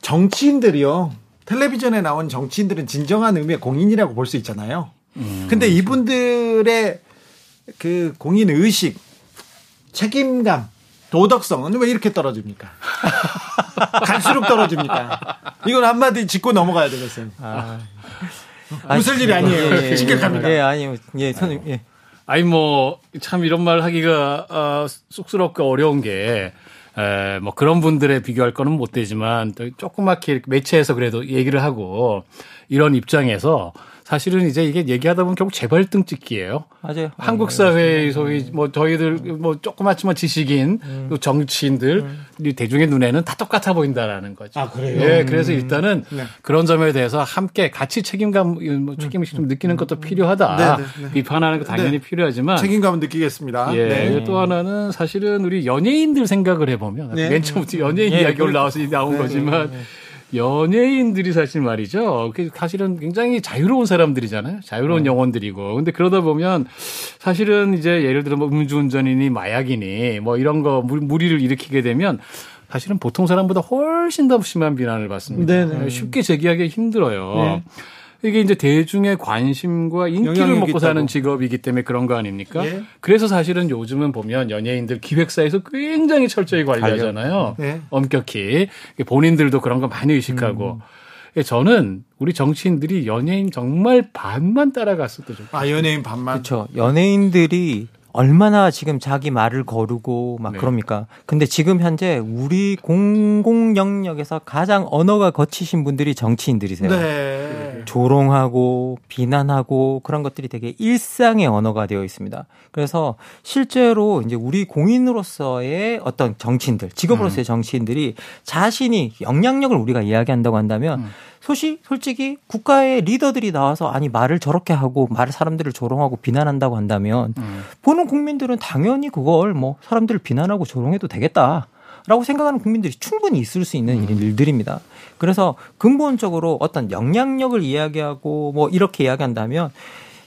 정치인들이요. 텔레비전에 나온 정치인들은 진정한 의미의 공인이라고 볼 수 있잖아요. 근데 이분들의 그 공인 의식, 책임감, 도덕성은 왜 이렇게 떨어집니까? 갈수록 떨어집니까? 이건 한마디 짚고 넘어가야 되겠어요. 웃을 일이 아니에요. 예, 예, 심각합니다. 예, 아니요. 예, 선생님. 예. 아니 뭐 참 이런 말 하기가 어, 쑥스럽고 어려운 게. 에, 뭐 그런 분들에 비교할 거는 못 되지만 또 조그맣게 이렇게 매체에서 그래도 얘기를 하고 이런 입장에서 사실은 이제 이게 얘기하다 보면 결국 재발등 찍기예요. 맞아요. 한국 사회의 소위 뭐 저희들 뭐 조그맣지만 지식인 또 정치인들 이 대중의 눈에는 다 똑같아 보인다라는 거죠. 아, 그래요? 예, 그래서 일단은 네. 그런 점에 대해서 함께 같이 책임감 뭐 책임을 좀 느끼는 것도 필요하다. 네, 네, 네. 비판하는 거 당연히 네. 필요하지만 책임감을 느끼겠습니다. 예, 네. 또 하나는 사실은 우리 연예인들 생각을 해보면 네. 맨 처음부터 연예인 예, 이야기 그렇죠. 올라와서 나온 거지만 연예인들이 사실 말이죠. 그 사실은 굉장히 자유로운 사람들이잖아요. 자유로운 영혼들이고. 근데 그러다 보면 사실은 이제 예를 들어 뭐 음주운전이니 마약이니 뭐 이런 거 무- 무리를 일으키게 되면 사실은 보통 사람보다 훨씬 더 심한 비난을 받습니다. 네네. 쉽게 제기하기 힘들어요. 네. 이게 이제 대중의 관심과 인기를 먹고 사는 있다고. 직업이기 때문에 그런 거 아닙니까? 예. 그래서 사실은 요즘은 보면 연예인들 기획사에서 굉장히 철저히 관리하잖아요. 네. 엄격히 본인들도 그런 거 많이 의식하고. 음. 예, 저는 우리 정치인들이 연예인 정말 반만 따라갔어도 좋겠어요. 아 연예인 반만. 그렇죠. 연예인들이 얼마나 지금 자기 말을 거르고 막 네. 그럽니까? 근데 지금 현재 우리 공공 영역에서 가장 언어가 거치신 분들이 정치인들이세요. 네. 조롱하고 비난하고 그런 것들이 되게 일상의 언어가 되어 있습니다. 그래서 실제로 이제 우리 공인으로서의 어떤 정치인들, 직업으로서의 정치인들이 자신이 영향력을 우리가 이야기한다고 한다면 소시 솔직히 국가의 리더들이 나와서 아니 말을 저렇게 하고 말을 사람들을 조롱하고 비난한다고 한다면 보는 국민들은 당연히 그걸 뭐 사람들을 비난하고 조롱해도 되겠다. 라고 생각하는 국민들이 충분히 있을 수 있는 일들입니다. 그래서 근본적으로 어떤 영향력을 이야기하고 뭐 이렇게 이야기한다면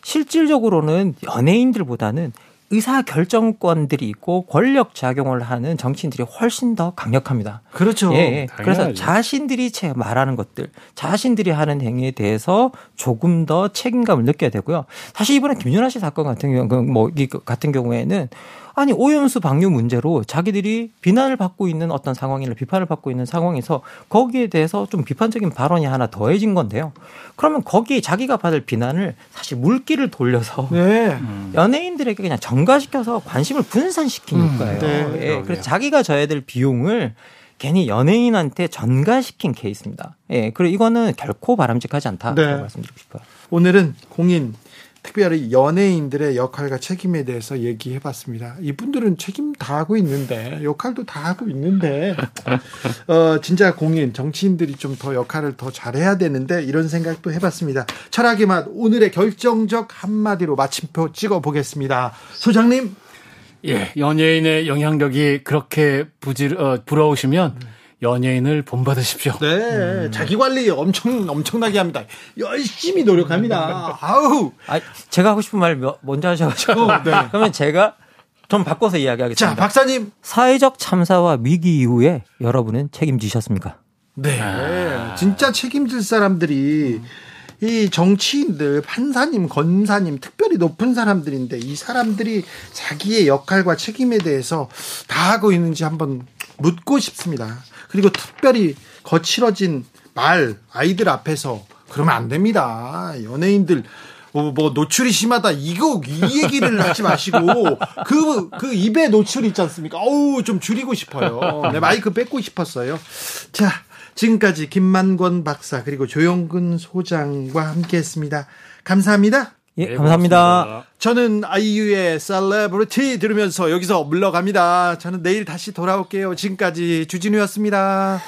실질적으로는 연예인들보다는 의사 결정권들이 있고 권력 작용을 하는 정치인들이 훨씬 더 강력합니다. 그렇죠. 예, 예. 그래서 당연하죠. 자신들이 제 말하는 것들, 자신들이 하는 행위에 대해서 조금 더 책임감을 느껴야 되고요. 사실 이번에 김윤아 씨 사건 같은 경우, 뭐, 이 같은 경우에는 아니 오염수 방류 문제로 자기들이 비난을 받고 있는 어떤 상황이나 비판을 받고 있는 상황에서 거기에 대해서 좀 비판적인 발언이 하나 더해진 건데요. 그러면 거기에 자기가 받을 비난을 사실 물기를 돌려서 네. 연예인들에게 그냥 전가시켜서 관심을 분산시킨 거예요. 네, 예, 그래서 자기가 져야 될 비용을 괜히 연예인한테 전가시킨 케이스입니다. 예, 그리고 이거는 결코 바람직하지 않다라고 네. 말씀드리고 싶어요. 오늘은 공인 특별히 연예인들의 역할과 책임에 대해서 얘기해 봤습니다. 이분들은 책임 다 하고 있는데 역할도 다 하고 있는데 어 진짜 공인 정치인들이 좀 더 역할을 더 잘해야 되는데 이런 생각도 해 봤습니다. 철학의 맛 오늘의 결정적 한마디로 마침표 찍어 보겠습니다. 소장님 예, 연예인의 영향력이 그렇게 부질, 어, 부러우시면 연예인을 본받으십시오. 네, 자기 관리 엄청 엄청나게 합니다. 열심히 노력합니다. 아우. 아, 제가 하고 싶은 말 몇- 먼저 하셔가지고 네. 그러면 제가 좀 바꿔서 이야기하겠습니다. 자, 박사님. 사회적 참사와 위기 이후에 여러분은 책임지셨습니까? 네. 진짜 책임질 사람들이 이 정치인들, 판사님, 건사님, 특별히 높은 사람들인데 이 사람들이 자기의 역할과 책임에 대해서 다 하고 있는지 한번 묻고 싶습니다. 그리고 특별히 거칠어진 말, 아이들 앞에서 그러면 안 됩니다. 연예인들 뭐, 뭐 노출이 심하다 이거 이 얘기를 하지 마시고 그그 입에 노출 있지 않습니까? 어우 좀 줄이고 싶어요. 네, 마이크 뺏고 싶었어요. 자 지금까지 김만권 박사 그리고 조영근 소장과 함께했습니다. 감사합니다. 예, 네, 감사합니다. 고맙습니다. 저는 아이유의 셀레브리티 들으면서 여기서 물러갑니다. 저는 내일 다시 돌아올게요. 지금까지 주진우였습니다.